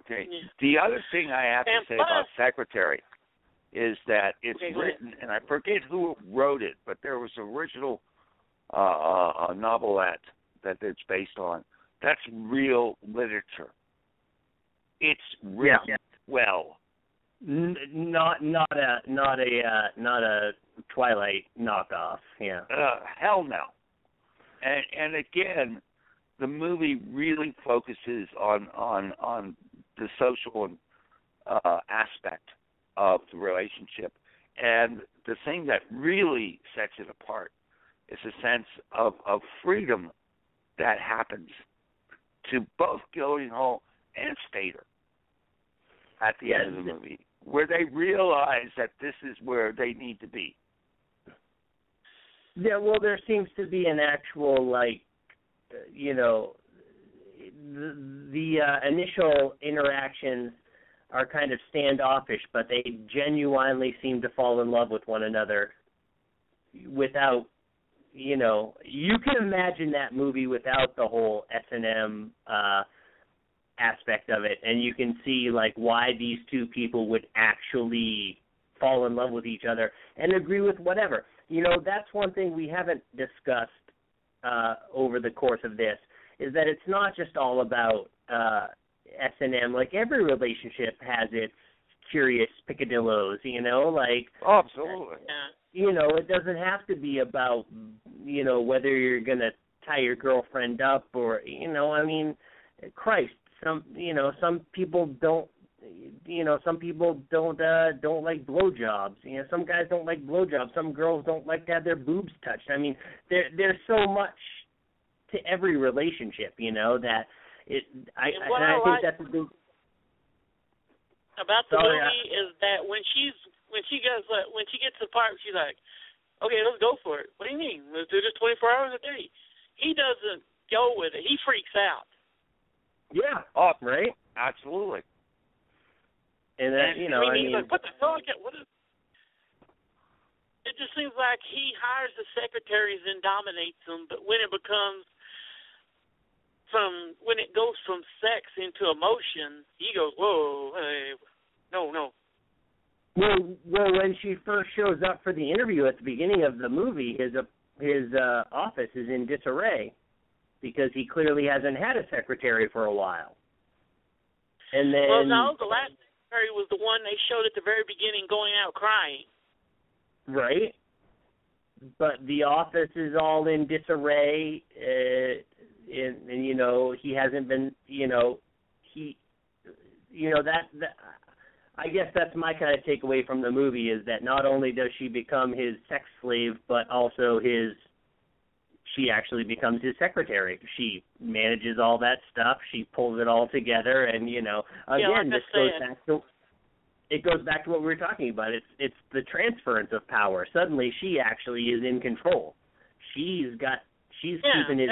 Okay. The other thing I have to say about Secretary is that it's Okay, written, and I forget who wrote it, but there was an original uh, uh, a novelette that it's based on. That's real literature. It's written Yeah. well. N- not not a not a uh, not a Twilight knockoff. Yeah. Uh, hell no. And and again, the movie really focuses on on on the social uh, aspect of the relationship, and the thing that really sets it apart is a sense of of freedom that happens to both Gyllenhaal and Spader at the end of the movie, where they realize that this is where they need to be. Yeah, well, there seems to be an actual like, uh, you know, the, the uh, initial interactions are kind of standoffish, but they genuinely seem to fall in love with one another without, you know, you can imagine that movie without the whole S and M uh, aspect of it, and you can see like why these two people would actually fall in love with each other and agree with whatever. You know, that's one thing we haven't discussed uh, over the course of this is that it's not just all about uh, S and M. Like every relationship has its curious picadillos. You know, like Oh, absolutely. you know, it doesn't have to be about you know whether you're gonna tie your girlfriend up or you know, I mean, Christ, some you know some people don't you know some people don't uh don't like blowjobs you know some guys don't like blowjobs some girls don't like to have their boobs touched i mean there there's so much to every relationship you know that it i And what and I I think like- that's a big about the Sorry, movie is that when she's when she goes like when she gets to the part she's like, Okay, let's go for it. What do you mean? Let's do this twenty four hours a day. He doesn't go with it. He freaks out. yeah Oh, right absolutely. and that you know I i mean, he's mean like, what the hell? What is? It just seems like he hires the secretaries and dominates them, but when it becomes from when it goes from sex into emotion, he goes, "Whoa, hey, no, no." Well, well, when she first shows up for the interview at the beginning of the movie, his uh, his uh, office is in disarray because he clearly hasn't had a secretary for a while. And then, well, no, the last secretary was the one they showed at the very beginning going out crying. right? But the office is all in disarray, uh, and, and you know he hasn't been, you know, he, you know that that. I guess that's my kind of takeaway from the movie is that not only does she become his sex slave, but also his she actually becomes his secretary. She manages all that stuff. She pulls it all together, and you know, Yeah, like again, this goes back to it goes back to what we were talking about. It's it's the transference of power. Suddenly, she actually is in control. She's got she's Yeah, keeping his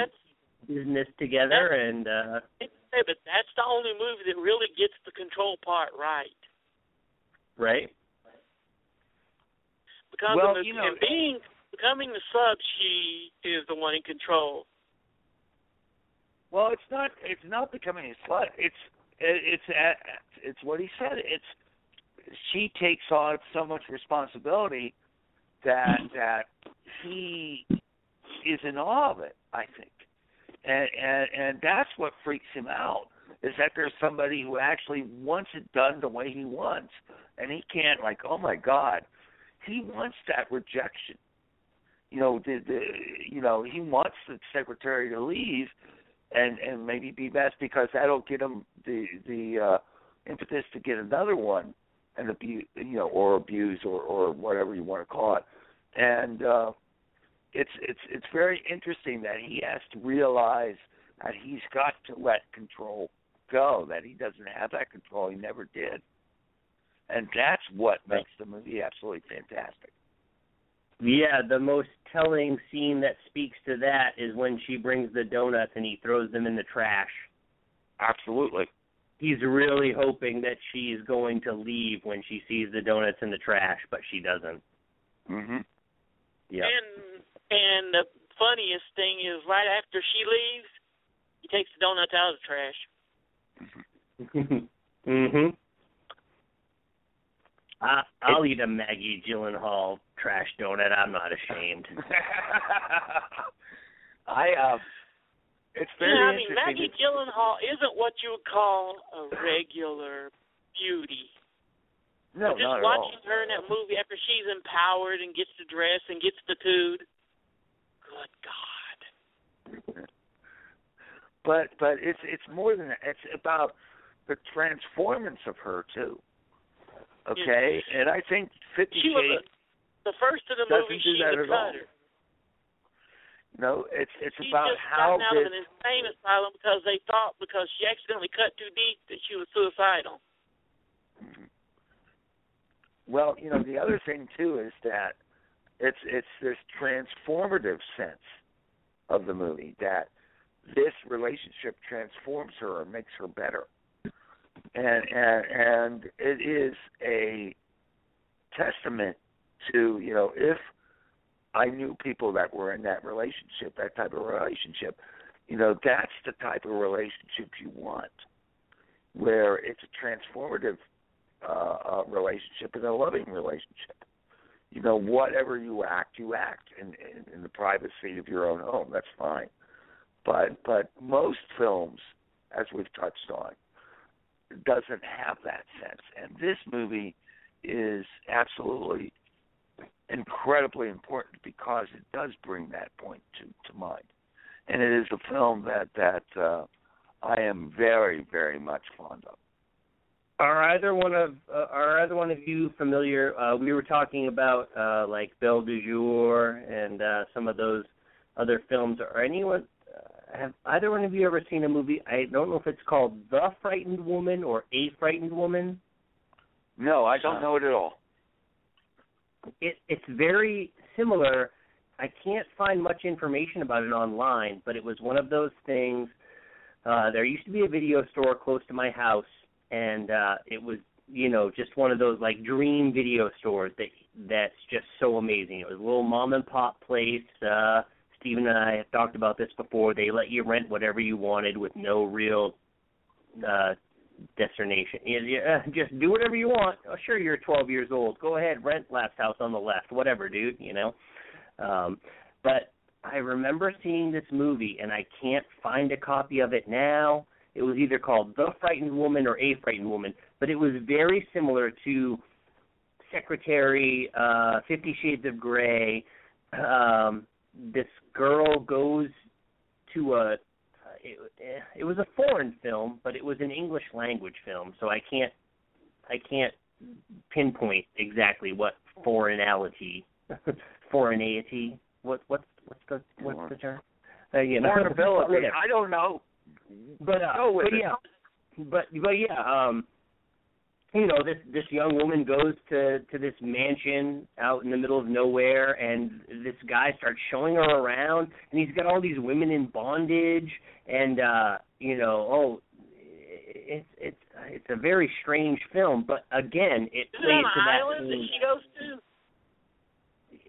business together, and uh Hey, but that's the only movie that really gets the control part right. right. Because Well, the, you know- and being becoming the sub, she is the one in control. Well, it's not. It's not becoming a slut. It's it's uh, it's what he said. It's she takes on so much responsibility that that he is in awe of it. I think, and and and that's what freaks him out is that there's somebody who actually wants it done the way he wants, and he can't like. Oh my God, he wants that rejection. You know, the the you know he wants the secretary to leave and and maybe be best because that'll get him the the uh impetus to get another one and abuse you know or abuse or or whatever you want to call it and uh it's it's it's very interesting that he has to realize that he's got to let control go that he doesn't have that control he never did and that's what makes the movie absolutely fantastic Yeah, the most telling scene that speaks to that is when she brings the donuts and he throws them in the trash. absolutely He's really hoping that she's going to leave when she sees the donuts in the trash, but she doesn't. mhm Yeah. And and the funniest thing is right after she leaves, he takes the donuts out of the trash. [LAUGHS] mhm. I, I'll eat a Maggie Gyllenhaal trash donut. I'm not ashamed. [LAUGHS] I uh it's very yeah, I mean interesting Maggie Gyllenhaal isn't what you would call a regular beauty. no but just not at all watching her in that movie after she's empowered and gets the dress and gets the tood. Good God. but but it's it's more than that. It's about the transformance of her too. Okay, and I think Fifty She was Shades. a, the first of the Doesn't movie. She's that a at all. cutter. No, it's it's She's about just how gotten out of this. an insane asylum because they thought because she accidentally cut too deep that she was suicidal. Mm-hmm. Well, you know, the other thing too is that it's it's this transformative sense of the movie that this relationship transforms her and makes her better. And and and it is a testament to, you know, if I knew people that were in that relationship, that type of relationship, you know, that's the type of relationship you want. Where it's a transformative uh, uh, relationship and a loving relationship. You know, whatever you act, you act in, in in the privacy of your own home. That's fine. But but most films, as we've touched on, doesn't have that sense. And this movie is absolutely incredibly important because it does bring that point to to mind. And it is a film that that uh, I am very very much fond of. Are either one of uh, are either one of you familiar? Uh, we were talking about uh, like Belle de Jour and uh, some of those other films. Are anyone uh, have either one of you ever seen a movie? I don't know if it's called The Frightened Woman or A Frightened Woman. No, I don't know it at all. It it's very similar. I can't find much information about it online, but it was one of those things. Uh, there used to be a video store close to my house, and uh, it was you know just one of those like dream video stores that that's just so amazing. It was a little mom and pop place. Uh, Stephen and I have talked about this before. They let you rent whatever you wanted with no real uh, destination. You, uh, just do whatever you want. Oh, sure, you're 12 years old. Go ahead, rent last house on the left, whatever, dude. You know. Um, but I remember seeing this movie, and I can't find a copy of it now. It was either called The Frightened Woman or A Frightened Woman, but it was very similar to Secretary, uh, Fifty Shades of Grey. Um, this girl goes to a. It, it was a foreign film, but it was an English language film, so I can't, I can't pinpoint exactly what foreignality, [LAUGHS] foreignity. What what's what's the what's the term? Uh, you know, Portability. I don't know. But uh, Go with but it. yeah, but but yeah, um, you know, this this young woman goes to to this mansion out in the middle of nowhere, and this guy starts showing her around, and he's got all these women in bondage, and uh, you know, oh, it's it's it's a very strange film, but again, it Is it plays on to that island that she goes to?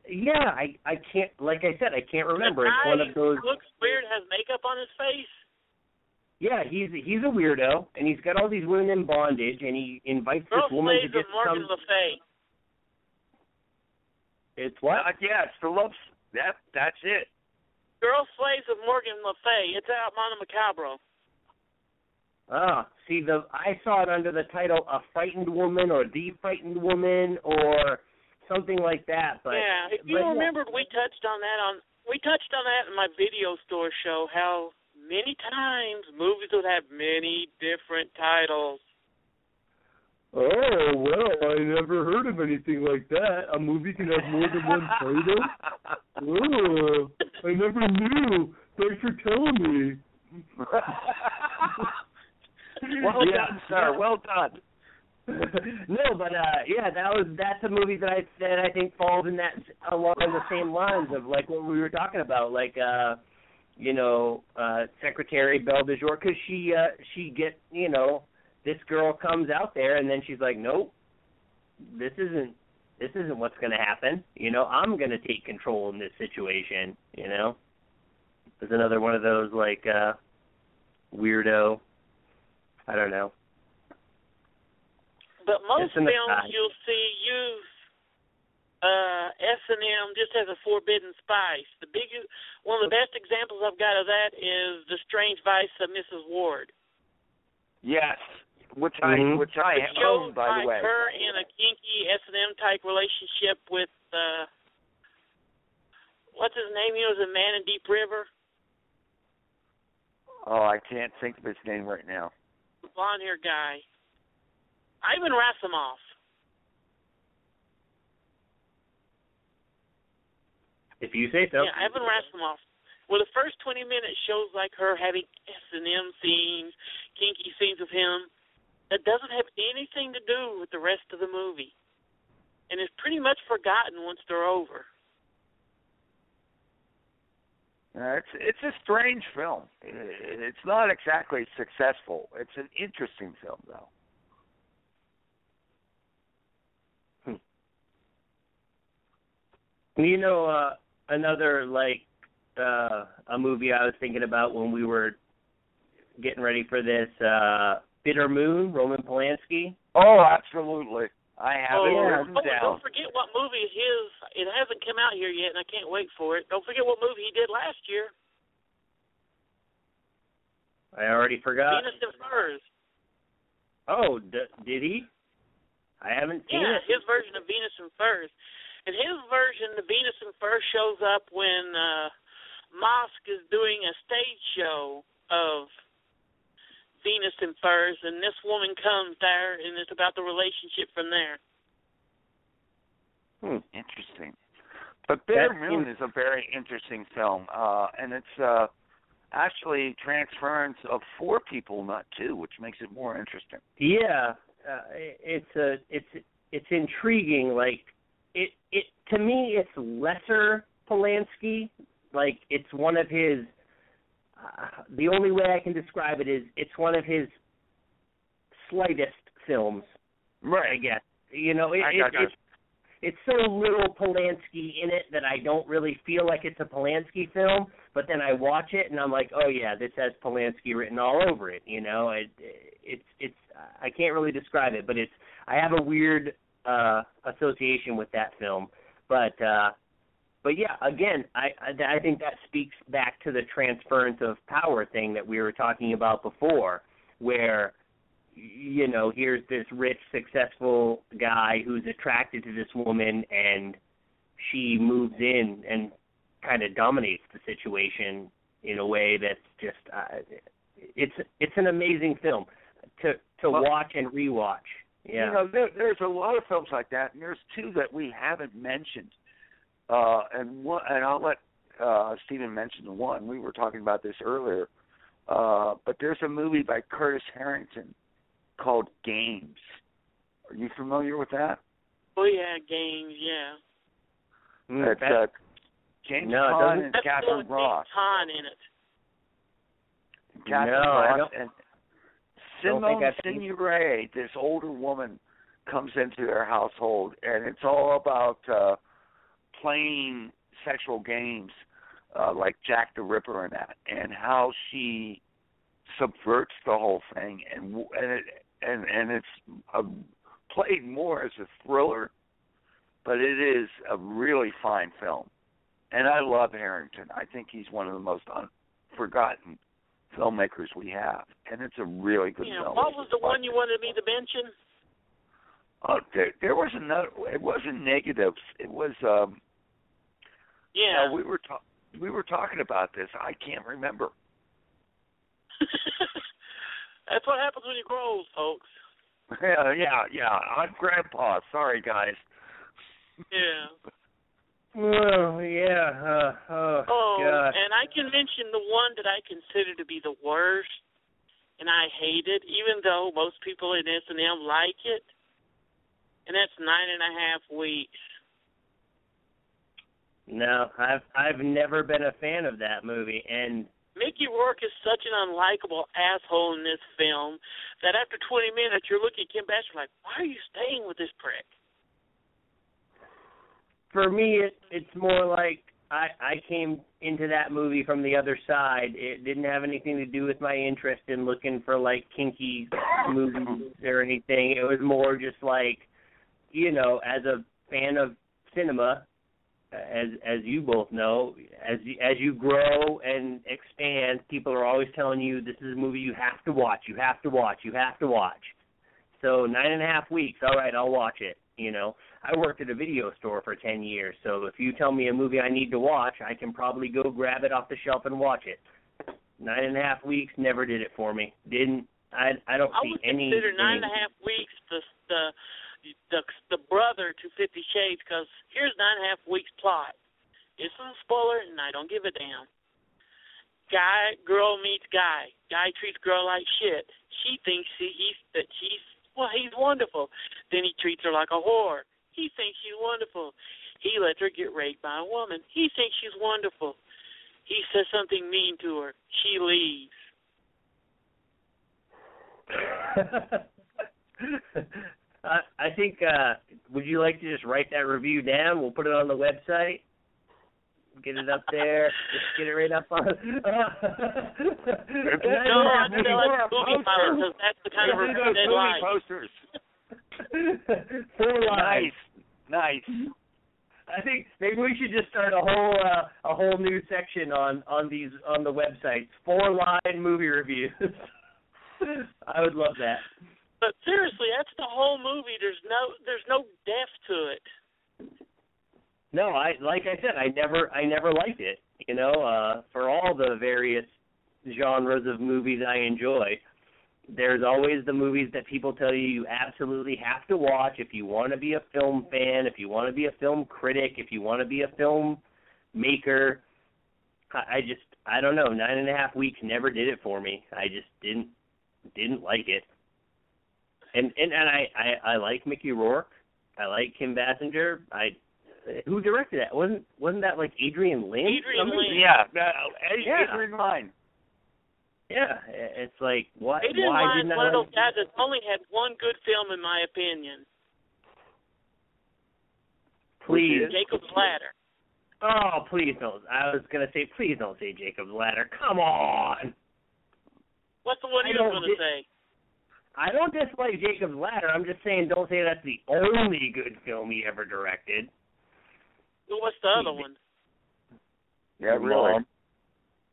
Yeah, I I can't like I said I can't remember. The It's guy one of those. looks weird, has makeup on his face. Yeah, he's he's a weirdo, and he's got all these women in bondage, and he invites Girl this woman to slaves of just Morgan come. Le Fay. It's what? Uh, yeah, it's the love. That that's it. Girl slaves of Morgan Le Fay. It's out Monte Macabro. Ah, see the I saw it under the title "A Frightened Woman" or "The Frightened Woman" or something like that. But yeah, if you but, remembered, we touched on that on we touched on that in my video store show. How many times movies would have many different titles. Oh well, I never heard of anything like that. A movie can have more than one [LAUGHS] title. Oh, I never knew. Thanks for telling me. [LAUGHS] well Yeah. done, sir. Well done. [LAUGHS] no, but uh yeah, that was that's a movie that I that I think falls in that along the same lines of like what we were talking about, like uh you know uh Secretary Belle de Jour, because she uh she get you know this girl comes out there and then she's like, nope, this isn't this isn't what's going to happen. You know, I'm going to take control in this situation. You know, there's another one of those like uh weirdo. I don't know. But most films you'll see use uh S and M just as a forbidden spice. The big one of the best examples I've got of that is The Strange Vice of Mrs. Wardh. Yes, which I Mhm. which I It shows own by the way. her in a kinky S and M type relationship with uh what's his name? He was a man in Deep River, Oh, I can't think of his name right now. blonde haired guy. Ivan Rassimov. If you say so. Yeah, Ivan Rassimov. Well, the first 20 minutes shows like her having S and M scenes, kinky scenes of him. That doesn't have anything to do with the rest of the movie, and it's pretty much forgotten once they're over. Uh, it's it's a strange film. It- It's not exactly successful. It's an interesting film though. You know, uh another like uh a movie I was thinking about when we were getting ready for this, uh Bitter Moon, Roman Polanski. Oh, absolutely. I have oh, it yeah. written oh, down. don't forget what movie his. It hasn't come out here yet, and I can't wait for it. Don't forget what movie he did last year. I already forgot. Venus in Furs. Oh, d- did he? I haven't seen Yeah, it. his version of Venus in Furs. And his version of Venus in Furs shows up when uh Mosk is doing a stage show of Venus in Furs and this woman comes there and it's about the relationship from there. Hmm, interesting. But Bitter That Moon is a very interesting film, uh, and it's uh, actually transference of four people, not two, which makes it more interesting. Yeah, uh, it's a it's it's intriguing. Like it it to me, it's lesser Polanski. Like it's one of his. Uh, the only way I can describe it is it's one of his slightest films. Right. I guess you know it, I it, got you. it's it's so little Polanski in it that I don't really feel like it's a Polanski film. But then I watch it and I'm like, oh yeah, this has Polanski written all over it. You know, it it's it's I can't really describe it, but it's I have a weird uh association with that film. But uh but yeah, again, I I I think that speaks back to the transference of power thing that we were talking about before, where you know, here's this rich, successful guy who's attracted to this woman, and she moves in and kind of dominates the situation in a way that's just uh, it's it's an amazing film to to Well- watch and rewatch. Yeah. You know, there, there's a lot of films like that, and there's two that we haven't mentioned. Uh, and one, and I'll let uh, Stephen mention the one. We were talking about this earlier. Uh, but there's a movie by Curtis Harrington called Games. Are you familiar with that? Oh yeah, games. Yeah. Mm, It's that- uh, James No, it Caan and That's Katharine Ross. James Caan in it. Katharine No, I Ross don't- and don't think Simone Signoret, this older woman, comes into their household, and it's all about uh playing sexual games uh like Jack the Ripper and that, and how she subverts the whole thing, and and it, and and it's uh, played more as a thriller, but it is a really fine film, and I love Harrington. I think he's one of the most unforgotten filmmakers we have, and it's a really good Yeah. film. What was the one you wanted me to mention? Oh, there, there was another. It wasn't negatives. It was. um Yeah. uh, we were ta- we were talking about this. I can't remember. [LAUGHS] That's what happens when you grow old, folks. [LAUGHS] yeah, yeah, yeah. I'm grandpa. Sorry, guys. Yeah. Oh yeah. Uh, oh, Oh, God. and I can mention the one that I consider to be the worst, and I hate it, even though most people in S and M like it. And that's nine and a half weeks. No, I've I've never been a fan of that movie, and Mickey Rourke is such an unlikable asshole in this film that after 20 minutes you're looking at Kim Basinger like, why are you staying with this prick? For me, it it's more like I I came into that movie from the other side. It didn't have anything to do with my interest in looking for like kinky movies or anything. It was more just like, you know, as a fan of cinema, as as you both know, as as you grow and expand, people are always telling you this is a movie you have to watch, you have to watch, you have to watch. So nine and a half weeks, all right, I'll watch it. You know, I worked at a video store for ten years, so if you tell me a movie I need to watch, I can probably go grab it off the shelf and watch it. Nine and a half weeks never did it for me. Didn't I? I don't I see would any. consider nine and a half weeks the the the the brother to Fifty Shades because here's nine and a half weeks plot. It's a spoiler, and I don't give a damn. Guy, girl meets guy. Guy treats girl like shit. She thinks he, he's that she's well, he's wonderful. Then he treats her like a whore. He thinks she's wonderful. He lets her get raped by a woman. He thinks she's wonderful. He says something mean to her. She leaves. [LAUGHS] I I think. uh Would you like to just write that review down? We'll put it on the website. Get it up there. Just get it right up on. No, I feel like movie pilot because that's the kind of Movie review they like. posters. [LAUGHS] Four lines. Nice, nice. I think maybe we should just start a whole uh, a whole new section on on these on the websites. Four line movie reviews. [LAUGHS] I would love that. But seriously, that's the whole movie. There's no there's no depth to it. No, I like I said, I never I never liked it. You know, uh for all the various genres of movies I enjoy, there's always the movies that people tell you you absolutely have to watch if you want to be a film fan, if you want to be a film critic, if you want to be a film maker. I, just I don't know, nine and a half weeks never did it for me. I just didn't didn't like it. And and, and I, I I like Mickey Rourke. I like Kim Basinger. I who directed that? Wasn't wasn't that like Adrian Lyne? Adrian Somebody? Lyne. Yeah, uh, Yeah. Adrian Lyne. Yeah, it's like why Adrian why Lyne's didn't I one of those guys that's only had one good film, in my opinion. Please. Jacob's Ladder. Oh, please don't. I was gonna say, please don't say Jacob's Ladder. Come on. What's the one you don't going to di- say? I don't dislike Jacob's Ladder. I'm just saying, don't say that's the only good film he ever directed. Well, What's the other one? Yeah, Your really. Mom.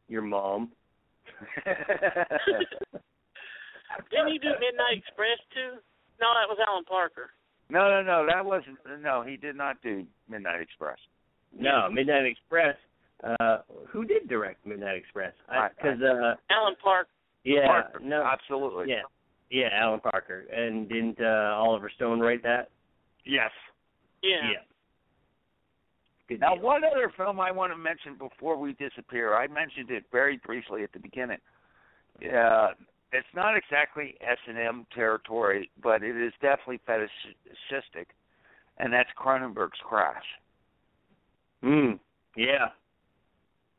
Your mom. [LAUGHS] Didn't he do Midnight Express too? No, that was Alan Parker. no, no, no. That wasn't. No, he did not do Midnight Express. No, Midnight Express. Uh, who did direct Midnight Express? Because uh, Alan Parker. yeah, Parker. no, Absolutely. yeah, yeah, Alan Parker. And didn't uh, Oliver Stone write that? Yes. Yeah. Good Now, deal. one other film I want to mention before we disappear. I mentioned it very briefly at the beginning. Yeah, it's not exactly S and M territory, but it is definitely fetishistic, and that's Cronenberg's Crash, Hmm. Yeah.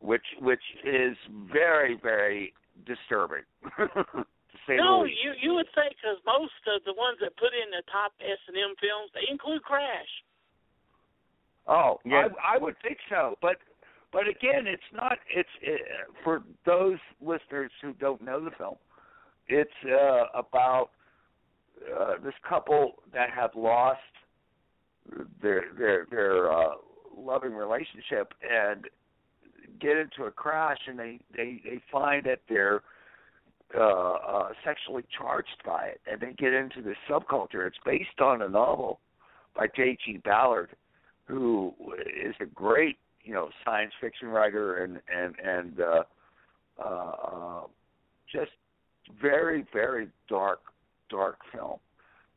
which which is very very disturbing, [LAUGHS] to say the No, you you would say because most of the ones that put in the top S and M films they include Crash. Oh, Yeah. I I would think so, but but again, it's not. It's uh, for those listeners who don't know the film. It's uh, about uh, this couple that have lost their their their uh, loving relationship and get into a crash, and they they they find that they're uh, uh, sexually charged by it, and they get into this subculture. It's based on a novel by J.G. Ballard, who is a great you know science fiction writer and and and uh, uh, just very very dark dark film.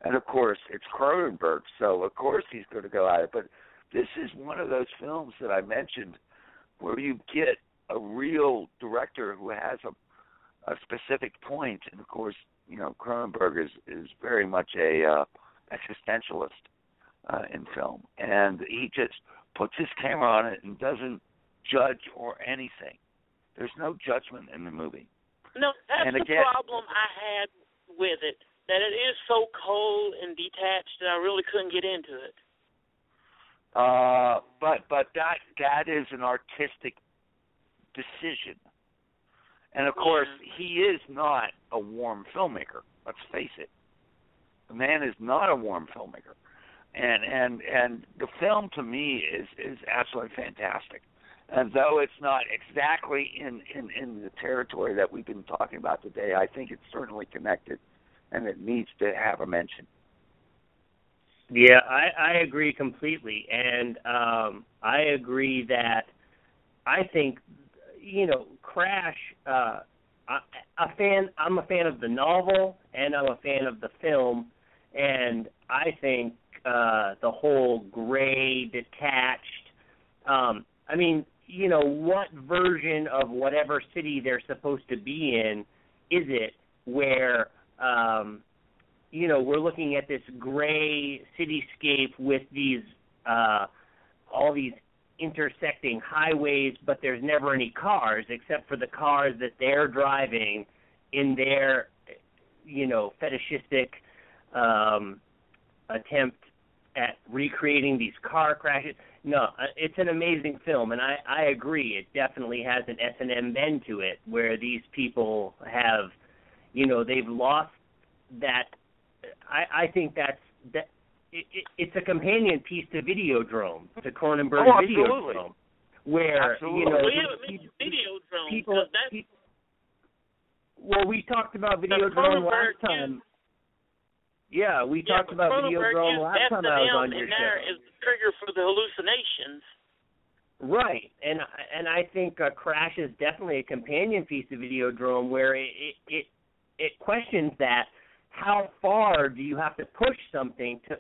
And of course, it's Cronenberg, so of course he's going to go at it. But this is one of those films that I mentioned where you get a real director who has a, a specific point, and of course, you know Cronenberg is is very much a uh, existentialist uh, in film, and he just puts his camera on it and doesn't judge or anything. There's no judgment in the movie. No, that's And the again- problem I had with it. That it is so cold and detached that I really couldn't get into it. Uh, but but that that is an artistic decision, and of course he is not a warm filmmaker. Let's face it, the man is not a warm filmmaker, and and and the film to me is is absolutely fantastic. And though it's not exactly in in in the territory that we've been talking about today, I think it's certainly connected, and it needs to have a mention. Yeah, I, I agree completely, and um, I agree that I think you know Crash. Uh, I, a fan. I'm a fan of the novel, and I'm a fan of the film, and I think uh, the whole gray, detached. Um, I mean, you know, what version of whatever city they're supposed to be in is it where um, you know we're looking at this gray cityscape with these uh all these intersecting highways but there's never any cars except for the cars that they're driving in their you know fetishistic um attempt at recreating these car crashes no uh, it's an amazing film and i i agree it definitely has an s&m bend to it where these people have you know they've lost that I, I think that's that. It, it, it's a companion piece to Videodrome, to Cronenberg's Oh. Videodrome, where Absolutely. you know we these- Videodrome people- because that's pe- well, we talked about Videodrome last time. Yeah, we yeah, talked about Cronenberg Videodrome used last time I was S&M on your in there show. is the trigger for the hallucinations. Right, and and I think uh, Crash is definitely a companion piece to Videodrome where it it it, it questions that how far do you have to push something to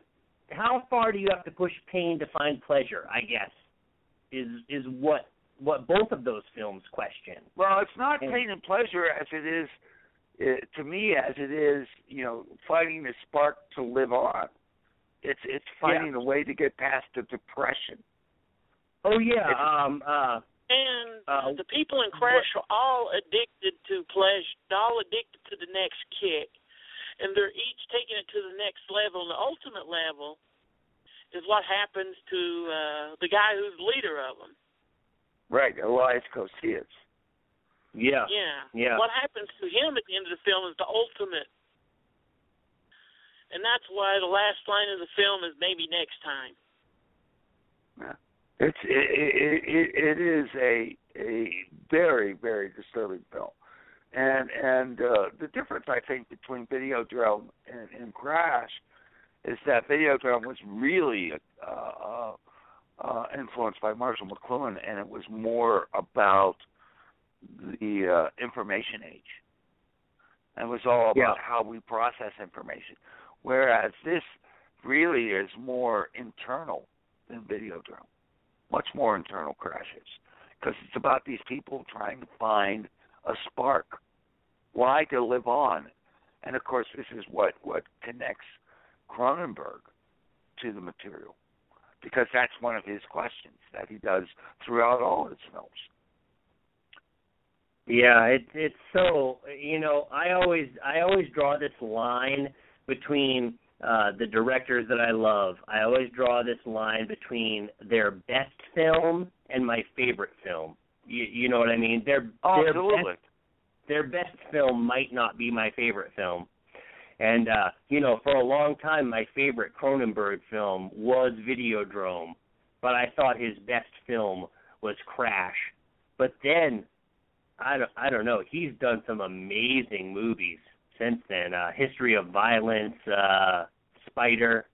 how far do you have to push pain to find pleasure? I guess is is what what both of those films question. Well, it's not And- pain and pleasure as it is uh, to me as it is, you know, finding the spark to live on. It's it's finding a way to get past the depression. Oh yeah, It's- um uh And Uh, the people in Crash are all addicted to pleasure, they're all addicted to the next kick. And they're each taking it to the next level. And the ultimate level is what happens to uh, the guy who's leader of them. Right, Elias Koteas. Yeah. Yeah. Yeah. What happens to him at the end of the film is the ultimate. And that's why the last line of the film is maybe next time. Yeah. It's it, it, it, it is a a very very disturbing film, and and uh, the difference I think between Videodrome and, and Crash is that Videodrome was really uh, uh, uh, influenced by Marshall McLuhan, and it was more about the uh, information age. And it was all about Yeah. how we process information, whereas this really is more internal than Videodrome much more internal crashes because it's about these people trying to find a spark, why to live on, and of course this is what what connects Cronenberg to the material because that's one of his questions that he does throughout all his films. Yeah, it's it's so you know I always I always draw this line between uh the directors that I love. I always draw this line between their best film and my favorite film. You you know what I mean? Their Oh, their absolutely. best their best film might not be my favorite film. And uh, you know, for a long time my favorite Cronenberg film was Videodrome, but I thought his best film was Crash. But then I don't I don't know, he's done some amazing movies since then. Uh History of Violence, uh Spider.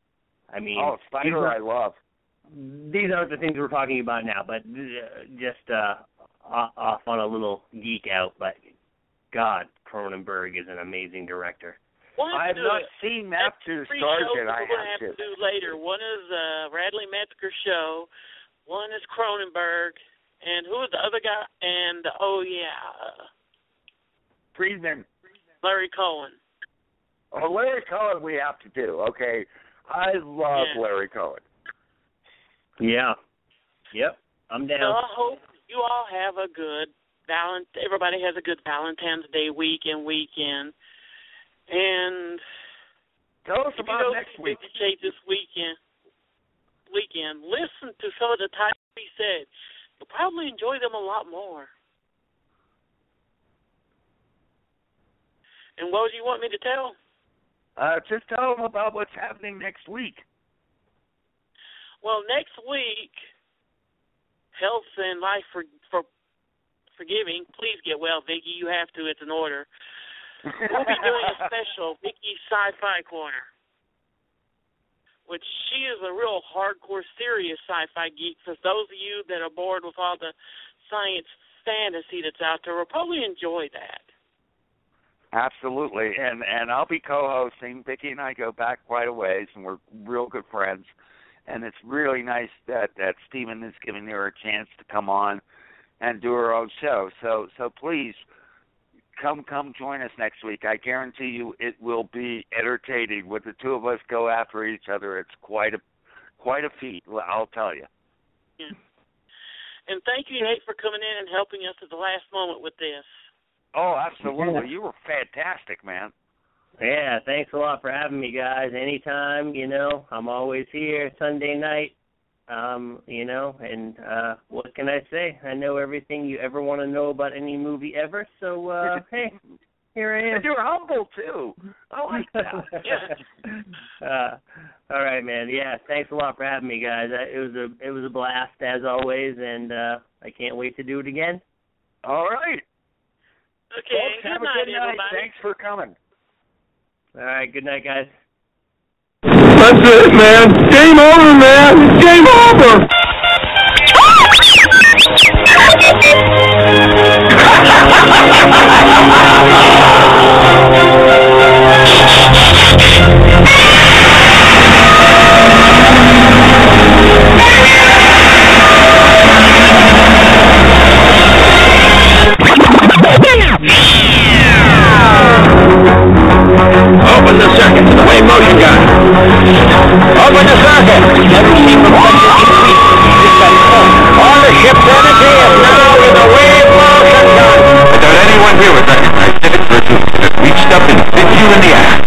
I mean, oh, Spider, are- I love. these aren't the things we're talking about now, but uh, just uh off off on a little geek out, but God, Cronenberg is an amazing director. We'll I have to not it. seen Maps to the Stars shows that I we're going to have have to. to do later. One is uh, Radley Metzger show. One is Cronenberg. And who was the other guy? And, oh, yeah, uh, Friedman. Larry Cohen. Oh, Larry Cohen, we have to do. Okay, I love Yeah. Larry Cohen. Yeah. Yep. I'm down. So down. I hope you all have a good Valent. Everybody has a good Valentine's Day weekend, weekend. And Tell us if you about go next see week. Fifty this weekend, weekend, listen to some of the titles we said. You'll probably enjoy them a lot more. And what do you want me to tell? Uh, just tell them about what's happening next week. Well, next week, health and life for for forgiving. Please get well, Vicky. You have to. It's an order. We'll be doing a [LAUGHS] special Vicky Sci-Fi Corner, which she is a real hardcore, serious sci-fi geek. For those of you that are bored with all the science fantasy that's out there, will probably enjoy that. Absolutely, and and I'll be co-hosting. Vicki and I go back quite a ways, and we're real good friends. And it's really nice that that Stephen is giving her a chance to come on and do her own show. So so please come come join us next week. I guarantee you it will be entertaining. With the two of us go after each other, it's quite a quite a feat. I'll tell you. Yeah. And thank you, Nate, for coming in and helping us at the last moment with this. Oh, absolutely. You were fantastic, man. Yeah, thanks a lot for having me, guys. Anytime, you know, I'm always here Sunday night. Um, you know, and uh what can I say? I know everything you ever want to know about any movie ever. So uh [LAUGHS] hey, here I am. And you're humble too. I like that. [LAUGHS] uh, all right, man. Yeah, thanks a lot for having me, guys. It was a it was a blast as always, and uh I can't wait to do it again. All right. Okay, Folks, good have a night, good night. everybody. Thanks for coming. All right, good night, guys. That's it, man. Game over, man. Game over. [LAUGHS] Open the circuit to the wave motion gun. Open the circuit. All the ship's energy is now in the wave motion gun. I doubt anyone here would recognize Civic Virtues that reached up and bit you in the ass.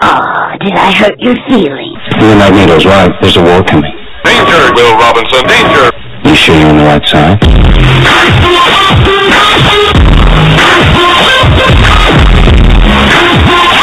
Oh, Did I hurt your feelings? You and Magneto's right. There's a war coming. Danger, Will Robinson, danger! You sure you're on the right side?